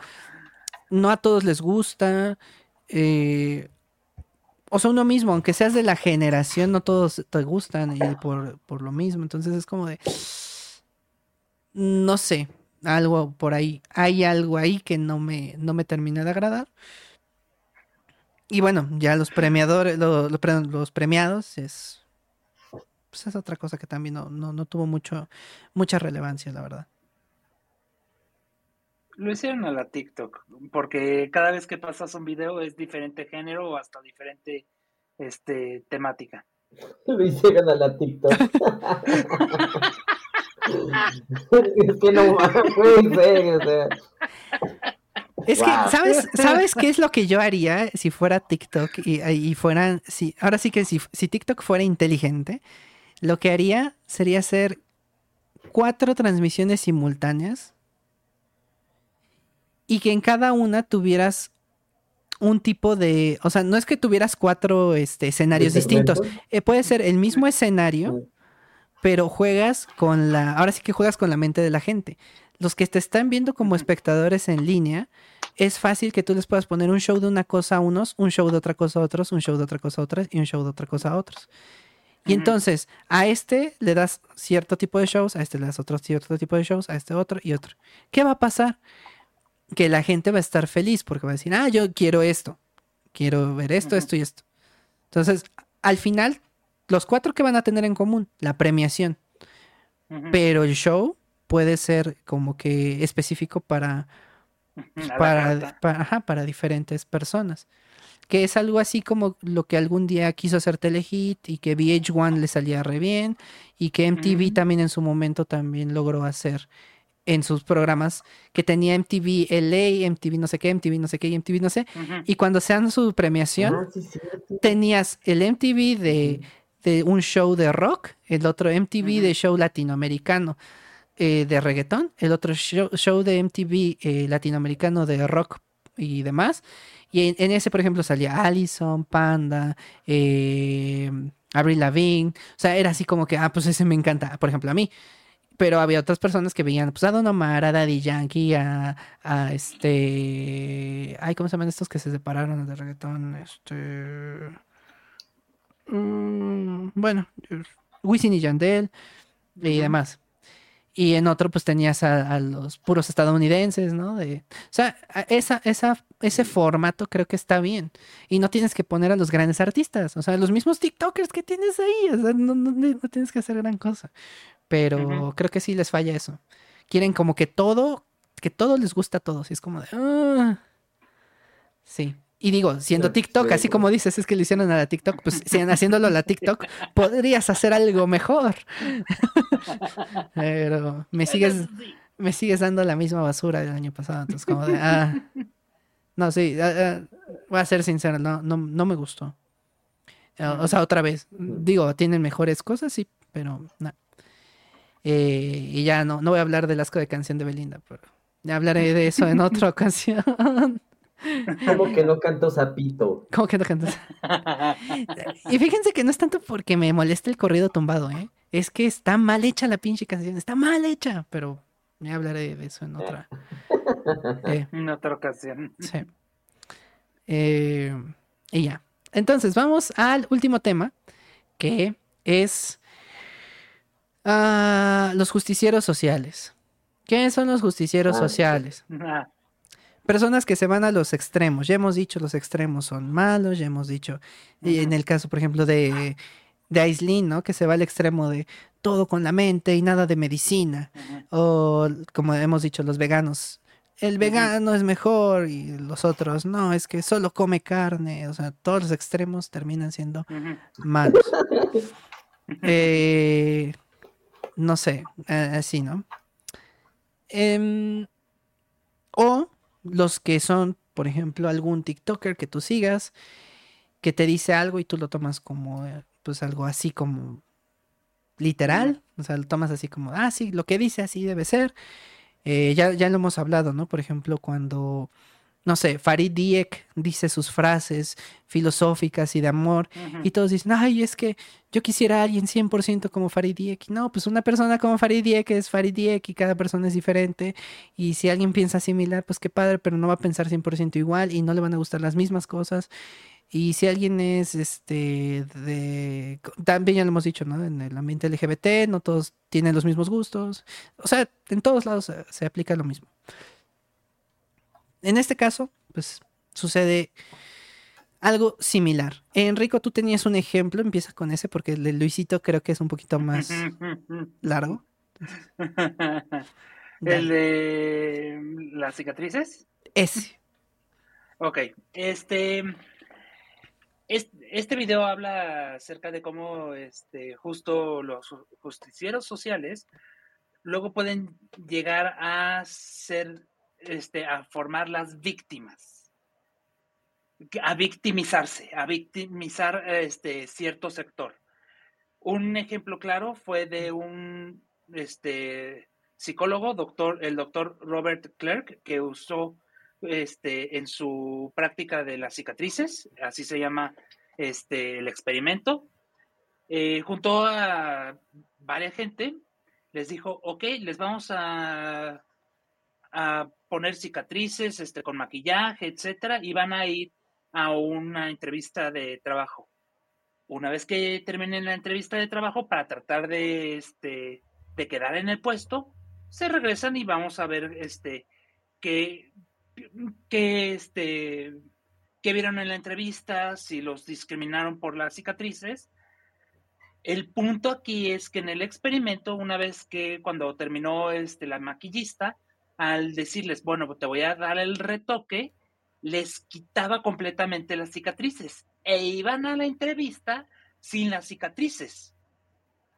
No a todos les gusta. Eh, o sea, uno mismo, aunque seas de la generación, no todos te gustan y por, por lo mismo. Entonces es como de. No sé, algo por ahí. Hay algo ahí que no me, no me termina de agradar. Y bueno, ya los premiadores, los premiados es pues es otra cosa que también no, no, tuvo mucho, mucha relevancia, la verdad. Lo hicieron a la TikTok, porque cada vez que pasas un video es diferente género o hasta diferente este, temática. Lo hicieron a la TikTok. es que no puede ser, o sea. Es que, ¿sabes, ¿sabes qué es lo que yo haría si fuera TikTok y, y fueran, si, ahora sí que si, si TikTok fuera inteligente, lo que haría sería hacer cuatro transmisiones simultáneas y que en cada una tuvieras un tipo de, o sea, no es que tuvieras cuatro este, escenarios distintos, eh, puede ser el mismo escenario, pero juegas con la, ahora sí que juegas con la mente de la gente. Los que te están viendo como espectadores en línea, es fácil que tú les puedas poner un show de una cosa a unos, un show de otra cosa a otros, un show de otra cosa a otros y un show de otra cosa a otros. Y entonces a este le das cierto tipo de shows, a este le das otro cierto tipo de shows, a este otro y otro. ¿Qué va a pasar? Que la gente va a estar feliz porque va a decir, ah, yo quiero esto, quiero ver esto, esto y esto. Entonces, al final, los cuatro que van a tener en común, la premiación, pero el show puede ser como que específico para, para, para diferentes personas que es algo así como lo que algún día quiso hacer Telehit y que VH1 le salía re bien y que MTV también en su momento también logró hacer en sus programas que tenía MTV LA, MTV no sé qué, MTV no sé qué y MTV no sé. Y cuando se su premiación, ah, tenías el MTV de, un show de rock, el otro MTV de show latinoamericano eh, de reggaetón, el otro show, de MTV eh, latinoamericano de rock y demás. Y en, ese, por ejemplo, salía Allison, Panda, eh, Avril Lavigne. O sea, era así como que, ah, pues ese me encanta, por ejemplo, a mí. Pero había otras personas que veían, pues, a Don Omar, a Daddy Yankee, a, a este... Ay, ¿cómo se llaman estos que se separaron de reggaetón? Este... Mm, bueno, Wisin y Yandel y demás. Y en otro, pues tenías a, los puros estadounidenses, ¿no? De, o sea, esa, esa, ese formato creo que está bien. Y no tienes que poner a los grandes artistas, o sea, los mismos TikTokers que tienes ahí, o sea, no, no, tienes que hacer gran cosa. Pero creo que sí les falla eso. Quieren como que todo, que todo les gusta a todos. Y es como de, ah". sí. Y digo, siendo TikTok, así como dices, es que lo hicieron a la TikTok, pues siguen haciéndolo a la TikTok, podrías hacer algo mejor. Pero me sigues, me sigues dando la misma basura del año pasado. Entonces, como de, ah. No, sí, ah, ah, voy a ser sincero, no, no, no me gustó. O sea, otra vez, digo, tienen mejores cosas, sí, pero no. Eh, y ya no, no voy a hablar del asco de canción de Belinda, pero ya hablaré de eso en otra ocasión. ¿Cómo que no canto sapito? ¿Cómo que no canto Y fíjense que no es tanto porque me molesta el corrido tumbado, ¿eh? Es que está mal hecha la pinche canción, está mal hecha, pero ya hablaré de eso en otra. Eh, en otra ocasión. Sí. Eh, y ya. Entonces, vamos al último tema, que es ah, los justicieros sociales. ¿Qué son los justicieros ah, sociales? Ah personas que se van a los extremos. Ya hemos dicho los extremos son malos, ya hemos dicho, y en el caso, por ejemplo, de, de Aislinn, ¿no? Que se va al extremo de todo con la mente y nada de medicina. O como hemos dicho, los veganos. El vegano es mejor y los otros no, es que solo come carne. O sea, todos los extremos terminan siendo malos. Eh, no sé, así, ¿no? Em, o los que son, por ejemplo, algún TikToker que tú sigas, que te dice algo y tú lo tomas como, eh, pues algo así como literal, o sea, lo tomas así como, ah, sí, lo que dice así debe ser. Eh, ya, ya lo hemos hablado, ¿no? Por ejemplo, cuando no sé, Farid Diek dice sus frases filosóficas y de amor, y todos dicen, ay, es que yo quisiera a alguien 100% como Farid Diek. No, pues una persona como Farid Diek es Farid Diek y cada persona es diferente, y si alguien piensa similar, pues qué padre, pero no va a pensar 100% igual y no le van a gustar las mismas cosas. Y si alguien es, este, de, también ya lo hemos dicho, ¿no? En el ambiente LGBT, no todos tienen los mismos gustos. O sea, en todos lados se aplica lo mismo en este caso, pues sucede algo similar. Enrico, tú tenías un ejemplo, empieza con ese porque el de Luisito creo que es un poquito más largo. ¿El de las cicatrices? Ese. Ok, este, este video habla acerca de cómo este, justo los justicieros sociales luego pueden llegar a ser este, a formar las víctimas, a victimizarse, a victimizar este, cierto sector. Un ejemplo claro fue de un este, psicólogo, doctor, el doctor Robert Clerk, que usó este, en su práctica de las cicatrices, así se llama este, el experimento, eh, junto a varias gente, les dijo, ok, les vamos a a poner cicatrices, este, con maquillaje, etcétera, y van a ir a una entrevista de trabajo. Una vez que terminen la entrevista de trabajo, para tratar de, este, de quedar en el puesto, se regresan y vamos a ver este, qué, qué, este, qué vieron en la entrevista, si los discriminaron por las cicatrices. El punto aquí es que en el experimento, una vez que cuando terminó este, la maquillista, al decirles, bueno, te voy a dar el retoque, les quitaba completamente las cicatrices e iban a la entrevista sin las cicatrices.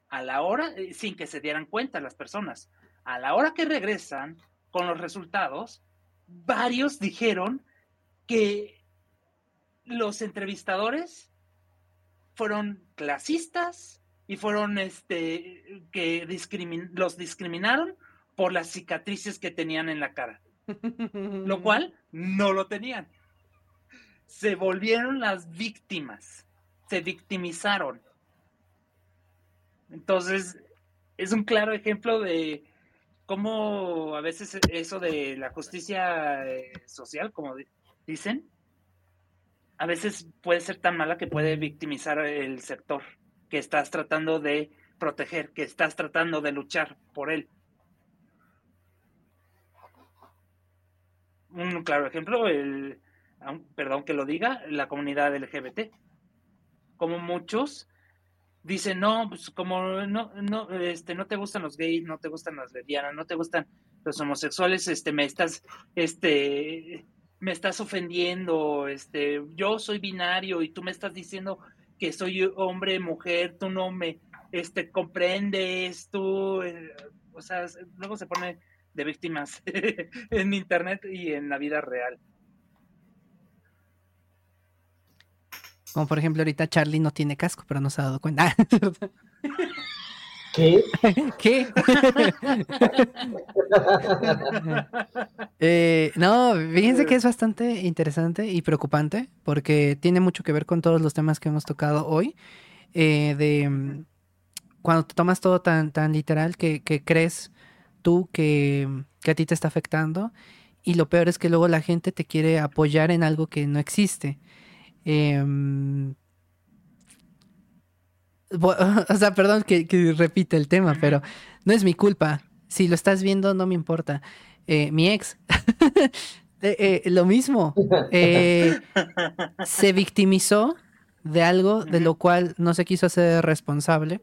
A la hora, eh, sin que se dieran cuenta las personas, a la hora que regresan con los resultados, varios dijeron que los entrevistadores fueron clasistas y fueron este que los discriminaron por las cicatrices que tenían en la cara, lo cual no lo tenían. Se volvieron las víctimas, se victimizaron. Entonces, es un claro ejemplo de cómo a veces eso de la justicia eh, social, como dicen, a veces puede ser tan mala que puede victimizar el sector que estás tratando de proteger, que estás tratando de luchar por él. Un claro ejemplo, el, perdón que lo diga, la comunidad LGBT. Como muchos dicen, no, pues como no, no, este, no te gustan los gays, no te gustan las lesbianas, no te gustan los homosexuales, este, me estás, este, me estás ofendiendo, este, yo soy binario y tú me estás diciendo que soy hombre, mujer, tú no me, este, comprendes, tú, eh, o sea, luego se pone de víctimas en internet y en la vida real. Como por ejemplo ahorita Charlie no tiene casco, pero no se ha dado cuenta. ¿Qué? ¿Qué? Eh, no, fíjense que es bastante interesante y preocupante porque tiene mucho que ver con todos los temas que hemos tocado hoy. Eh, de mm, cuando te tomas todo tan, tan literal que, crees tú que, a ti te está afectando y lo peor es que luego la gente te quiere apoyar en algo que no existe. Em, o sea, perdón que, repite el tema, pero no es mi culpa. Si lo estás viendo, no me importa. Eh, mi ex, eh, eh, lo mismo. se victimizó de algo de lo cual no se quiso hacer responsable.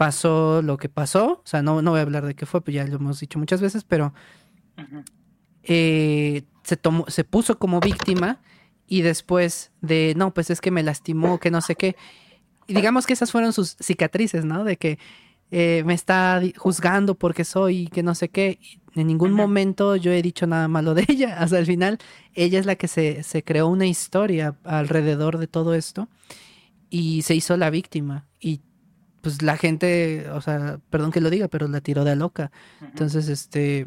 Pasó lo que pasó. O sea, no, no voy a hablar de qué fue, pues ya lo hemos dicho muchas veces, pero se, tomó, se puso como víctima y después de, no, pues es que me lastimó, que no sé qué digamos que esas fueron sus cicatrices, ¿no? De que eh, me está juzgando porque soy que no sé qué. En ningún momento yo he dicho nada malo de ella. Hasta el final, ella es la que se, se, creó una historia alrededor de todo esto y se hizo la víctima. Y pues la gente, o sea, perdón que lo diga, pero la tiró de loca. Entonces, este,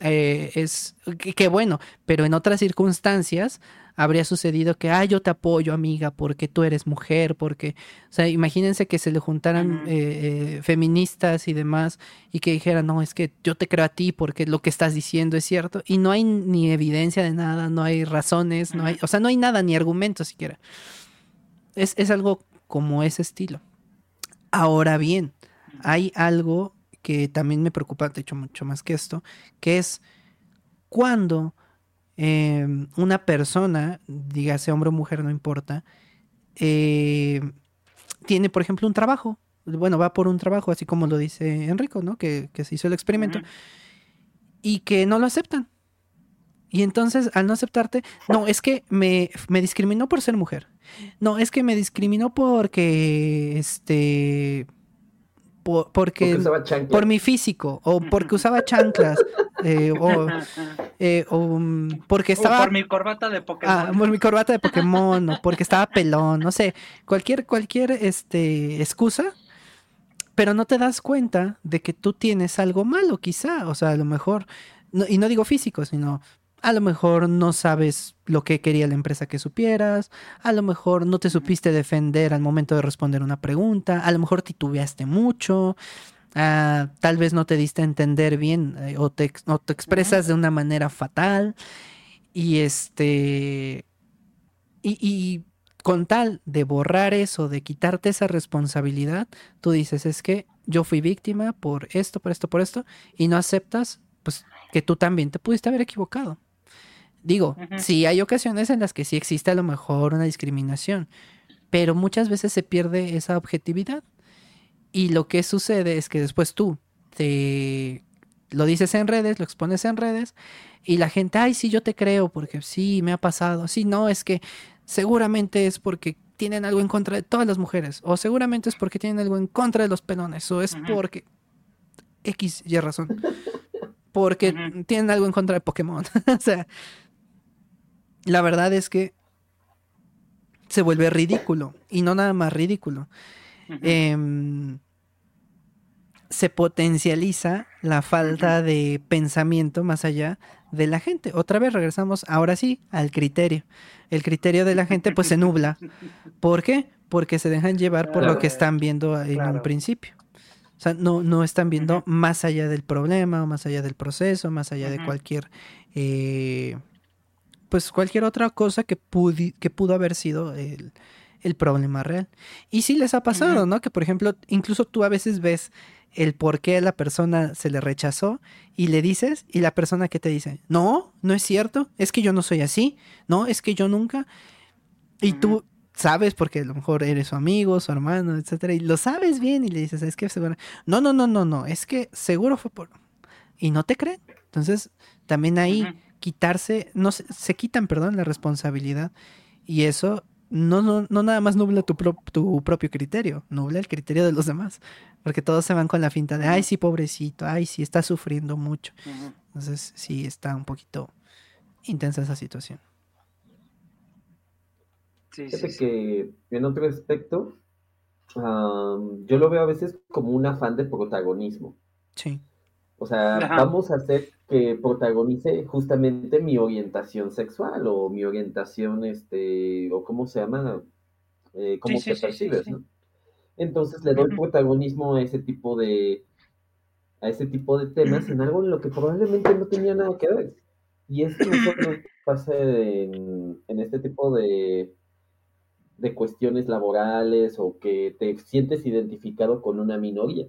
eh, es que bueno, pero en otras circunstancias habría sucedido que, ah, yo te apoyo, amiga, porque tú eres mujer, porque, o sea, imagínense que se le juntaran eh, eh, feministas y demás y que dijeran, no, es que yo te creo a ti porque lo que estás diciendo es cierto y no hay ni evidencia de nada, no hay razones, no hay, o sea, no hay nada, ni argumentos siquiera. Es, es algo como ese estilo. Ahora bien, hay algo que también me preocupa, de hecho, mucho más que esto, que es cuando Em, una persona, dígase hombre o mujer, no importa, eh, tiene, por ejemplo, un trabajo. Bueno, va por un trabajo, así como lo dice Enrico, ¿no? Que, se hizo el experimento. Y que no lo aceptan. Y entonces, al no aceptarte, no, es que me, me, discriminó por ser mujer. No, es que me discriminó porque, este, porque por mi físico o porque usaba chanclas eh, o, eh, mm, porque estaba por mi corbata de Pokémon. ah, por mi corbata de Pokémon o porque estaba pelón no sé cualquier cualquier este excusa pero no te das cuenta de que tú tienes algo malo quizá o sea a lo mejor y no digo físico sino a lo mejor no sabes lo que quería la empresa que supieras, a lo mejor no te supiste defender al momento de responder una pregunta, a lo mejor titubeaste mucho, ah, tal vez no te diste a entender bien eh, o, te, te expresas de una manera fatal y este y, y con tal de borrar eso, de quitarte esa responsabilidad, tú dices, es que yo fui víctima por esto, por esto, por esto, y no aceptas pues que tú también te pudiste haber equivocado. Digo, sí hay ocasiones en las que sí existe a lo mejor una discriminación, pero muchas veces se pierde esa objetividad. Y lo que sucede es que después tú te lo dices en redes, lo expones en redes, y la gente, ay, sí, yo te creo, porque sí, me ha pasado. Sí, no, es que seguramente es porque tienen algo en contra de todas las mujeres, o seguramente es porque tienen algo en contra de los pelones, o es porque X y razón. Porque tienen algo en contra de Pokémon. o sea, la verdad es que se vuelve ridículo. Y no nada más ridículo. Em, se potencializa la falta de pensamiento más allá de la gente. Otra vez regresamos ahora sí al criterio. El criterio de la gente pues se nubla. ¿Por qué? Porque se dejan llevar por lo que están viendo en un principio. O sea, no, no están viendo más allá del problema, más allá del proceso, más allá de cualquier eh, pues cualquier otra cosa que, que pudo haber sido el, problema real. Y sí les ha pasado, ¿no? Que por ejemplo, incluso tú a veces ves el por qué la persona se le rechazó y le dices y la persona que te dice, no, no es cierto, es que yo no soy así, no, es que yo nunca. Y tú sabes porque a lo mejor eres su amigo, su hermano, etcétera, y lo sabes bien y le dices, es que seguro, no, no, no, no, no, es que seguro fue por... Y no te creen. Entonces, también ahí quitarse, no se, quitan, perdón, la responsabilidad y eso no, no, no nada más nubla tu, tu propio criterio, nubla el criterio de los demás, porque todos se van con la finta de, ay, sí, pobrecito, ay, sí, está sufriendo mucho. Entonces, sí, está un poquito intensa esa situación. Sí, Fíjate que en otro aspecto, yo lo veo a veces como un afán de protagonismo. Sí. O sea, vamos a hacer que protagonice justamente mi orientación sexual o mi orientación, este, o cómo se llama, eh, cómo te percibes, ¿no? Entonces le doy protagonismo a ese tipo de, a ese tipo de temas en algo en lo que probablemente no tenía nada que ver. Y esto no solo pasa en, en este tipo de, de cuestiones laborales o que te sientes identificado con una minoría.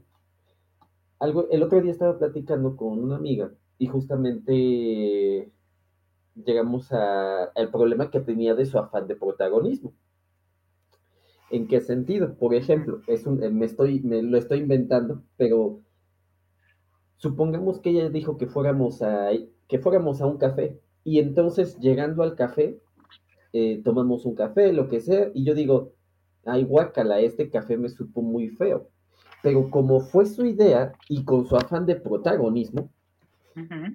Algo, el otro día estaba platicando con una amiga y justamente llegamos al problema que tenía de su afán de protagonismo. ¿En qué sentido? Por ejemplo, es un, me, estoy, me lo estoy inventando, pero supongamos que ella dijo que fuéramos a, que fuéramos a un café y entonces llegando al café eh, tomamos un café, lo que sea, y yo digo, ay, guácala, este café me supo muy feo. Pero como fue su idea y con su afán de protagonismo,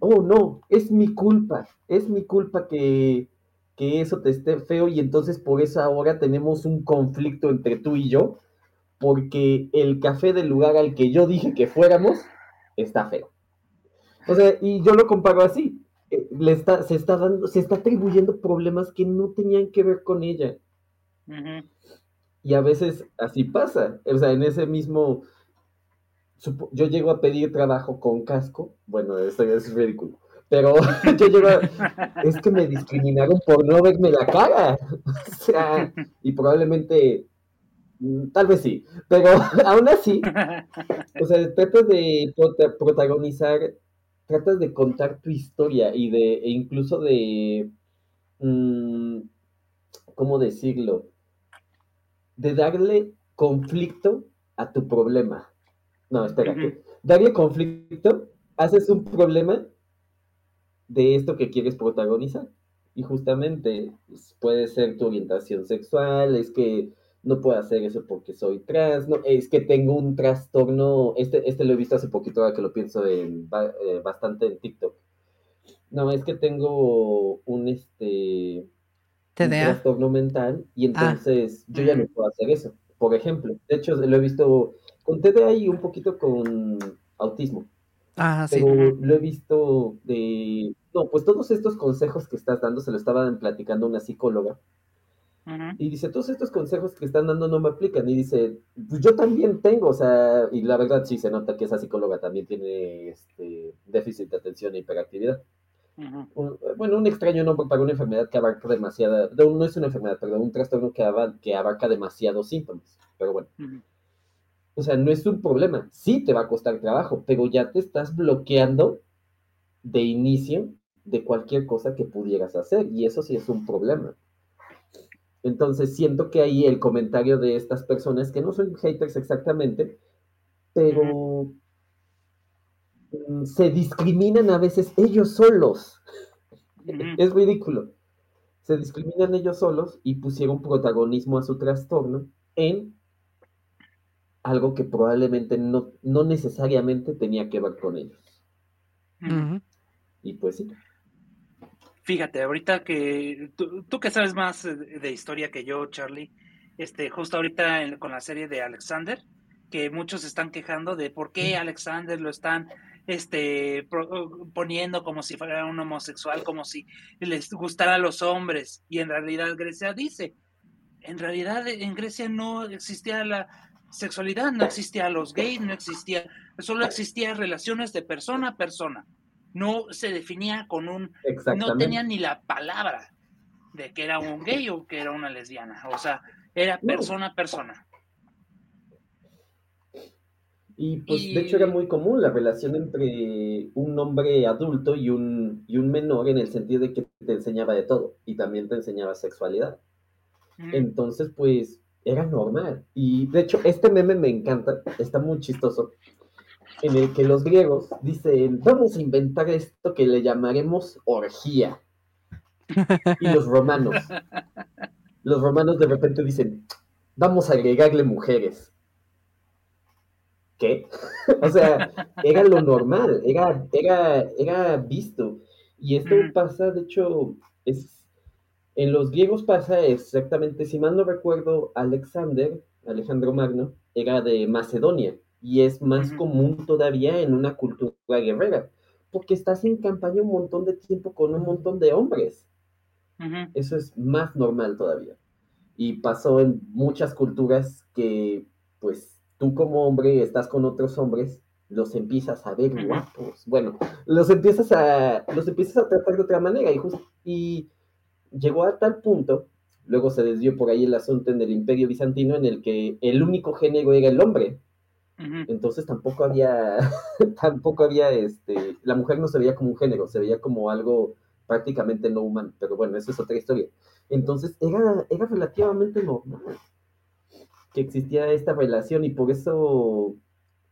oh no, es mi culpa, es mi culpa que, que eso te esté feo y entonces por eso ahora tenemos un conflicto entre tú y yo, porque el café del lugar al que yo dije que fuéramos está feo. O sea, y yo lo comparo así le está, se está dando, se está atribuyendo problemas que no tenían que ver con ella. Y a veces así pasa. O sea, en ese mismo. Yo llego a pedir trabajo con casco. Bueno, esto es ridículo. Pero yo llego a, Es que me discriminaron por no verme la cara. o sea, y probablemente. Mm, tal vez sí. Pero aún así. O sea, trato de protagonizar tratas de contar tu historia y de, e incluso de, mm, ¿cómo decirlo? De darle conflicto a tu problema. No, espérate. Darle conflicto, haces un problema de esto que quieres protagonizar. Y justamente pues, puede ser tu orientación sexual, es que no puedo hacer eso porque soy trans, no, es que tengo un trastorno, este, este lo he visto hace poquito, ahora que lo pienso en, eh, bastante en TikTok. No, es que tengo un, este, trastorno mental y ah. entonces yo ya no puedo hacer eso, por ejemplo. De hecho, lo he visto con TDA y un poquito con autismo. Ah, pero lo he visto de... No, pues todos estos consejos que estás dando se lo estaban platicando una psicóloga y dice, todos estos consejos que están dando no me aplican. Y dice, pues yo también tengo, o sea, y la verdad sí se nota que esa psicóloga también tiene este déficit de atención e hiperactividad. bueno, un extraño nombre para una enfermedad que abarca demasiada, no, es una enfermedad, perdón, un trastorno que, abarca, que abarca demasiados síntomas. Pero bueno. O sea, no es un problema. Sí te va a costar trabajo, pero ya te estás bloqueando de inicio de cualquier cosa que pudieras hacer. Y eso sí es un problema. Entonces siento que ahí el comentario de estas personas, que no son haters exactamente, pero mm, se discriminan a veces ellos solos. Es ridículo. Se discriminan ellos solos y pusieron protagonismo a su trastorno en algo que probablemente no, no necesariamente tenía que ver con ellos. Y pues sí. Fíjate, ahorita que tú, que sabes más de, historia que yo, Charlie, este, justo ahorita con la serie de Alexander, que muchos están quejando de por qué Alexander lo están este, poniendo como si fuera un homosexual, como si les gustara a los hombres. Y en realidad Grecia dice, en realidad en Grecia no existía la sexualidad, no existía los gays, no existía, solo existían relaciones de persona a persona. No se definía con un, no tenía ni la palabra de que era un gay o que era una lesbiana, o sea, era persona a persona. Y pues de hecho era muy común la relación entre un hombre adulto y un, y un menor en el sentido de que te enseñaba de todo y también te enseñaba sexualidad. Entonces pues era normal. Y de hecho este meme me encanta, está muy chistoso en el que los griegos dicen, vamos a inventar esto que le llamaremos orgía. Y los romanos, los romanos de repente dicen, vamos a agregarle mujeres. ¿Qué? o sea, era lo normal, era, era, era visto. Y esto pasa, de hecho, es, en los griegos pasa exactamente, si mal no recuerdo, Alexander, Alejandro Magno, era de Macedonia y es más común todavía en una cultura guerrera, porque estás en campaña un montón de tiempo con un montón de hombres. Eso es más normal todavía. Y pasó en muchas culturas que, pues, tú como hombre estás con otros hombres, los empiezas a ver guapos. Bueno, los empiezas a, los empiezas a tratar de otra manera. Y, y llegó a tal punto, luego se desvió por ahí el asunto en el Imperio Bizantino, en el que el único género era el hombre. Entonces tampoco había, tampoco había, este, la mujer no se veía como un género, se veía como algo prácticamente no humano, pero bueno, eso es otra historia. Entonces era, era relativamente normal que existía esta relación y por eso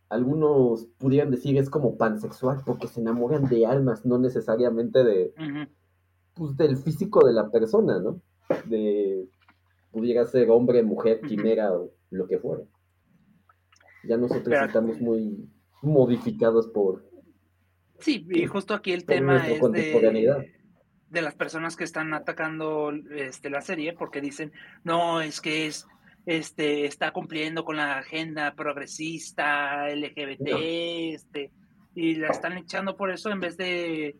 algunos pudieran decir es como pansexual, porque se enamoran de almas, no necesariamente de, pues, del físico de la persona, ¿no? De, pudiera ser hombre, mujer, quimera o lo que fuera. Ya nosotros estamos muy modificados por... Sí, y justo aquí el tema es de, de las personas que están atacando este, la serie porque dicen, no, es que es este está cumpliendo con la agenda progresista LGBT este y la están echando por eso en vez de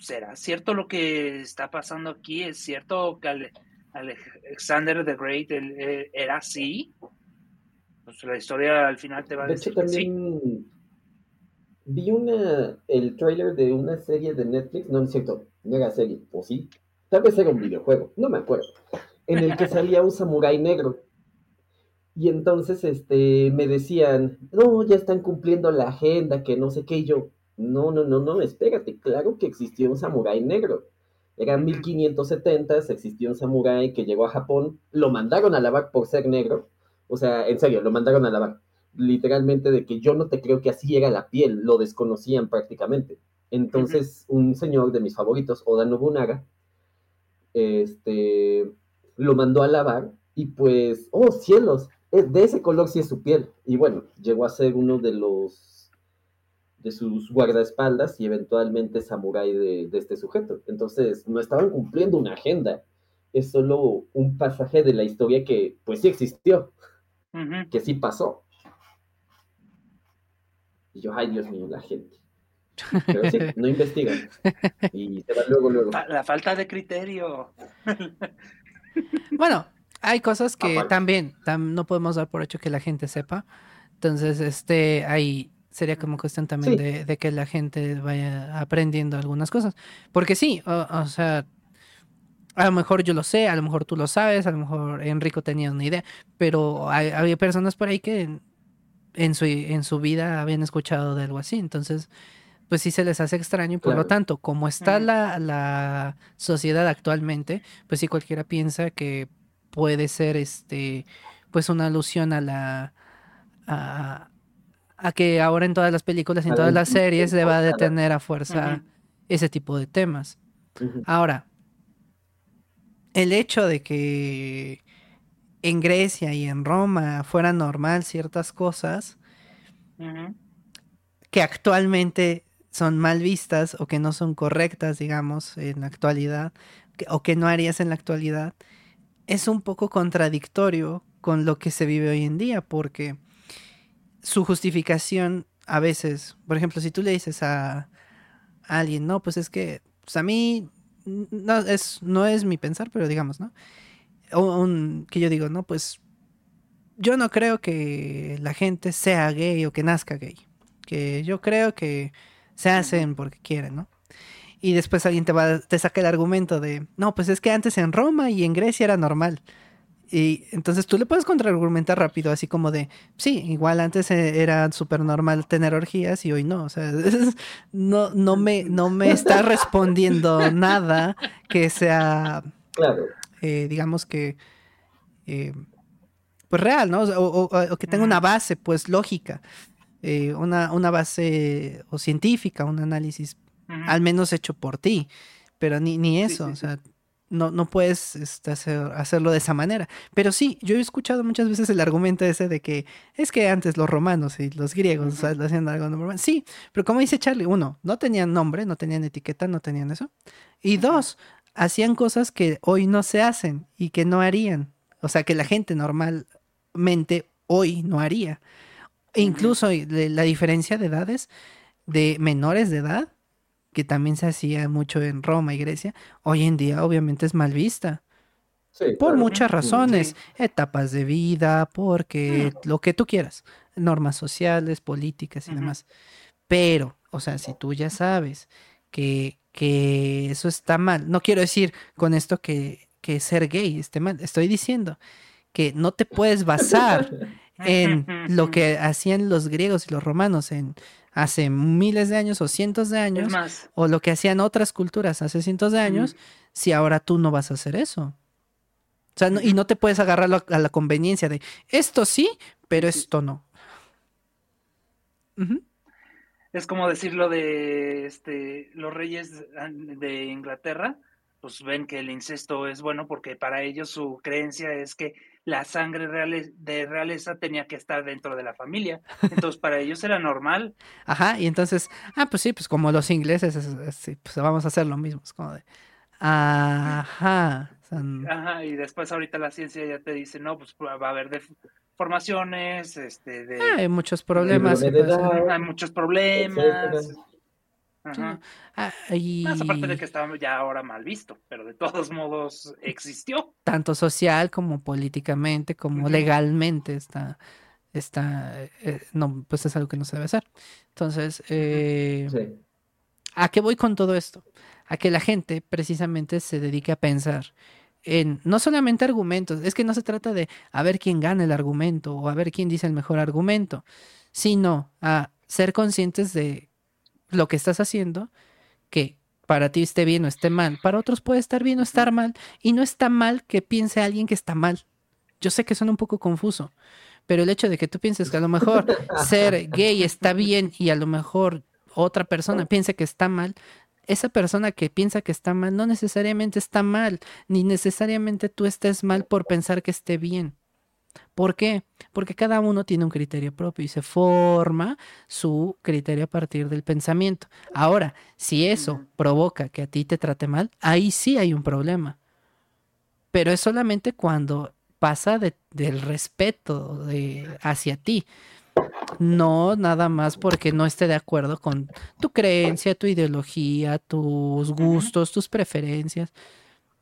será cierto lo que está pasando aquí es cierto que Alexander the Great era así. Pues la historia al final te va a de decir hecho, también vi una el trailer de una serie de Netflix no, es cierto no era serie o sí tal vez era un videojuego no me acuerdo en el que salía un samurái negro. Y entonces este, me decían, no, ya están cumpliendo la agenda, que no sé qué, y yo, no, no, no, no, espérate, claro que existió un samurái negro. Eran 1570, existió un samurái que llegó a Japón, lo mandaron a lavar por ser negro, o sea, en serio, lo mandaron a lavar. Literalmente de que yo no te creo que así era la piel, lo desconocían prácticamente. Entonces, un señor de mis favoritos, Oda Nobunaga, este, lo mandó a lavar y pues, oh cielos, de ese color sí es su piel. Y bueno, llegó a ser uno de los de sus guardaespaldas y eventualmente samurái de, este sujeto. Entonces, no estaban cumpliendo una agenda. Es solo un pasaje de la historia que, pues sí existió, que sí pasó. Y yo, ay Dios mío, la gente. Pero sí, no investigan. Y se va luego, luego. La falta de criterio. Bueno, hay cosas que también no podemos dar por hecho que la gente sepa. Entonces, este, ahí sería como cuestión también de, que la gente vaya aprendiendo algunas cosas. Porque sí, o, sea, a lo mejor yo lo sé, a lo mejor tú lo sabes, a lo mejor Enrico tenía una idea, pero hay, había personas por ahí que en, su, en su vida habían escuchado de algo así. Entonces, pues sí se les hace extraño y por lo tanto, como está la, la sociedad actualmente, pues sí cualquiera piensa que puede ser este pues una alusión a la a, que ahora en todas las películas y en todas las series se va a detener a fuerza ese tipo de temas. Ahora, el hecho de que en Grecia y en Roma fuera normal ciertas cosas que actualmente son mal vistas o que no son correctas, digamos, en la actualidad, o que no harías en la actualidad, es un poco contradictorio con lo que se vive hoy en día, porque su justificación a veces, por ejemplo, si tú le dices a, alguien, no, pues es que pues a mí no es, no es mi pensar, pero digamos, ¿no? O un, que yo digo, no, pues yo no creo que la gente sea gay o que nazca gay, que yo creo que se hacen porque quieren, ¿no? y después alguien te, va, te saca el argumento de, no, pues es que antes en Roma y en Grecia era normal. Y entonces tú le puedes contraargumentar rápido, así como de, sí, igual antes e, era súper normal tener orgías y hoy no. O sea, no, no, me, no me está respondiendo nada que sea, claro. Eh, digamos que, eh, pues real, ¿no? O, o, que tenga una base, pues lógica. eh, una, una, base o científica, un análisis al menos hecho por ti, pero ni, ni eso, o sea, no, no puedes este, hacerlo de esa manera. Pero sí, yo he escuchado muchas veces el argumento ese de que es que antes los romanos y los griegos hacían algo normal. Sí, pero como dice Charlie, uno, no tenían nombre, no tenían etiqueta, no tenían eso. Y dos, hacían cosas que hoy no se hacen y que no harían. O sea, que la gente normalmente hoy no haría. E incluso la diferencia de edades de menores de edad que también se hacía mucho en Roma y Grecia, hoy en día obviamente es mal vista. por muchas razones, etapas de vida, porque lo que tú quieras, normas sociales, políticas y demás. Pero, o sea, si tú ya sabes que, que eso está mal, no quiero decir con esto que, que ser gay esté mal, estoy diciendo que no te puedes basar en lo que hacían los griegos y los romanos, en hace miles de años o cientos de años, o lo que hacían otras culturas hace cientos de años, si ahora tú no vas a hacer eso. O sea, y no te puedes agarrar a la conveniencia de esto sí, pero esto no. Es como decirlo de este, los reyes de Inglaterra, pues ven que el incesto es bueno porque para ellos su creencia es que la sangre de realeza tenía que estar dentro de la familia. Entonces, para ellos era normal. Ajá, y entonces, ah, pues sí, pues como los ingleses, pues vamos a hacer lo mismo. Es como de, ajá. Ajá, y después ahorita la ciencia ya te dice, no, pues va a haber deformaciones, este, de... hay muchos problemas. hay muchos problemas. Ajá. Ah, Más aparte de que estaba ya ahora mal visto, pero de todos modos existió. Tanto social como políticamente, como legalmente está, está eh, no, pues es algo que no se debe hacer. Entonces, eh, ¿a qué voy con todo esto? A que la gente precisamente se dedique a pensar en no solamente argumentos, es que no se trata de a ver quién gana el argumento o a ver quién dice el mejor argumento, sino a ser conscientes de lo que estás haciendo, que para ti esté bien o esté mal, para otros puede estar bien o estar mal, y no está mal que piense alguien que está mal. Yo sé que suena un poco confuso, pero el hecho de que tú pienses que a lo mejor ser gay está bien y a lo mejor otra persona piense que está mal, esa persona que piensa que está mal no necesariamente está mal, ni necesariamente tú estés mal por pensar que esté bien. ¿Por qué? Porque cada uno tiene un criterio propio y se forma su criterio a partir del pensamiento. Ahora, si eso provoca que a ti te trate mal, ahí sí hay un problema. Pero es solamente cuando pasa del respeto hacia ti. No nada más porque no esté de acuerdo con tu creencia, tu ideología, tus gustos, tus preferencias.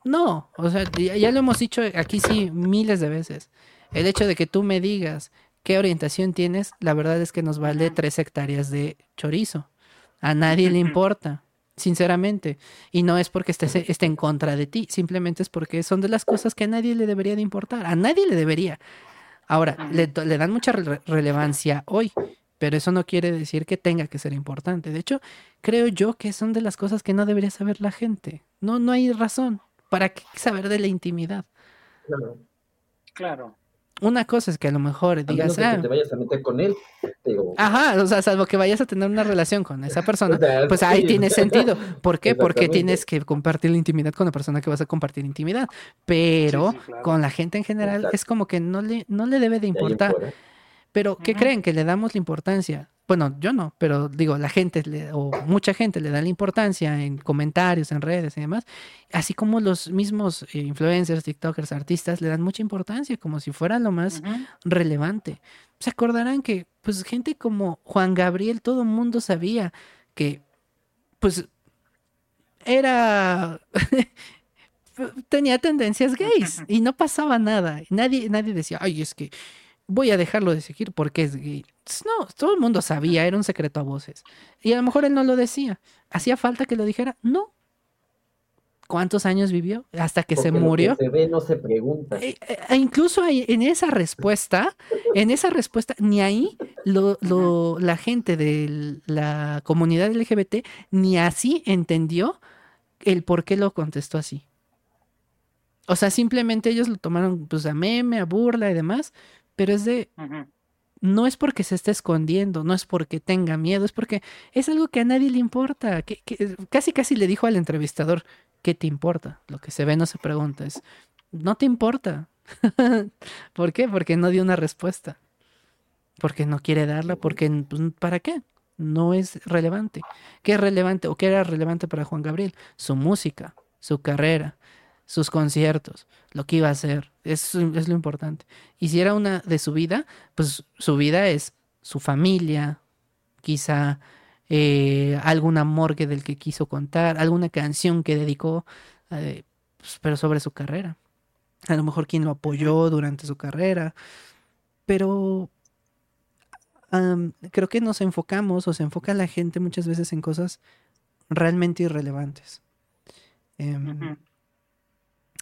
No, o sea, ya lo hemos dicho aquí sí miles de veces. El hecho de que tú me digas qué orientación tienes, la verdad es que nos vale tres hectáreas de chorizo. A nadie le importa, sinceramente. Y no es porque esté, esté en contra de ti, simplemente es porque son de las cosas que a nadie le debería de importar. A nadie le debería. Ahora, le, dan mucha relevancia hoy, pero eso no quiere decir que tenga que ser importante. De hecho, creo yo que son de las cosas que no debería saber la gente. No, no hay razón. ¿Para qué saber de la intimidad? Claro. Claro una cosa es que a lo mejor digas, ah, te vayas a meter con él. Ajá, o sea, salvo que vayas a tener una relación con esa persona, pues ahí tiene sentido. ¿Por qué? Porque tienes que compartir la intimidad con la persona que vas a compartir intimidad. Pero con la gente en general es como que no le, no le debe de importar. Pero, ¿qué creen? Que le damos la importancia bueno, yo no, pero digo, la gente o mucha gente le da la importancia en comentarios, en redes y demás, así como los mismos eh, influencers, TikTokers, artistas le dan mucha importancia como si fuera lo más relevante. Se acordarán que pues gente como Juan Gabriel, todo el mundo sabía que pues era tenía tendencias gays y no pasaba nada. Nadie nadie decía, "Ay, es que voy a dejarlo de seguir porque es gay. No, todo el mundo sabía, era un secreto a voces. Y a lo mejor él no lo decía. ¿Hacía falta que lo dijera? No. ¿Cuántos años vivió? Hasta que se murió. se ve no se pregunta. E, e, incluso en esa respuesta, en esa respuesta, ni ahí lo, la gente de la comunidad LGBT ni así entendió el por qué lo contestó así. O sea, simplemente ellos lo tomaron pues a meme, a burla y demás, pero es de, no es porque se esté escondiendo, no es porque tenga miedo, es porque es algo que a nadie le importa. Que, casi casi le dijo al entrevistador, ¿qué te importa? Lo que se ve no se pregunta, es, no te importa. ¿Por qué? Porque no dio una respuesta. Porque no quiere darla, porque pues, ¿para qué? No es relevante. ¿Qué es relevante o qué era relevante para Juan Gabriel? Su música, su carrera, sus conciertos, lo que iba a hacer. Es, es lo importante. Y si era una de su vida, pues su vida es su familia, quizá eh, algún amor que del que quiso contar, alguna canción que dedicó, eh, pues, pero sobre su carrera. A lo mejor quien lo apoyó durante su carrera. Pero creo que nos enfocamos o se enfoca la gente muchas veces en cosas realmente irrelevantes. Em,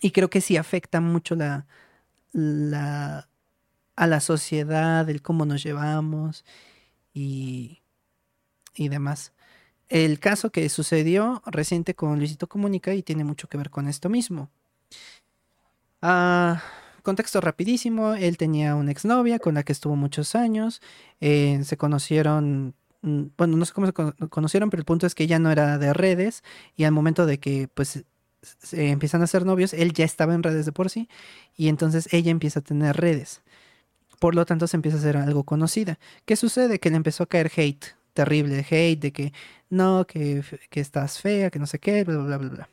y creo que sí afecta mucho la, la, a la sociedad, el cómo nos llevamos y, y demás. El caso que sucedió reciente con Luisito Comunica y tiene mucho que ver con esto mismo. Ah, contexto rapidísimo, él tenía una exnovia con la que estuvo muchos años, eh, se conocieron, mm, bueno, no sé cómo se conocieron, pero el punto es que ella no era de redes y al momento de que pues empiezan a ser novios, él ya estaba en redes de por sí y entonces ella empieza a tener redes. Por lo tanto, se empieza a hacer algo conocida. ¿Qué sucede? Que le empezó a caer hate, terrible hate, de que no, que, que estás fea, que no sé qué, bla, bla, bla, bla.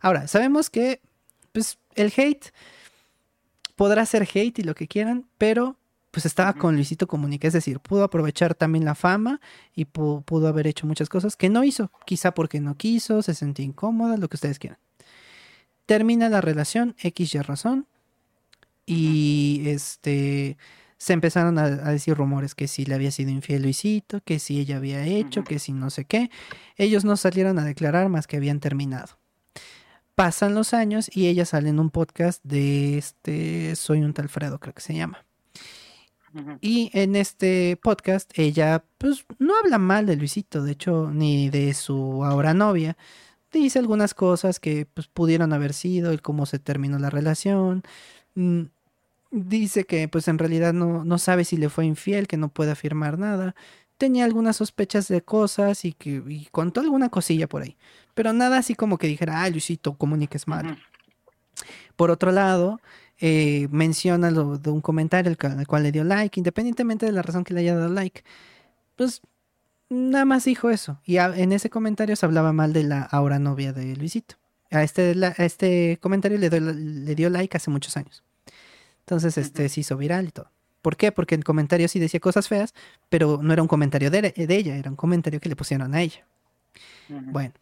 Ahora, sabemos que pues, el hate podrá ser hate y lo que quieran, pero pues estaba con Luisito Comunica, es decir, pudo aprovechar también la fama y pudo haber hecho muchas cosas que no hizo, quizá porque no quiso, se sentía incómoda, lo que ustedes quieran. Termina la relación, X y razón. Y este se empezaron a, decir rumores que si le había sido infiel Luisito, que si ella había hecho, que si no sé qué. Ellos no salieron a declarar más que habían terminado. Pasan los años y ella sale en un podcast de este Soy un Talfredo, creo que se llama. Y en este podcast ella pues no habla mal de Luisito, de hecho, ni de su ahora novia, dice algunas cosas que pues, pudieron haber sido, el cómo se terminó la relación. Mm, dice que pues en realidad no, no sabe si le fue infiel, que no puede afirmar nada. Tenía algunas sospechas de cosas y que y contó alguna cosilla por ahí. Pero nada así como que dijera, ah, Luisito, comuniques mal. Por otro lado, eh, menciona lo de un comentario al, al cual le dio like, independientemente de la razón que le haya dado like. Pues nada más dijo eso. Y en ese comentario se hablaba mal de la ahora novia de Luisito. A este, este comentario le, le, dio like hace muchos años. Entonces, este se hizo viral y todo. ¿Por qué? Porque el comentario sí decía cosas feas, pero no era un comentario de, ella, era un comentario que le pusieron a ella. Bueno.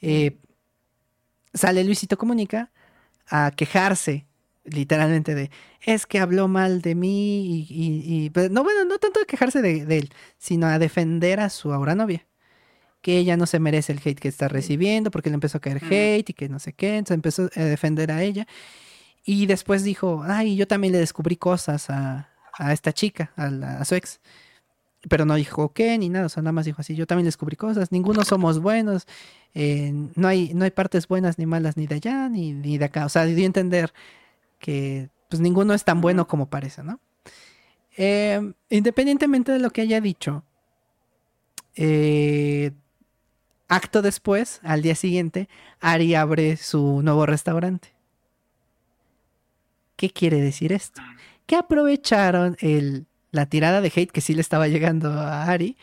Eh, sale Luisito Comunica a quejarse literalmente de, es que habló mal de mí y, pues, no, bueno, no tanto de quejarse de, él, sino a defender a su ahora novia. Que ella no se merece el hate que está recibiendo porque le empezó a caer hate y que no sé qué, entonces empezó a defender a ella. Y después dijo, ay, yo también le descubrí cosas a, esta chica, a, su ex. Pero no dijo qué ni nada, o sea, nada más dijo así, yo también descubrí cosas, ninguno somos buenos, eh, no, hay, no hay partes buenas ni malas ni de allá ni, ni de acá. O sea, dio a entender que pues ninguno es tan bueno como parece, ¿no? Eh, independientemente de lo que haya dicho, eh, acto después, al día siguiente, Ari abre su nuevo restaurante. ¿Qué quiere decir esto? Que aprovecharon el, la tirada de hate que sí le estaba llegando a Ari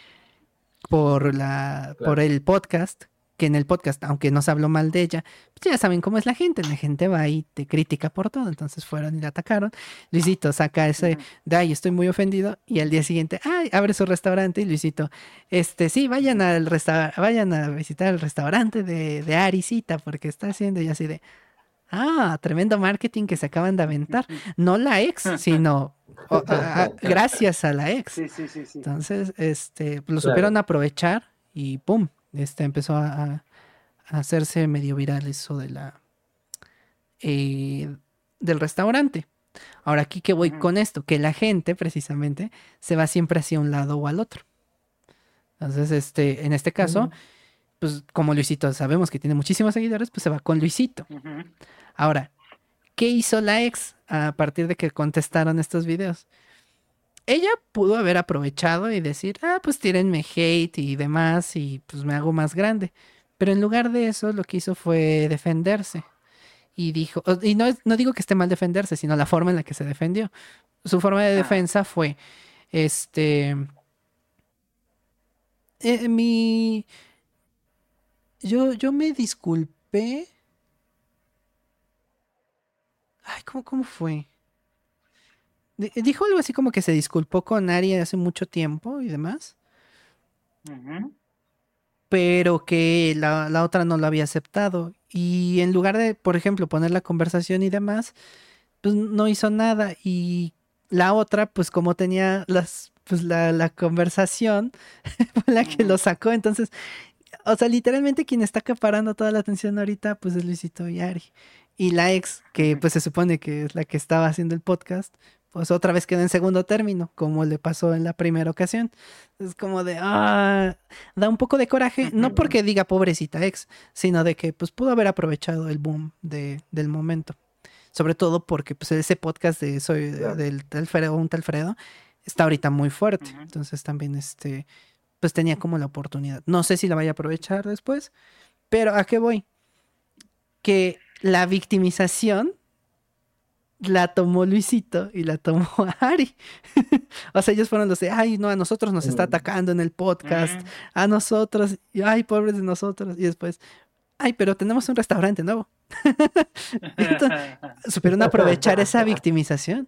por, la, por el podcast que en el podcast, aunque no se habló mal de ella, pues ya saben cómo es la gente, la gente va y te critica por todo, entonces fueron y la atacaron. Luisito saca ese de ay, estoy muy ofendido, y al día siguiente, ay, abre su restaurante, y Luisito, este, sí, vayan al vayan a visitar el restaurante de, de Arisita, porque está haciendo y así de Ah, tremendo marketing que se acaban de aventar. No la ex, sino gracias a la ex. Sí, sí, sí, Entonces, este, lo supieron aprovechar y ¡pum! Este, empezó a, hacerse medio viral eso de la eh, del restaurante. Ahora aquí que voy con esto, que la gente precisamente se va siempre hacia un lado o al otro. Entonces, este, en este caso, pues como Luisito sabemos que tiene muchísimos seguidores, pues se va con Luisito. Ahora, ¿qué hizo la ex a partir de que contestaron estos videos? Ella pudo haber aprovechado y decir, ah, pues tírenme hate y demás y pues me hago más grande. Pero en lugar de eso, lo que hizo fue defenderse. Y dijo, y no, no digo que esté mal defenderse, sino la forma en la que se defendió. Su forma de defensa fue, este, eh, mi, yo, yo me disculpé. Ay, ¿cómo, cómo fue? Dijo algo así como que se disculpó con Ari hace mucho tiempo y demás. Pero que la, la, otra no lo había aceptado. Y en lugar de, por ejemplo, poner la conversación y demás, pues no hizo nada. Y la otra, pues como tenía las, pues la, la conversación, fue la que lo sacó. Entonces, o sea, literalmente quien está acaparando toda la atención ahorita, pues es Luisito y Ari. Y la ex, que pues se supone que es la que estaba haciendo el podcast, pues otra vez quedó en segundo término, como le pasó en la primera ocasión. Es como de, ah, da un poco de coraje, no porque diga pobrecita ex, sino de que pues pudo haber aprovechado el boom de, del momento. Sobre todo porque pues ese podcast de soy del Alfredo, un Talfredo, está ahorita muy fuerte. Entonces también este, pues tenía como la oportunidad. No sé si la vaya a aprovechar después, pero ¿a qué voy? Que la victimización la tomó Luisito y la tomó Ari. o sea, ellos fueron los de, ay, no, a nosotros nos está mm. atacando en el podcast, a nosotros, y, ay, pobres de nosotros. Y después, ay, pero tenemos un restaurante nuevo. supieron aprovechar esa victimización.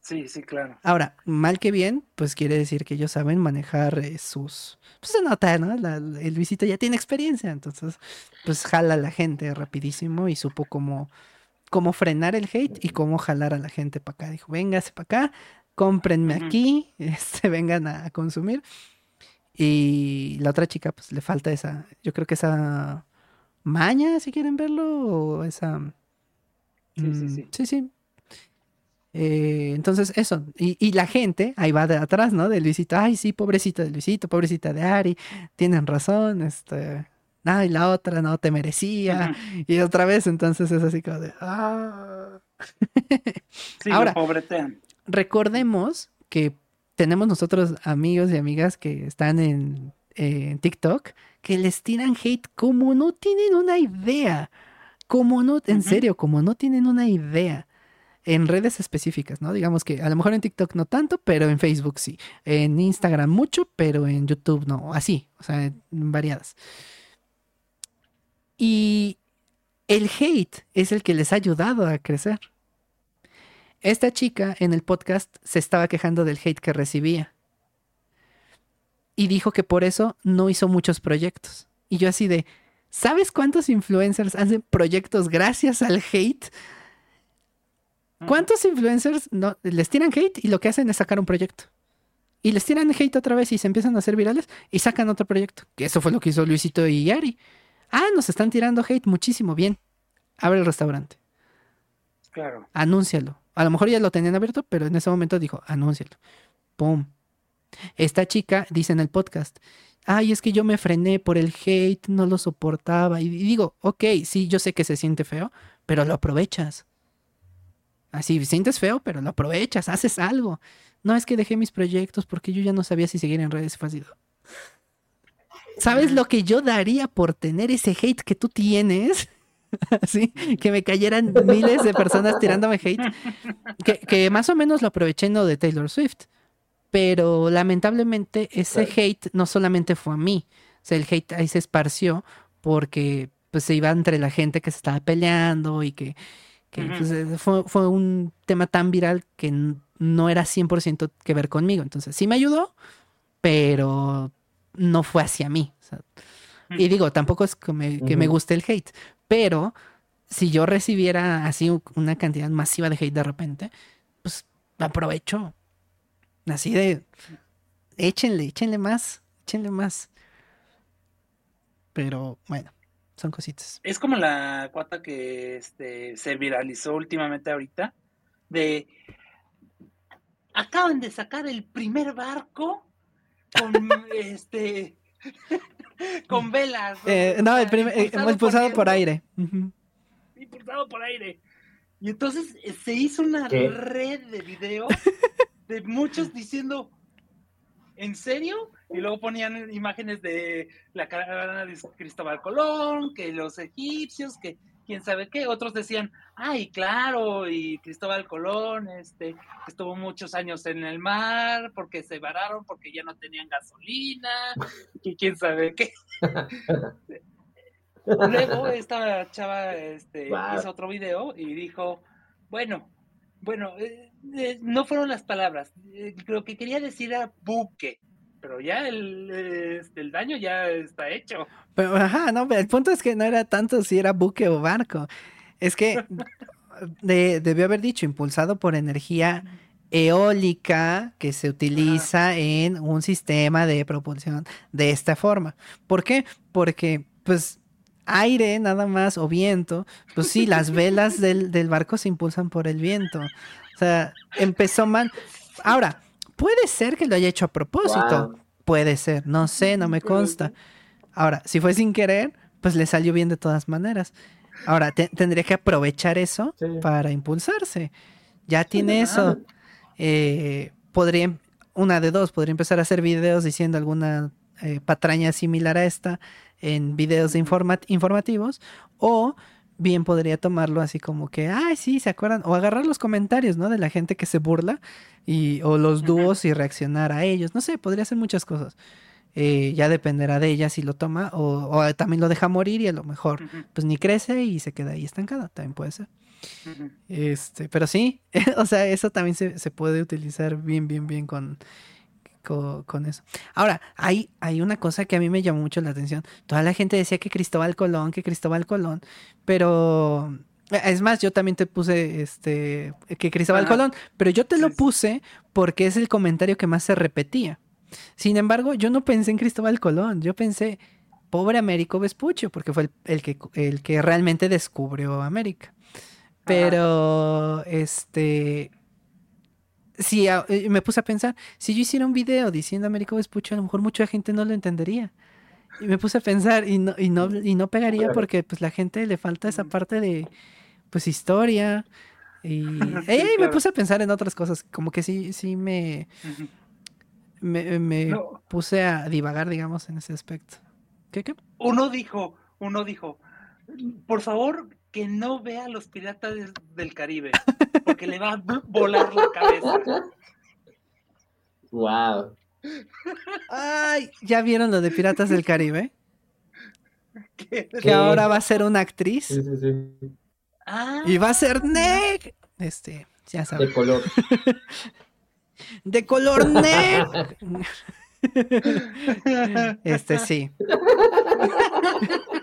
Sí, sí, claro. Ahora, mal que bien, pues quiere decir que ellos saben manejar eh, sus... Pues se nota, ¿no? el Luisito ya tiene experiencia, entonces, pues jala a la gente rapidísimo y supo cómo cómo frenar el hate y cómo jalar a la gente para acá. Dijo, véngase para acá, cómprenme aquí, este, vengan a, consumir. Y la otra chica, pues le falta esa, yo creo que esa maña, si quieren verlo, o esa... Sí, sí, mm, sí. Sí, sí. Eh, entonces, eso. Y, y, la gente, ahí va de atrás, ¿no? De Luisito. Ay, sí, pobrecito de Luisito, pobrecita de Ari. Tienen razón, este y la otra no te merecía. Y otra vez, entonces es así como de. Ah". Ahora, recordemos que tenemos nosotros amigos y amigas que están en, TikTok que les tiran hate como no tienen una idea. Como no, en serio, como no tienen una idea. En redes específicas, ¿no? Digamos que a lo mejor en TikTok no tanto, pero en Facebook sí. En Instagram mucho, pero en YouTube no. Así, o sea, variadas. Y el hate es el que les ha ayudado a crecer. Esta chica en el podcast se estaba quejando del hate que recibía. Y dijo que por eso no hizo muchos proyectos. Y yo así de, ¿sabes cuántos influencers hacen proyectos gracias al hate? ¿Cuántos influencers no, les tiran hate y lo que hacen es sacar un proyecto? Y les tiran hate otra vez y se empiezan a hacer virales y sacan otro proyecto. Que eso fue lo que hizo Luisito y Yari. Ah, nos están tirando hate muchísimo. Bien. Abre el restaurante. Claro. Anúncialo. A lo mejor ya lo tenían abierto, pero en ese momento dijo, anúncialo. ¡Pum! Esta chica dice en el podcast, ay, es que yo me frené por el hate, no lo soportaba. Y digo, ok, sí, yo sé que se siente feo, pero lo aprovechas. Así, sientes feo, pero lo aprovechas, haces algo. No es que dejé mis proyectos porque yo ya no sabía si seguir en redes. Fue ¿Sabes lo que yo daría por tener ese hate que tú tienes? Así, que me cayeran miles de personas tirándome hate. Que, más o menos lo aproveché en lo de Taylor Swift. Pero lamentablemente ese hate no solamente fue a mí. O sea, el hate ahí se esparció porque pues se iba entre la gente que se estaba peleando y que, pues, eh, fue, fue, un tema tan viral que no era 100% que ver conmigo. Entonces sí me ayudó, pero no fue hacia mí. y digo, tampoco es que me, guste el hate, pero si yo recibiera así una cantidad masiva de hate de repente, pues aprovecho. Así de, échenle, échenle más, échenle más. Pero bueno, son cositas. Es como la cuata que este, se viralizó últimamente ahorita, de, acaban de sacar el primer barco con este con velas. Eh, no, el, primer, eh, impulsado, por, aire. Impulsado por aire. Y entonces eh, se hizo una red de videos de muchos diciendo, ¿en serio? Y luego ponían imágenes de la caravana de Cristóbal Colón, que los egipcios, que quién sabe qué. Otros decían, ay, claro, y Cristóbal Colón este, estuvo muchos años en el mar porque se vararon, porque ya no tenían gasolina, y quién sabe qué. Luego esta chava este, hizo otro video y dijo, bueno, bueno, eh, eh, no fueron las palabras, eh, lo que quería decir era buque, pero ya el, el daño ya está hecho. Pero, ajá, no, el punto es que no era tanto si era buque o barco, es que debió haber dicho impulsado por energía eólica que se utiliza en un sistema de propulsión de esta forma. ¿Por qué? Porque, pues, aire nada más o viento, pues sí, las velas del, barco se impulsan por el viento. O sea, empezó mal. Ahora, puede ser que lo haya hecho a propósito. Puede ser, no sé, no me consta. Ahora, si fue sin querer, pues le salió bien de todas maneras. Ahora, tendría que aprovechar eso para impulsarse. Ya tiene eso. Eh, podría, una de dos, podría empezar a hacer videos diciendo alguna eh, patraña similar a esta en videos informativos o bien podría tomarlo así como que, ay, sí, ¿se acuerdan? O agarrar los comentarios, ¿no? De la gente que se burla y, o los dúos y reaccionar a ellos. No sé, podría hacer muchas cosas. Eh, ya dependerá de ella si lo toma o, también lo deja morir y a lo mejor pues ni crece y se queda ahí estancada, también puede ser. Este, pero sí, o sea, eso también se, se puede utilizar bien, bien, bien con, con, eso. Ahora, hay, hay una cosa que a mí me llamó mucho la atención. Toda la gente decía que Cristóbal Colón, que Cristóbal Colón, pero es más, yo también te puse este que Cristóbal Colón, pero yo te lo puse porque es el comentario que más se repetía. Sin embargo, yo no pensé en Cristóbal Colón, yo pensé, pobre Américo Vespuccio, porque fue el, que, el que realmente descubrió América. Pero, este, si eh, me puse a pensar, si yo hiciera un video diciendo Américo Vespucho, a lo mejor mucha gente no lo entendería. Y me puse a pensar y no, y no, y no pegaría porque pues la gente le falta esa parte de pues historia. Y, me puse a pensar en otras cosas, como que sí, sí me, me, puse a divagar, digamos, en ese aspecto. ¿Qué, qué? Uno dijo, uno dijo, por favor, que no vea a los piratas del Caribe, porque le va a volar la cabeza. Wow. Ay, ¿ya vieron lo de Piratas del Caribe? Que ahora va a ser una actriz. Sí, sí, sí. Ah. Y va a ser neg. Este, ya sabes. De color. De color neg. Este sí.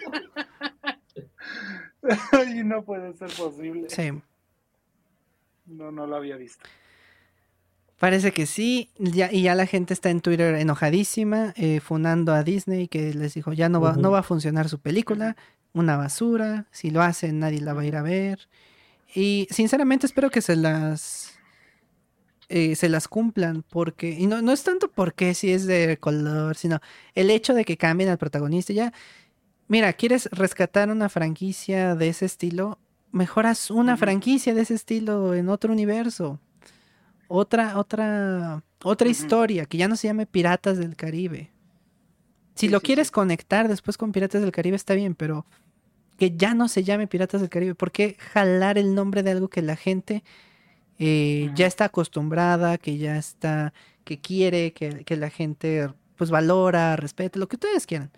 y no puede ser posible. Sí. No, no lo había visto. Parece que sí, ya, y ya la gente está en Twitter enojadísima, eh, funando a Disney, que les dijo, ya no va, no va a funcionar su película, una basura, si lo hacen nadie la va a ir a ver. Y sinceramente espero que se las eh, se las cumplan, porque, y no, no es tanto porque si es de color, sino el hecho de que cambien al protagonista, ya Mira, ¿quieres rescatar una franquicia de ese estilo? Mejoras una franquicia de ese estilo en otro universo. Otra, otra, otra historia que ya no se llame Piratas del Caribe. Si lo quieres conectar después con Piratas del Caribe está bien, pero que ya no se llame Piratas del Caribe. ¿Por qué jalar el nombre de algo que la gente eh, ya está acostumbrada, que ya está, que quiere, que, que la gente pues valora, respeta, lo que ustedes quieran?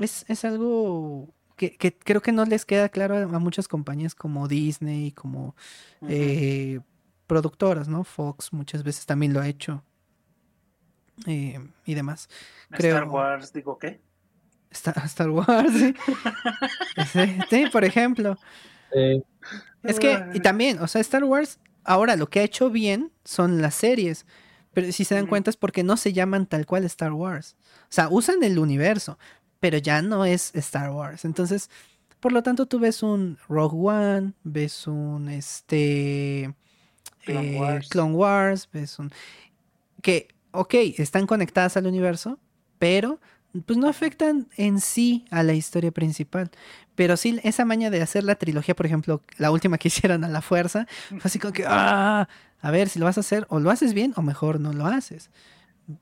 Es, algo que, creo que no les queda claro a, muchas compañías como Disney, como eh, productoras, ¿no? Fox muchas veces también lo ha hecho. Eh, y demás. Star Wars, digo, ¿qué? Star, Wars, sí. por ejemplo. Es que, y también, o sea, Star Wars, ahora lo que ha hecho bien son las series. Pero si se dan cuenta es porque no se llaman tal cual Star Wars. O sea, usan el universo, pero ya no es Star Wars. Entonces, por lo tanto, tú ves un Rogue One, ves un este Clone, eh, Wars. Clone Wars, ves un que, ok, están conectadas al universo, pero pues no afectan en sí a la historia principal. Pero sí, esa maña de hacer la trilogía, por ejemplo, la última que hicieron a la fuerza, fue así como que, ah, A ver, si lo vas a hacer, o lo haces bien, o mejor no lo haces.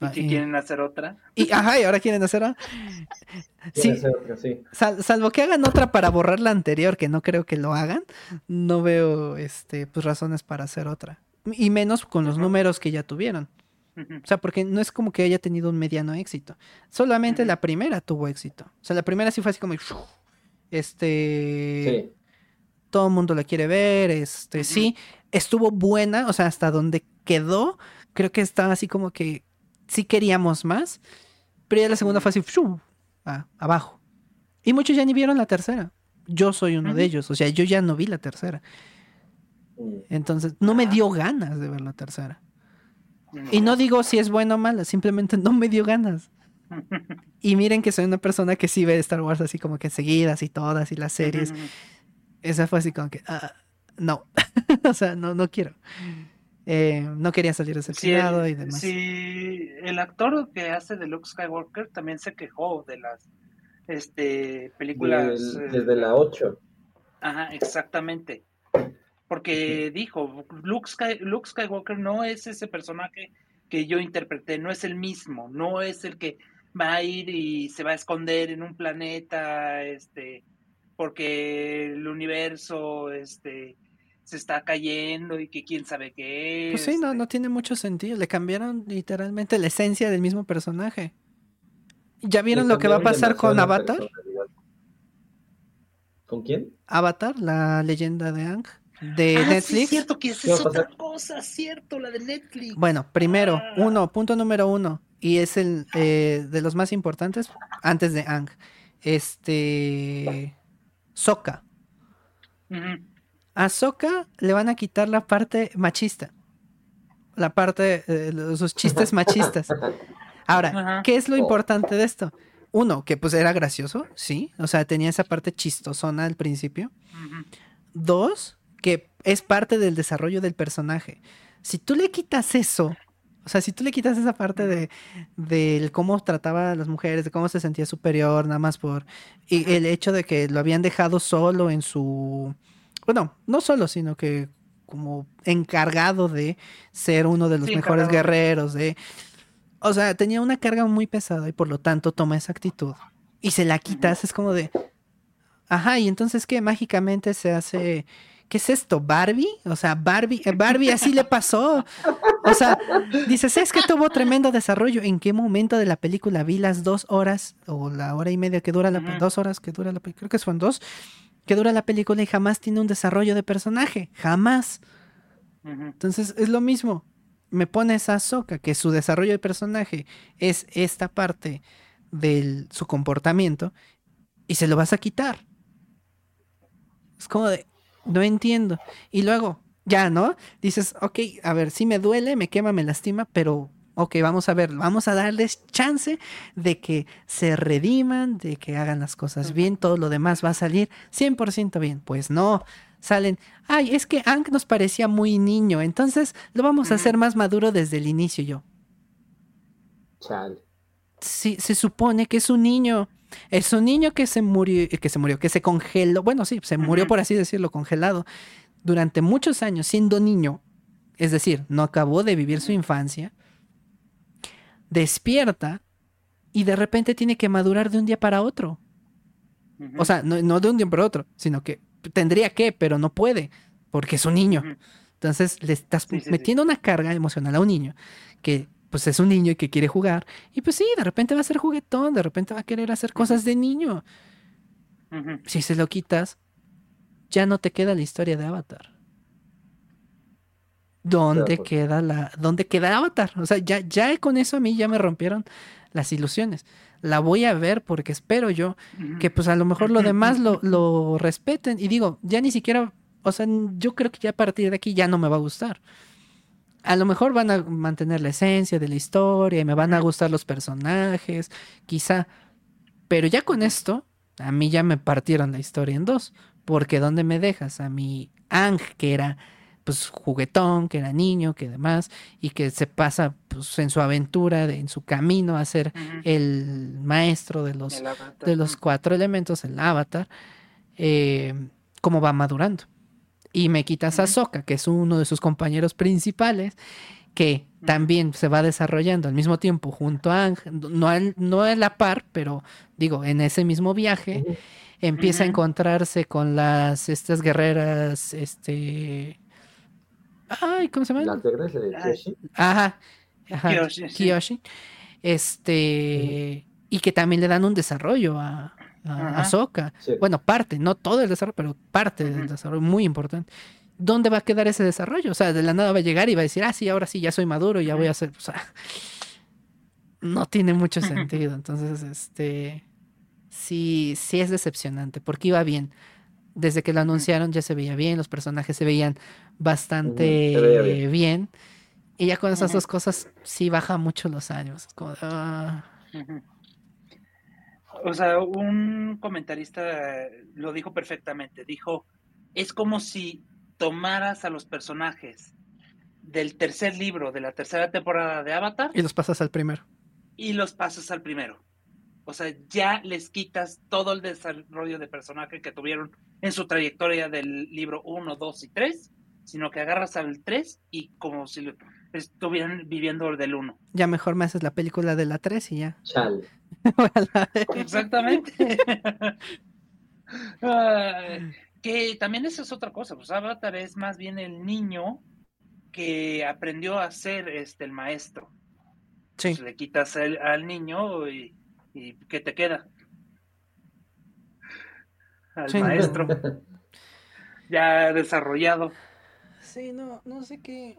¿Y si quieren hacer otra? Y, ajá, y ahora quieren hacer otra. Sí, hacer otra, sí. salvo que hagan otra para borrar la anterior, que no creo que lo hagan, no veo este, pues, razones para hacer otra. Y menos con los números que ya tuvieron. O sea, porque no es como que haya tenido un mediano éxito. Solamente la primera tuvo éxito. O sea, la primera sí fue así como. Este. Todo el mundo la quiere ver. Este, sí. Estuvo buena. O sea, hasta donde quedó. Creo que estaba así como que. Sí queríamos más. Pero ya la segunda fue así. abajo. Y muchos ya ni vieron la tercera. Yo soy uno de ellos. O sea, yo ya no vi la tercera. Entonces, no me dio ganas de ver la tercera. Y no digo si es buena o mala, simplemente no me dio ganas. Y miren que soy una persona que sí ve Star Wars así como que seguidas y todas y las series. Esa fue así como que, ah, no, o sea, no, no quiero. Eh, no quería salir decepcionado y demás. Sí, el actor que hace de Luke Skywalker también se quejó de las este, películas. desde la 8. Ajá, exactamente porque dijo, Luke, Skywalker no es ese personaje que yo interpreté, no es el mismo, no es el que va a ir y se va a esconder en un planeta, este, porque el universo, este, se está cayendo y que quién sabe qué es. Pues sí, no, no tiene mucho sentido. Le cambiaron literalmente la esencia del mismo personaje. ¿Ya vieron lo que va a pasar con Avatar? ¿Con quién? Avatar, la leyenda de Ang de ah, Netflix. es cierto que es otra cosa, cierto, la de Netflix. Bueno, primero, ah. uno, punto número uno, y es el eh, de los más importantes, antes de Ang. Este. Soka. A Soka le van a quitar la parte machista. La parte, de sus chistes machistas. Ahora, ¿qué es lo importante de esto? Uno, que pues era gracioso, sí. O sea, tenía esa parte chistosona al principio. Dos, que es parte del desarrollo del personaje. Si tú le quitas eso, o sea, si tú le quitas esa parte de, de cómo trataba a las mujeres, de cómo se sentía superior, nada más por. Y el hecho de que lo habían dejado solo en su. Bueno, no solo, sino que como encargado de ser uno de los mejores guerreros, de. O sea, tenía una carga muy pesada y por lo tanto toma esa actitud. Y se la quitas, es como de. Ajá, y entonces que mágicamente se hace ¿qué es esto? ¿Barbie? O sea, Barbie, eh, Barbie así le pasó. O sea, dices, es que tuvo tremendo desarrollo. ¿En qué momento de la película vi las dos horas o la hora y media que dura la dos horas que dura la película? Creo que son dos que dura la película y jamás tiene un desarrollo de personaje, jamás. Entonces es lo mismo. Me pones a Soka que su desarrollo de personaje es esta parte de su comportamiento y se lo vas a quitar. Es como de, no entiendo. Y luego, ya, ¿no? Dices, ok, a ver, sí me duele, me quema, me lastima, pero ok, vamos a ver, vamos a darles chance de que se rediman, de que hagan las cosas bien, todo lo demás va a salir 100% bien. Pues no, salen, ay, es que Ank nos parecía muy niño, entonces lo vamos a hacer más maduro desde el inicio yo. Chal. Sí, se supone que es un niño. Es un niño que se murió, que se murió, que se congeló, bueno, sí, se murió por así decirlo, congelado durante muchos años siendo niño, es decir, no acabó de vivir su infancia, despierta y de repente tiene que madurar de un día para otro. O sea, no, de un día para otro, sino que tendría que, pero no puede, porque es un niño. Entonces le estás metiendo una carga emocional a un niño que pues es un niño y que quiere jugar. Y pues sí, de repente va a ser juguetón, de repente va a querer hacer cosas de niño. Si se lo quitas, ya no te queda la historia de Avatar. ¿Dónde queda la, dónde queda Avatar? O sea, ya, ya con eso a mí ya me rompieron las ilusiones. La voy a ver porque espero yo que pues a lo mejor lo demás lo, lo respeten. Y digo, ya ni siquiera, o sea, yo creo que ya a partir de aquí ya no me va a gustar a lo mejor van a mantener la esencia de la historia y me van a gustar los personajes, quizá. Pero ya con esto, a mí ya me partieron la historia en dos. Porque ¿dónde me dejas? A mi Ang, que era pues juguetón, que era niño, que demás, y que se pasa pues, en su aventura, en su camino a ser el maestro de los, de los cuatro elementos, el avatar, eh, cómo va madurando. y me quitas a Soka, que es uno de sus compañeros principales, que también se va desarrollando al mismo tiempo junto a Ángel, no, no a la par, pero digo, en ese mismo viaje, empieza a encontrarse con las, estas guerreras, este... Ay, ¿cómo se llama? Guerreras de Kiyoshi. Ajá, ajá Kiyoshi. Este, y que también le dan un desarrollo a, a, Soka. Bueno, parte, no todo el desarrollo, pero parte del desarrollo, muy importante. ¿Dónde va a quedar ese desarrollo? O sea, de la nada va a llegar y va a decir, ah, sí, ahora sí, ya soy maduro, ya voy a hacer. O sea, no tiene mucho sentido. Entonces, este. Sí, sí es decepcionante, porque iba bien. Desde que lo anunciaron ya se veía bien, los personajes se veían bastante bien. Y ya con esas dos cosas sí baja mucho los años. como, ah. O sea, un comentarista lo dijo perfectamente. Dijo, es como si tomaras a los personajes del tercer libro de la tercera temporada de Avatar. Y los pasas al primero. Y los pasas al primero. O sea, ya les quitas todo el desarrollo de personaje que tuvieron en su trayectoria del libro 1, 2 y 3, sino que agarras al 3 y como si estuvieran viviendo del 1. Ya mejor me haces la película de la 3 y ya. Chale. Exactamente. que también esa es otra cosa, pues Avatar es más bien el niño que aprendió a ser este el maestro. Sí. le quitas al niño y, y, ¿qué te queda? Al maestro. ya desarrollado. Sí, no, no sé qué.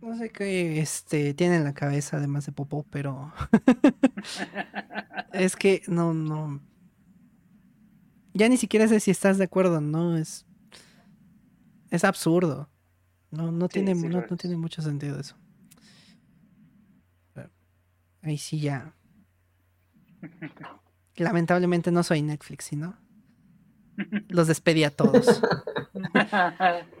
No sé qué este, tiene en la cabeza además de popó, pero es que no, no. Ya ni siquiera sé si estás de acuerdo, no es. Es absurdo. No, no, tiene, no, tiene mucho sentido eso. Ahí sí ya. Lamentablemente no soy Netflix, ¿no? Los despedí a todos.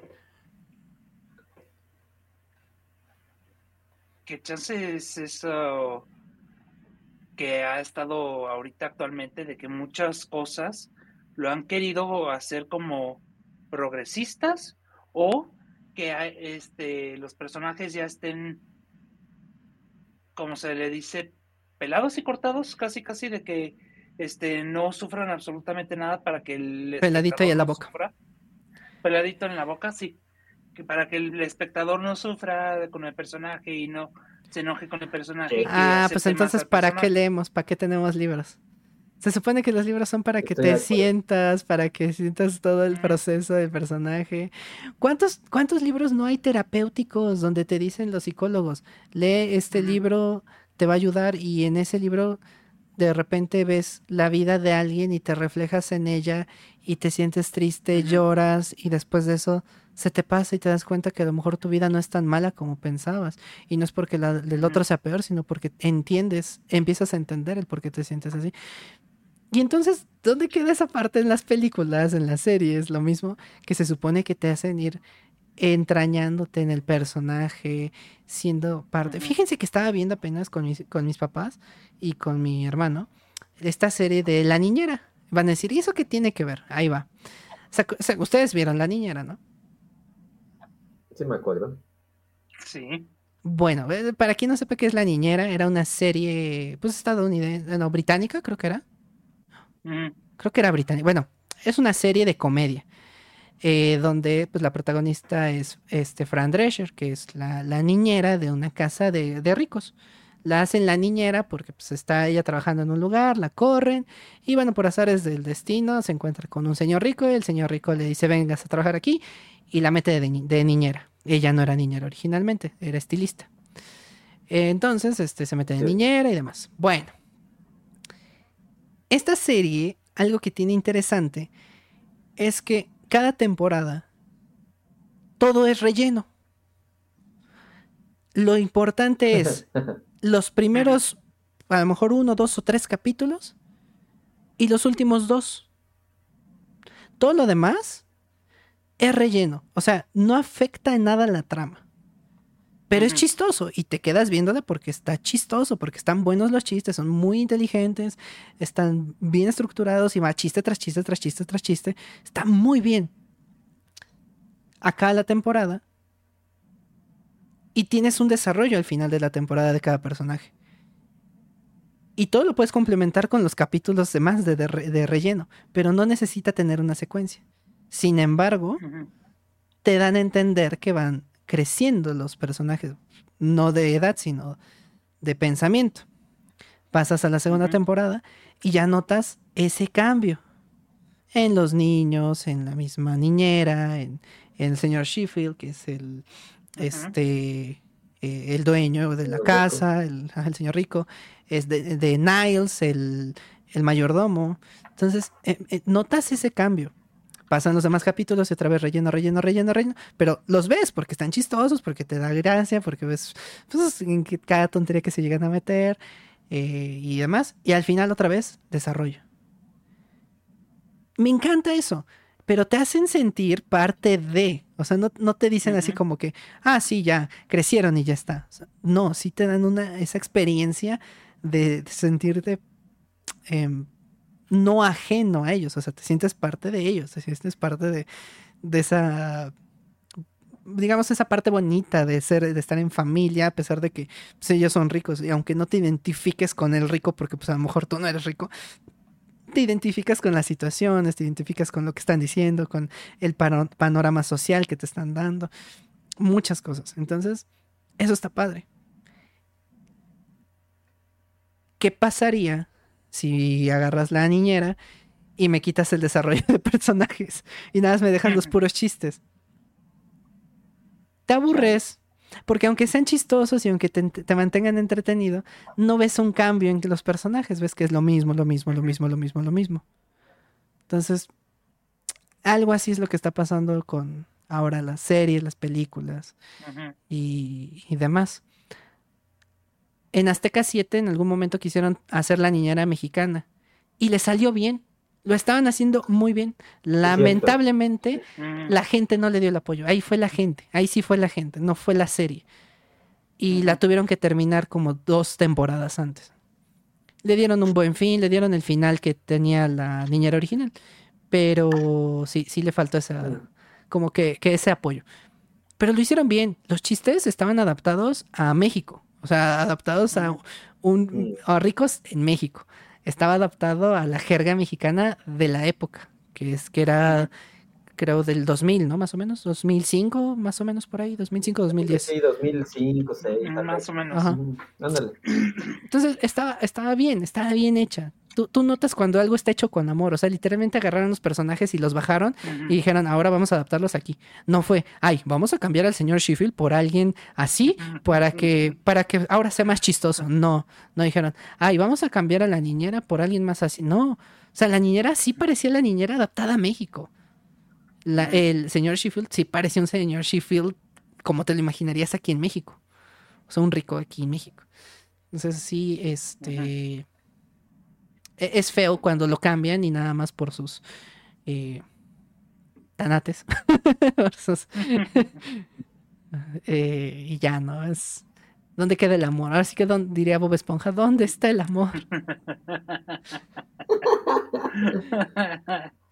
¿Qué chance es eso que ha estado ahorita actualmente de que muchas cosas lo han querido hacer como progresistas o que este, los personajes ya estén, como se le dice, pelados y cortados, casi casi de que este, no sufran absolutamente nada para que el... Peladito y en la boca. Peladito en la boca, sí que para que el espectador no sufra con el personaje y no se enoje con el personaje. Ah, pues entonces, ¿para qué leemos? ¿Para qué tenemos libros? Se supone que los libros son para que te sientas, para que sientas todo el proceso del personaje. ¿Cuántos, ¿Cuántos libros no hay terapéuticos donde te dicen los psicólogos? Lee este libro, te va a ayudar y en ese libro de repente ves la vida de alguien y te reflejas en ella y te sientes triste, lloras y después de eso se te pasa y te das cuenta que a lo mejor tu vida no es tan mala como pensabas. Y no es porque la del otro sea peor, sino porque entiendes, empiezas a entender el por qué te sientes así. Y entonces, ¿dónde queda esa parte en las películas, en las series? Lo mismo que se supone que te hacen ir entrañándote en el personaje, siendo parte. Fíjense que estaba viendo apenas con mis, con mis papás y con mi hermano esta serie de La Niñera. Van a decir, ¿y eso qué tiene que ver? Ahí va. ustedes vieron La Niñera, ¿no? Sí, me acuerdo. Sí. Bueno, eh, para quien no sepa qué es La Niñera, era una serie, pues estadounidense, no, británica, creo que era. Mm. Creo que era británica. Bueno, es una serie de comedia. Eh, donde pues la protagonista es este Fran Drescher, que es la, niñera de una casa de, de, ricos. La hacen la niñera porque pues está ella trabajando en un lugar, la corren y bueno, por azares del destino se encuentra con un señor rico y el señor rico le dice vengas a trabajar aquí y la mete de, niñera. Ella no era niñera originalmente, era estilista. Entonces, este, se mete de niñera y demás. Bueno, esta serie, algo que tiene interesante, es que cada temporada todo es relleno. Lo importante es los primeros, a lo mejor uno, dos o tres capítulos y los últimos dos. Todo lo demás es relleno. O sea, no afecta en nada la trama. Pero es chistoso y te quedas viéndola porque está chistoso, porque están buenos los chistes, son muy inteligentes, están bien estructurados y va chiste tras chiste tras chiste tras chiste. Está muy bien. acá la temporada y tienes un desarrollo al final de la temporada de cada personaje. Y todo lo puedes complementar con los capítulos de más de, relleno, pero no necesita tener una secuencia. Sin embargo, te dan a entender que van creciendo los personajes, no de edad, sino de pensamiento. Pasas a la segunda temporada y ya notas ese cambio en los niños, en la misma niñera, en, el señor Sheffield, que es el, este, eh, el dueño de la casa, el, señor rico, es de, Niles, el, mayordomo. Entonces, eh, eh, notas ese cambio. Pasan los demás capítulos y otra vez relleno, relleno, relleno, relleno. Pero los ves porque están chistosos, porque te da gracia, porque ves pues, cada tontería que se llegan a meter y demás. Y al final otra vez, desarrollo. Me encanta eso pero te hacen sentir parte de, o sea, no, te dicen así como que, ah, sí, ya, crecieron y ya está. no, sí te dan una, esa experiencia de, sentirte em, no ajeno a ellos, o sea, te sientes parte de ellos, te sientes parte de, de esa digamos, esa parte bonita de ser, de estar en familia, a pesar de que pues, ellos son ricos, y aunque no te identifiques con el rico, porque pues a lo mejor tú no eres rico, te identificas con las situaciones, te identificas con lo que están diciendo, con el panorama social que te están dando, muchas cosas. Entonces, eso está padre. ¿Qué pasaría si agarras la niñera y me quitas el desarrollo de personajes y nada más me dejan los puros chistes? Te aburres, porque aunque sean chistosos y aunque te, mantengan entretenido, no ves un cambio en los personajes, ves que es lo mismo, lo mismo, lo mismo, lo mismo, lo mismo. Entonces, algo así es lo que está pasando con ahora las series, las películas y, y, demás. En Azteca 7 en algún momento quisieron hacer la niñera mexicana y le salió bien lo estaban haciendo muy bien. Lamentablemente, la gente no le dio el apoyo. Ahí fue la gente, ahí sí fue la gente, no fue la serie. Y la tuvieron que terminar como dos temporadas antes. Le dieron un buen fin, le dieron el final que tenía la niñera original. Pero sí, sí le faltó esa, como que, ese apoyo. Pero lo hicieron bien. Los chistes estaban adaptados a México. O sea, adaptados a, un, a ricos en México. Estaba adaptado a la jerga mexicana de la época, que es que era creo del 2000, ¿no? Más o menos, 2005, más o menos por ahí, 2005, 2010. Sí, 2005, 2006. Más o menos. Ándale. Entonces, estaba, estaba bien, estaba bien hecha. Tú, notas cuando algo está hecho con amor, o sea, literalmente agarraron los personajes y los bajaron y dijeron, ahora vamos a adaptarlos aquí. No fue, ay, vamos a cambiar al señor Sheffield por alguien así para que, para que ahora sea más chistoso. No, no dijeron, ay, vamos a cambiar a la niñera por alguien más así. No, o sea, la niñera sí parecía la niñera adaptada a México el señor Sheffield sí parece un señor Sheffield como te lo imaginarías aquí en México. O sea, un rico aquí en México. Entonces sí, este... E, es feo cuando lo cambian y nada más por sus eh, tanates. Eh, y ya, ¿no? Es... ¿Dónde queda el amor? Ahora sí que diría Bob Esponja, ¿dónde está el amor?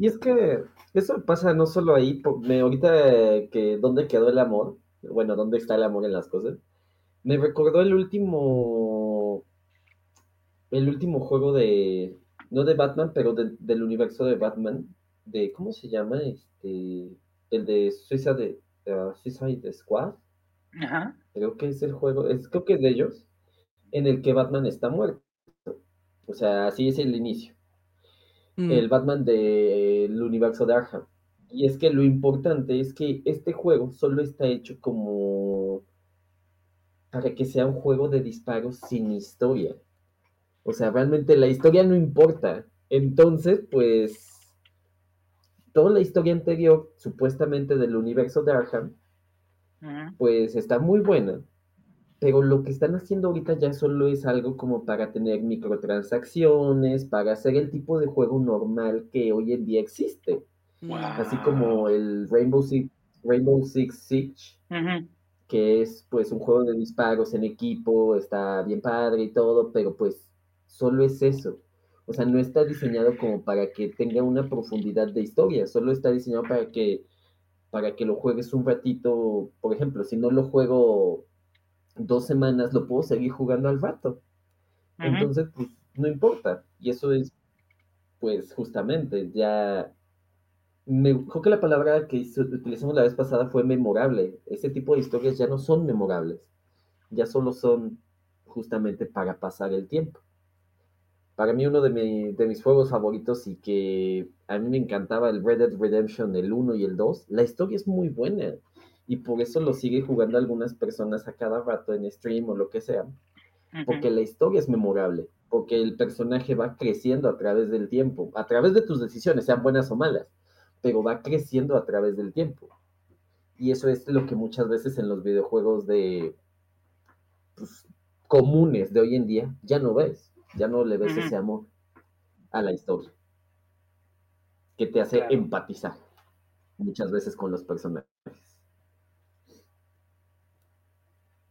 Y es que eso pasa no solo ahí, me, ahorita que dónde quedó el amor, bueno, dónde está el amor en las cosas, me recordó el último, el último juego de, no de Batman, pero del universo de Batman, de, ¿cómo se llama? Este, el de Suicide, uh, Suicide Squad. Ajá. Creo que es el juego, es, creo que es de ellos, en el que Batman está muerto. O sea, así es el inicio. Mm. el Batman del universo de Arkham. Y es que lo importante es que este juego solo está hecho como para que sea un juego de disparos sin historia. O sea, realmente la historia no importa. Entonces, pues, toda la historia anterior, supuestamente del universo de Arkham, pues está muy buena pero lo que están haciendo ahorita ya solo es algo como para tener microtransacciones, para hacer el tipo de juego normal que hoy en día existe. Así como el Rainbow Six, Rainbow Six Siege, que es pues un juego de disparos en equipo, está bien padre y todo, pero pues solo es eso. O sea, no está diseñado como para que tenga una profundidad de historia, solo está diseñado para que para que lo juegues un ratito. Por ejemplo, si no lo juego dos semanas, lo puedo seguir jugando al rato. Entonces, pues no importa. Y eso es, pues justamente, ya... Me, creo que la palabra que utilizamos la vez pasada fue memorable. Ese tipo de historias ya no son memorables. Ya solo son justamente para pasar el tiempo. Para mí uno de, mis juegos favoritos y que a mí me encantaba el Red Dead Redemption, el 1 y el 2, la historia es muy buena y por eso lo sigue jugando algunas personas a cada rato en stream o lo que sea, porque la historia es memorable, porque el personaje va creciendo a través del tiempo, a través de tus decisiones, sean buenas o malas, pero va creciendo a través del tiempo. Y eso es lo que muchas veces en los videojuegos de pues, comunes de hoy en día ya no ves ya no le ves ese amor a la historia que te hace empatizar muchas veces con los personajes.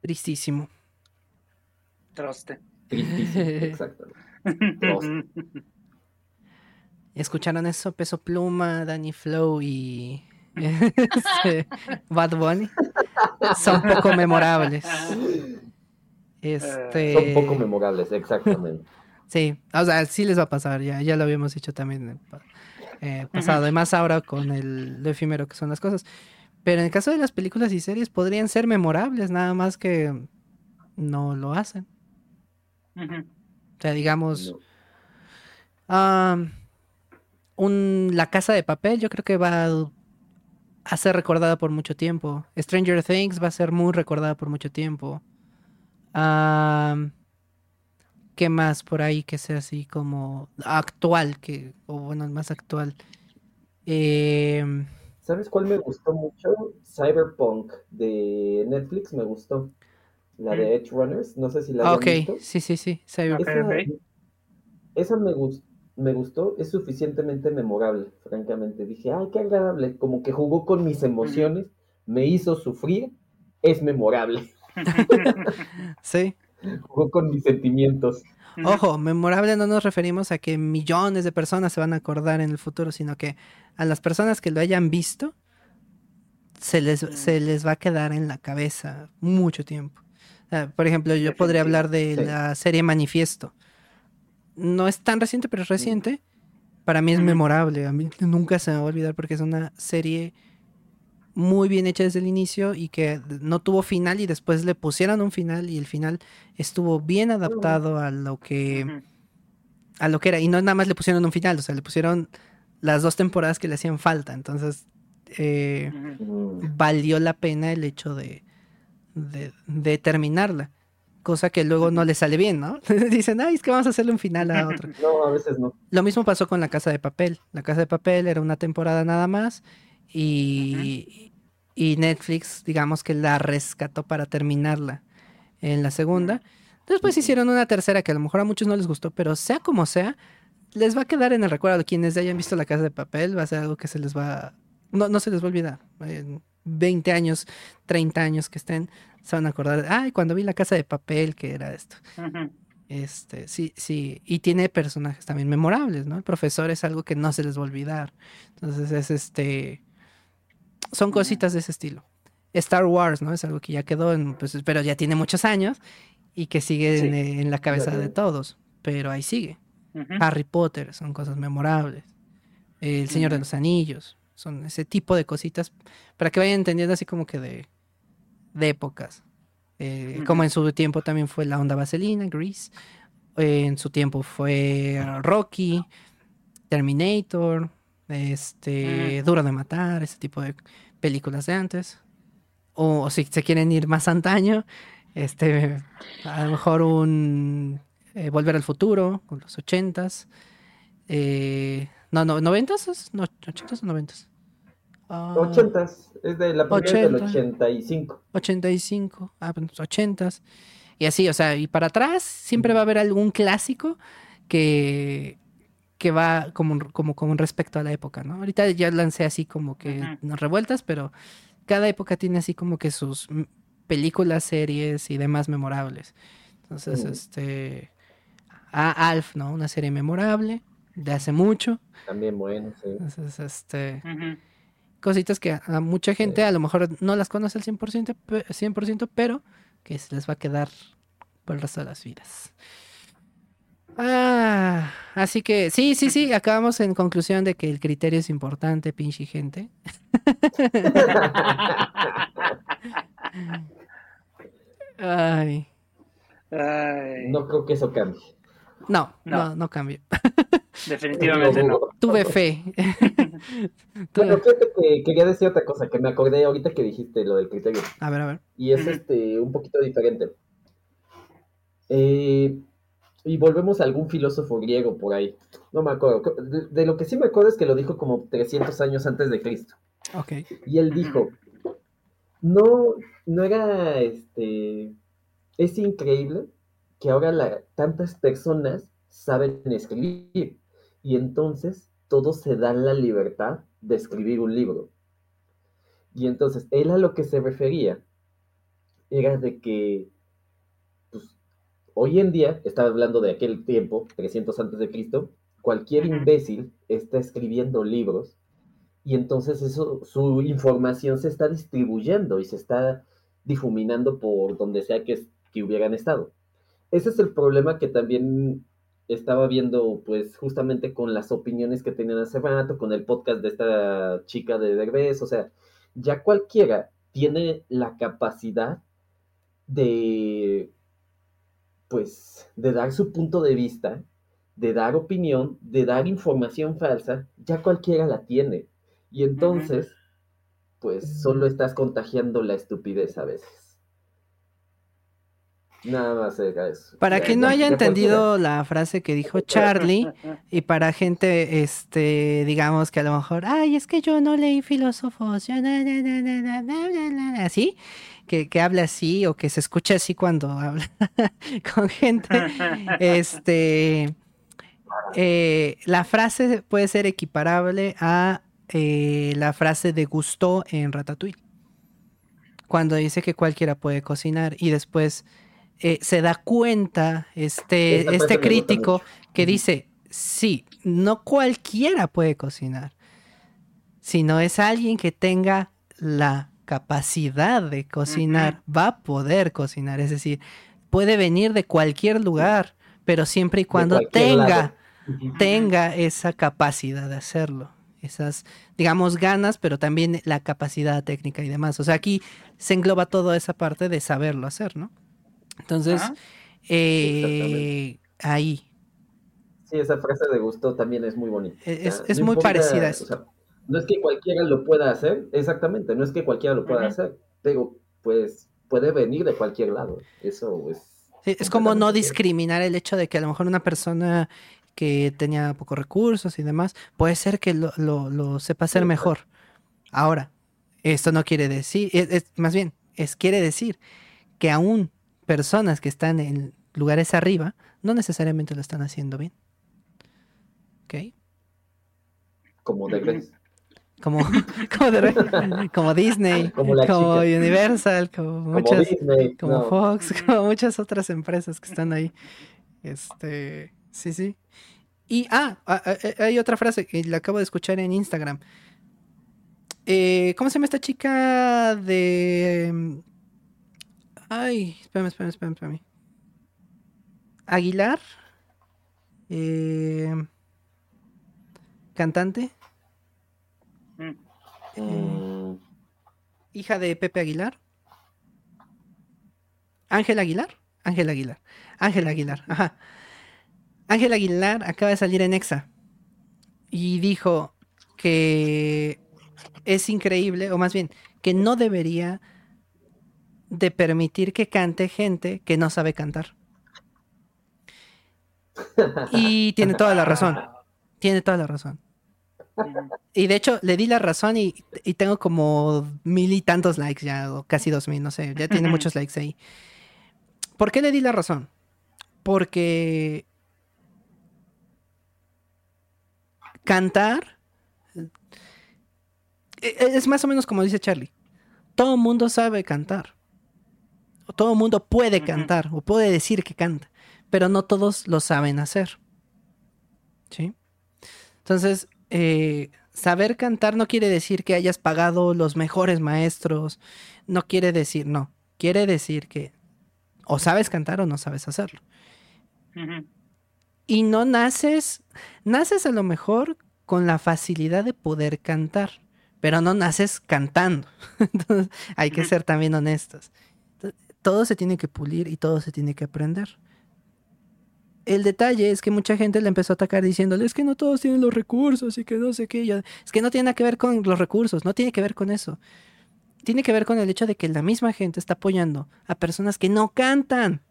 Tristísimo. Troste. Tristísimo, exacto. ¿Escucharon eso? Peso Pluma, Danny Flow y este, Bad Bunny. Son poco memorables. Este... Son poco memorables, exactamente. sí, o sea, sí les va a pasar, ya, ya lo habíamos dicho también eh, pasado, además ahora con el efímero que son las cosas. Pero en el caso de las películas y series podrían ser memorables, nada más que no lo hacen. O sea, digamos, un, La Casa de Papel yo creo que va a ser recordada por mucho tiempo. Stranger Things va a ser muy recordada por mucho tiempo. ¿Qué más por ahí que sea así como actual? Que, o bueno, más actual. Em, ¿Sabes cuál me gustó mucho? Cyberpunk de Netflix me gustó. La de mm. Edge Runners, no sé si la Ok, sí, sí, sí. Cyberpunk. Esa, me, gustó, me gustó, es suficientemente memorable, francamente. Dije, ay, qué agradable, como que jugó con mis emociones, me hizo sufrir, es memorable. sí. Jugó con mis sentimientos. Ojo, memorable no nos referimos a que millones de personas se van a acordar en el futuro, sino que a las personas que lo hayan visto, se les, se les va a quedar en la cabeza mucho tiempo. por ejemplo, yo podría hablar de la serie Manifiesto. No es tan reciente, pero es reciente. Para mí es memorable. A mí nunca se me va a olvidar porque es una serie muy bien hecha desde el inicio y que no tuvo final y después le pusieron un final y el final estuvo bien adaptado a lo que a lo que era y no nada más le pusieron un final, o sea, le pusieron las dos temporadas que le hacían falta, entonces eh, valió la pena el hecho de, de, terminarla, cosa que luego no le sale bien, ¿no? Dicen, ay, es que vamos a hacerle un final a otro. No, a veces no. Lo mismo pasó con La Casa de Papel. La Casa de Papel era una temporada nada más y, y Netflix, digamos que la rescató para terminarla en la segunda. Después hicieron una tercera que a lo mejor a muchos no les gustó, pero sea como sea, les va a quedar en el recuerdo. Quienes hayan visto La Casa de Papel, va a ser algo que se les va... No, no se les va a olvidar. En 20 años, 30 años que estén, se van a acordar. Ay, cuando vi La Casa de Papel, que era esto. Este, sí, sí. Y tiene personajes también memorables, ¿no? El profesor es algo que no se les va a olvidar. Entonces es este son cositas de ese estilo. Star Wars, ¿no? Es algo que ya quedó, en, pues, pero ya tiene muchos años y que sigue en, la cabeza de todos, pero ahí sigue. Harry Potter, son cosas memorables. El Señor de los Anillos, son ese tipo de cositas para que vayan entendiendo así como que de, de épocas. Eh, como en su tiempo también fue la onda vaselina, Grease. en su tiempo fue Rocky, Terminator, este, Duro de Matar, ese tipo de películas de antes. O, si se quieren ir más antaño, este, a lo mejor un eh, Volver al Futuro, con los ochentas. Eh, no, no, noventas, no, ochentas o noventas. Uh, ochentas, es de la primera del 85. 85, ah, pues ochentas. Y así, o sea, y para atrás siempre va a haber algún clásico que que va como, como con respecto a la época, ¿no? Ahorita ya lancé así como que revueltas, pero cada época tiene así como que sus películas, series y demás memorables. Entonces, este, a Alf, ¿no? Una serie memorable de hace mucho. También bueno, sí. Entonces, este, cositas que a, mucha gente a lo mejor no las conoce al 100%, 100%, pero que se les va a quedar por el resto de las vidas. Ah, así que sí, sí, sí, acabamos en conclusión de que el criterio es importante, pinche gente. Ay. No creo que eso cambie. No, no, no, cambie. Definitivamente no. Tuve fe. bueno, fíjate que quería decir otra cosa, que me acordé ahorita que dijiste lo del criterio. A ver, a ver. Y es este un poquito diferente. Eh, y volvemos a algún filósofo griego por ahí. No me acuerdo. De, lo que sí me acuerdo es que lo dijo como 300 años antes de Cristo. Ok. Y él dijo, no, no era, este, es increíble que ahora tantas personas saben escribir y entonces todos se dan la libertad de escribir un libro. Y entonces él a lo que se refería era de que hoy en día, estaba hablando de aquel tiempo, 300 antes de Cristo, cualquier imbécil está escribiendo libros y entonces eso, su información se está distribuyendo y se está difuminando por donde sea que, que hubieran estado. Ese es el problema que también estaba viendo, pues, justamente con las opiniones que tenían hace rato, con el podcast de esta chica de Derbez, o sea, ya cualquiera tiene la capacidad de, pues, de dar su punto de vista, de dar opinión, de dar información falsa, ya cualquiera la tiene. Y entonces, pues, solo estás contagiando la estupidez a veces. Nada más eso. Para quien no haya entendido la frase que dijo Charlie, y para gente, este, digamos que a lo mejor, ay, es que yo no leí filósofos, así, que, que habla así o que se escucha así cuando habla con gente, este, eh, la frase puede ser equiparable a eh, la frase de Gusto en Ratatouille, cuando dice que cualquiera puede cocinar y después eh, se da cuenta este, este crítico que dice, sí, no cualquiera puede cocinar, sino es alguien que tenga la capacidad de cocinar, va a poder cocinar, es decir, puede venir de cualquier lugar, pero siempre y cuando tenga, tenga esa capacidad de hacerlo esas, digamos, ganas, pero también la capacidad técnica y demás. O sea, aquí se engloba toda esa parte de saberlo hacer, ¿no? Entonces, eh, ahí. Sí, esa frase de gusto también es muy bonita. Es, muy parecida a eso. No es que cualquiera lo pueda hacer, exactamente, no es que cualquiera lo pueda hacer, pero pues puede venir de cualquier lado. Eso es. es como no discriminar el hecho de que a lo mejor una persona que tenía pocos recursos y demás, puede ser que lo, lo, sepa hacer mejor. Ahora, esto no quiere decir, es, más bien, es quiere decir que aún personas que están en lugares arriba no necesariamente lo están haciendo bien. ¿Ok? Como de como, como, Disney, como, Universal, como, muchas, como Fox, como muchas otras empresas que están ahí. Este, sí, sí. Y, ah, ah, ah eh, hay otra frase que la acabo de escuchar en Instagram. Eh, ¿Cómo se llama esta chica de Ay, espérame, espérame, espérame, espérame. Aguilar. Eh, cantante. Mm. Hija de Pepe Aguilar. Ángel Aguilar. Ángel Aguilar. Ángel Aguilar. Ajá. Ángel Aguilar acaba de salir en Exa. Y dijo que es increíble, o más bien, que no debería de permitir que cante gente que no sabe cantar. Y tiene toda la razón. Tiene toda la razón. Y de hecho, le di la razón y, tengo como mil y tantos likes ya, o casi dos mil, no sé, ya tiene muchos likes ahí. ¿Por qué le di la razón? Porque cantar e, es más o menos como dice Charlie. Todo el mundo sabe cantar todo el mundo puede cantar o puede decir que canta, pero no todos lo saben hacer. ¿Sí? Entonces, eh, saber cantar no quiere decir que hayas pagado los mejores maestros, no quiere decir, no, quiere decir que o sabes cantar o no sabes hacerlo. Y no naces, naces a lo mejor con la facilidad de poder cantar, pero no naces cantando. Entonces, hay que ser también honestos. Todo se tiene que pulir y todo se tiene que aprender. El detalle es que mucha gente le empezó a atacar diciéndole, es que no todos tienen los recursos y que no sé qué. Es que no tiene nada que ver con los recursos, no tiene que ver con eso. Tiene que ver con el hecho de que la misma gente está apoyando a personas que no cantan.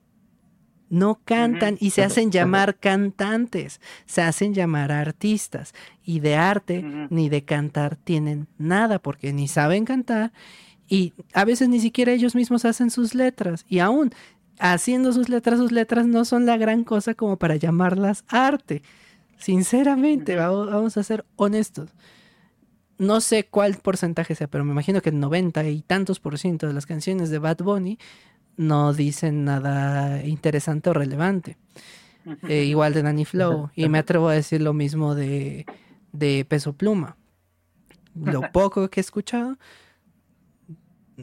No cantan y se hacen llamar cantantes, se hacen llamar artistas. Y de arte ni de cantar tienen nada porque ni saben cantar y a veces ni siquiera ellos mismos hacen sus letras. Y aún haciendo sus letras, sus letras no son la gran cosa como para llamarlas arte. Sinceramente, vamos, a ser honestos. No sé cuál porcentaje sea, pero me imagino que el 90 y tantos por ciento de las canciones de Bad Bunny no dicen nada interesante o relevante. Eh, igual de Danny Flow. Y me atrevo a decir lo mismo de, de Peso Pluma. Lo poco que he escuchado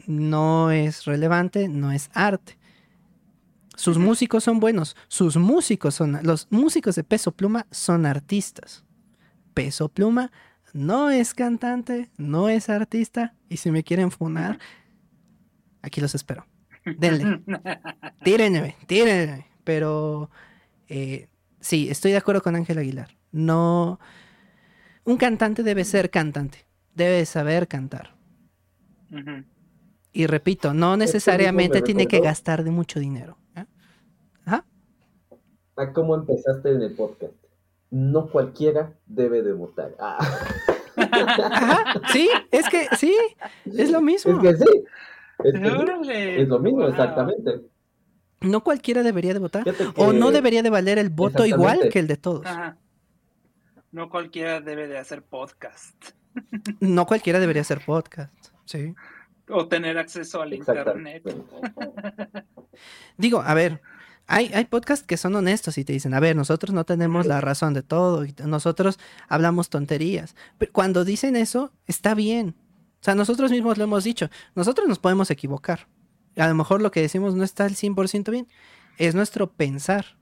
no es relevante, no es arte. Sus músicos son buenos, sus músicos son, los músicos de Peso Pluma son artistas. Peso Pluma no es cantante, no es artista, y si me quieren funar, aquí los espero denle. tírenme, tírenme. Pero eh, sí, estoy de acuerdo con Ángel Aguilar. No. Un cantante debe ser cantante. Debe saber cantar. Y repito, no necesariamente tiene que gastar de mucho dinero. ¿A cómo empezaste en el podcast? No cualquiera debe debutar. Ah. sí, es que sí, es lo mismo. Es que sí. Es, lo mismo, exactamente. No cualquiera debería de votar. O no debería de valer el voto igual que el de todos. No cualquiera debe de hacer podcast. No cualquiera debería hacer podcast, sí. O tener acceso al internet. Digo, a ver, hay, podcasts que son honestos y te dicen, a ver, nosotros no tenemos la razón de todo, nosotros hablamos tonterías. Pero cuando dicen eso, está bien. O sea, nosotros mismos lo hemos dicho, nosotros nos podemos equivocar. A lo mejor lo que decimos no está al 100% bien, es nuestro pensar.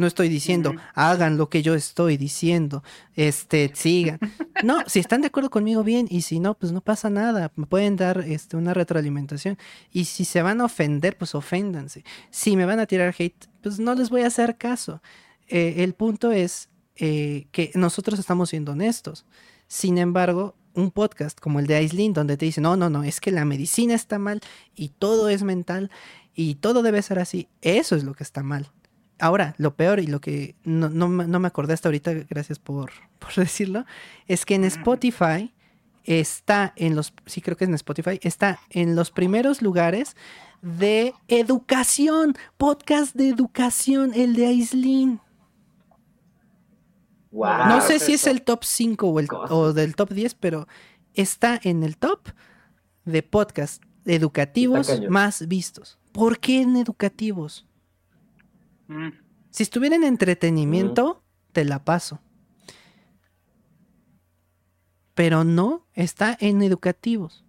No estoy diciendo, hagan lo que yo estoy diciendo, este, sigan. No, si están de acuerdo conmigo, bien, y si no, pues no pasa nada. Me pueden dar este, una retroalimentación. Y si se van a ofender, pues oféndanse. Si me van a tirar hate, pues no les voy a hacer caso. Eh, el punto es eh, que nosotros estamos siendo honestos. Sin embargo, un podcast como el de Aislinn, donde te dicen, no, no, no, es que la medicina está mal y todo es mental y todo debe ser así, eso es lo que está mal. Ahora, lo peor y lo que no, no, me acordé hasta ahorita, gracias por, por, decirlo, es que en Spotify está en los, sí creo que es en Spotify, está en los primeros lugares de educación, podcast de educación, el de Aislinn no sé si es el top 5 o, el, o del top 10, pero está en el top de podcast educativos más vistos. ¿Por qué en educativos? Mm. Si estuviera en entretenimiento, mm. te la paso. Pero no, está en educativos.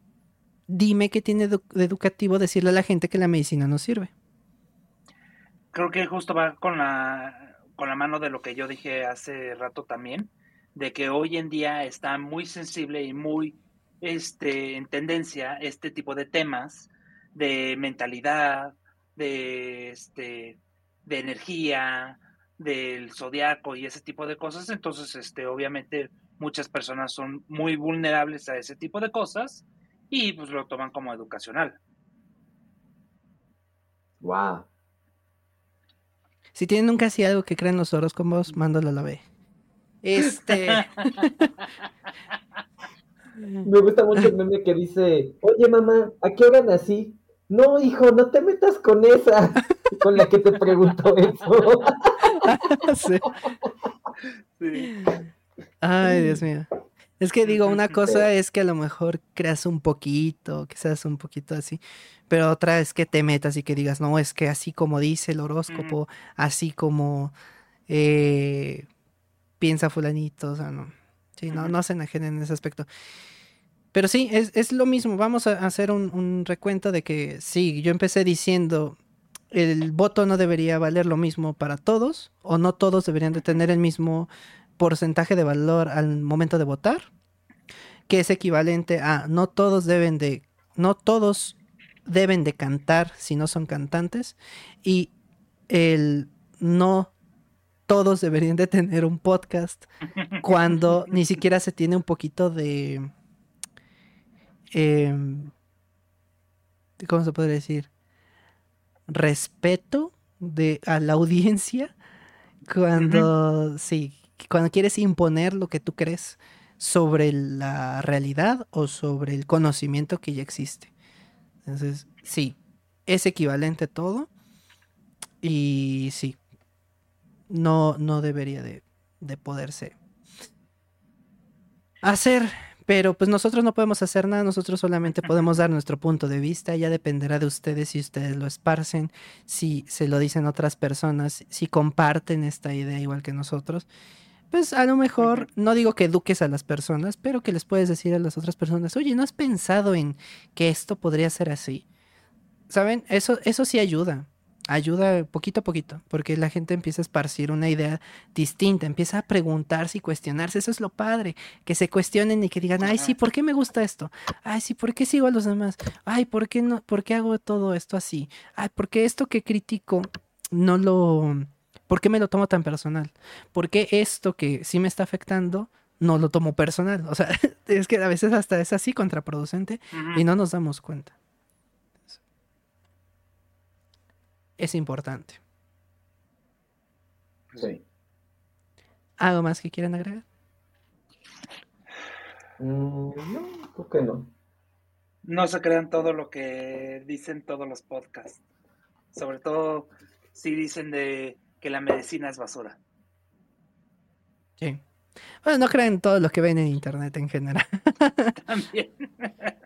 Dime qué tiene de educativo decirle a la gente que la medicina no sirve. Creo que justo va con la con la mano de lo que yo dije hace rato también, de que hoy en día está muy sensible y muy este, en tendencia este tipo de temas de mentalidad, de, este, de energía, del zodiaco y ese tipo de cosas. Entonces, este, obviamente, muchas personas son muy vulnerables a ese tipo de cosas y pues lo toman como educacional. Wow. Si tienen nunca así algo que creen los horóscopos, mándalo a la B. Este. Me gusta mucho el meme que dice: Oye, mamá, ¿a qué hora nací? No, hijo, no te metas con esa, con la que te preguntó eso. sí. sí. Ay, Dios mío. Es que digo, una cosa es que a lo mejor creas un poquito, que seas un poquito así, pero otra es que te metas y que digas, no, es que así como dice el horóscopo, así como eh, piensa fulanito, o sea, no. Sí, no, no se enajenen en ese aspecto. Pero sí, es, es lo mismo. Vamos a hacer un, recuento de que sí, yo empecé diciendo el voto no debería valer lo mismo para todos o no todos deberían de tener el mismo porcentaje de valor al momento de votar, que es equivalente a no todos deben de no todos deben de cantar si no son cantantes y el no todos deberían de tener un podcast cuando ni siquiera se tiene un poquito de Em, ¿cómo se podría decir? Respeto de, a la audiencia cuando, sí, cuando quieres imponer lo que tú crees sobre la realidad o sobre el conocimiento que ya existe. Entonces, sí, es equivalente todo y sí, no, no debería de, de poderse hacer pero pues nosotros no podemos hacer nada, nosotros solamente podemos dar nuestro punto de vista, ya dependerá de ustedes si ustedes lo esparcen, si se lo dicen otras personas, si comparten esta idea igual que nosotros. Pues a lo mejor, no digo que eduques a las personas, pero que les puedes decir a las otras personas, oye, ¿no has pensado en que esto podría ser así? ¿Saben? Eso, eso sí ayuda ayuda poquito a poquito, porque la gente empieza a esparcir una idea distinta, empieza a preguntarse y cuestionarse, eso es lo padre, que se cuestionen y que digan, ay, sí, ¿por qué me gusta esto? Ay, sí, ¿por qué sigo a los demás? Ay, ¿por qué no, por qué hago todo esto así? Ay, ¿por qué esto que critico no lo, por qué me lo tomo tan personal? ¿Por qué esto que sí me está afectando no lo tomo personal? O sea, es que a veces hasta es así contraproducente y no nos damos cuenta. Es importante. Sí. ¿Algo más que quieran agregar? Mm, no, ¿por qué no? No se crean todo lo que dicen todos los podcasts. Sobre todo si dicen de que la medicina es basura. Sí. Bueno, no crean todo lo que ven en internet en general. También.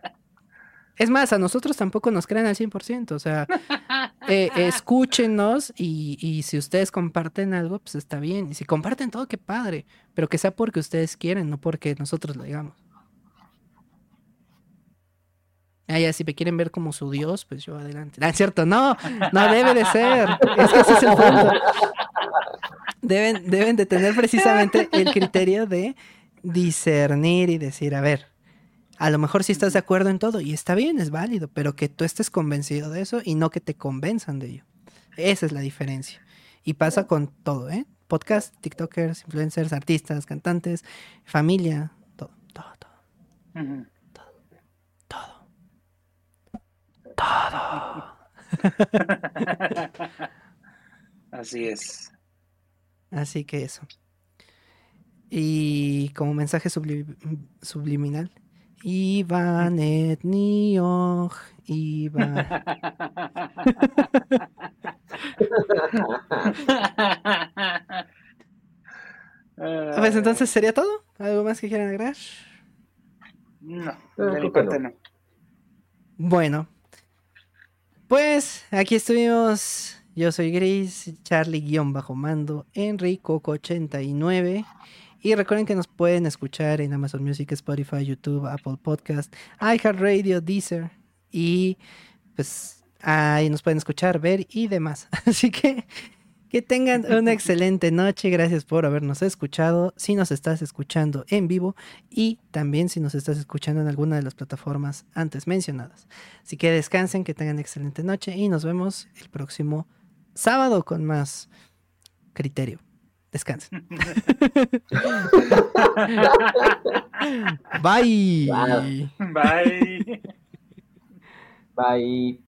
Es más, a nosotros tampoco nos creen al 100%, o sea, eh, escúchenos y, y, si ustedes comparten algo, pues está bien. Y si comparten todo, qué padre, pero que sea porque ustedes quieren, no porque nosotros lo digamos. Ah, ya, si me quieren ver como su Dios, pues yo adelante. Ah, es cierto, no, no debe de ser. Es que ese es el punto. Deben, deben de tener precisamente el criterio de discernir y decir, a ver, a lo mejor sí estás de acuerdo en todo y está bien, es válido, pero que tú estés convencido de eso y no que te convenzan de ello. Esa es la diferencia. Y pasa con todo, ¿eh? Podcast, TikTokers, influencers, artistas, cantantes, familia, todo, todo, todo. Todo. Todo. Así es. Así que eso. Y como mensaje subliminal, Iván Etniog, Iván. pues entonces sería todo. ¿Algo más que quieran agregar? No, de no. Bueno, pues aquí estuvimos. Yo soy Gris, Charlie-Mando, Enrico89. Y recuerden que nos pueden escuchar en Amazon Music, Spotify, YouTube, Apple Podcast, iHeartRadio, Deezer y pues ahí nos pueden escuchar, ver y demás. Así que que tengan una excelente noche. Gracias por habernos escuchado. Si nos estás escuchando en vivo y también si nos estás escuchando en alguna de las plataformas antes mencionadas. Así que descansen, que tengan excelente noche y nos vemos el próximo sábado con más criterio. Descansen. Bye. Bye. Bye.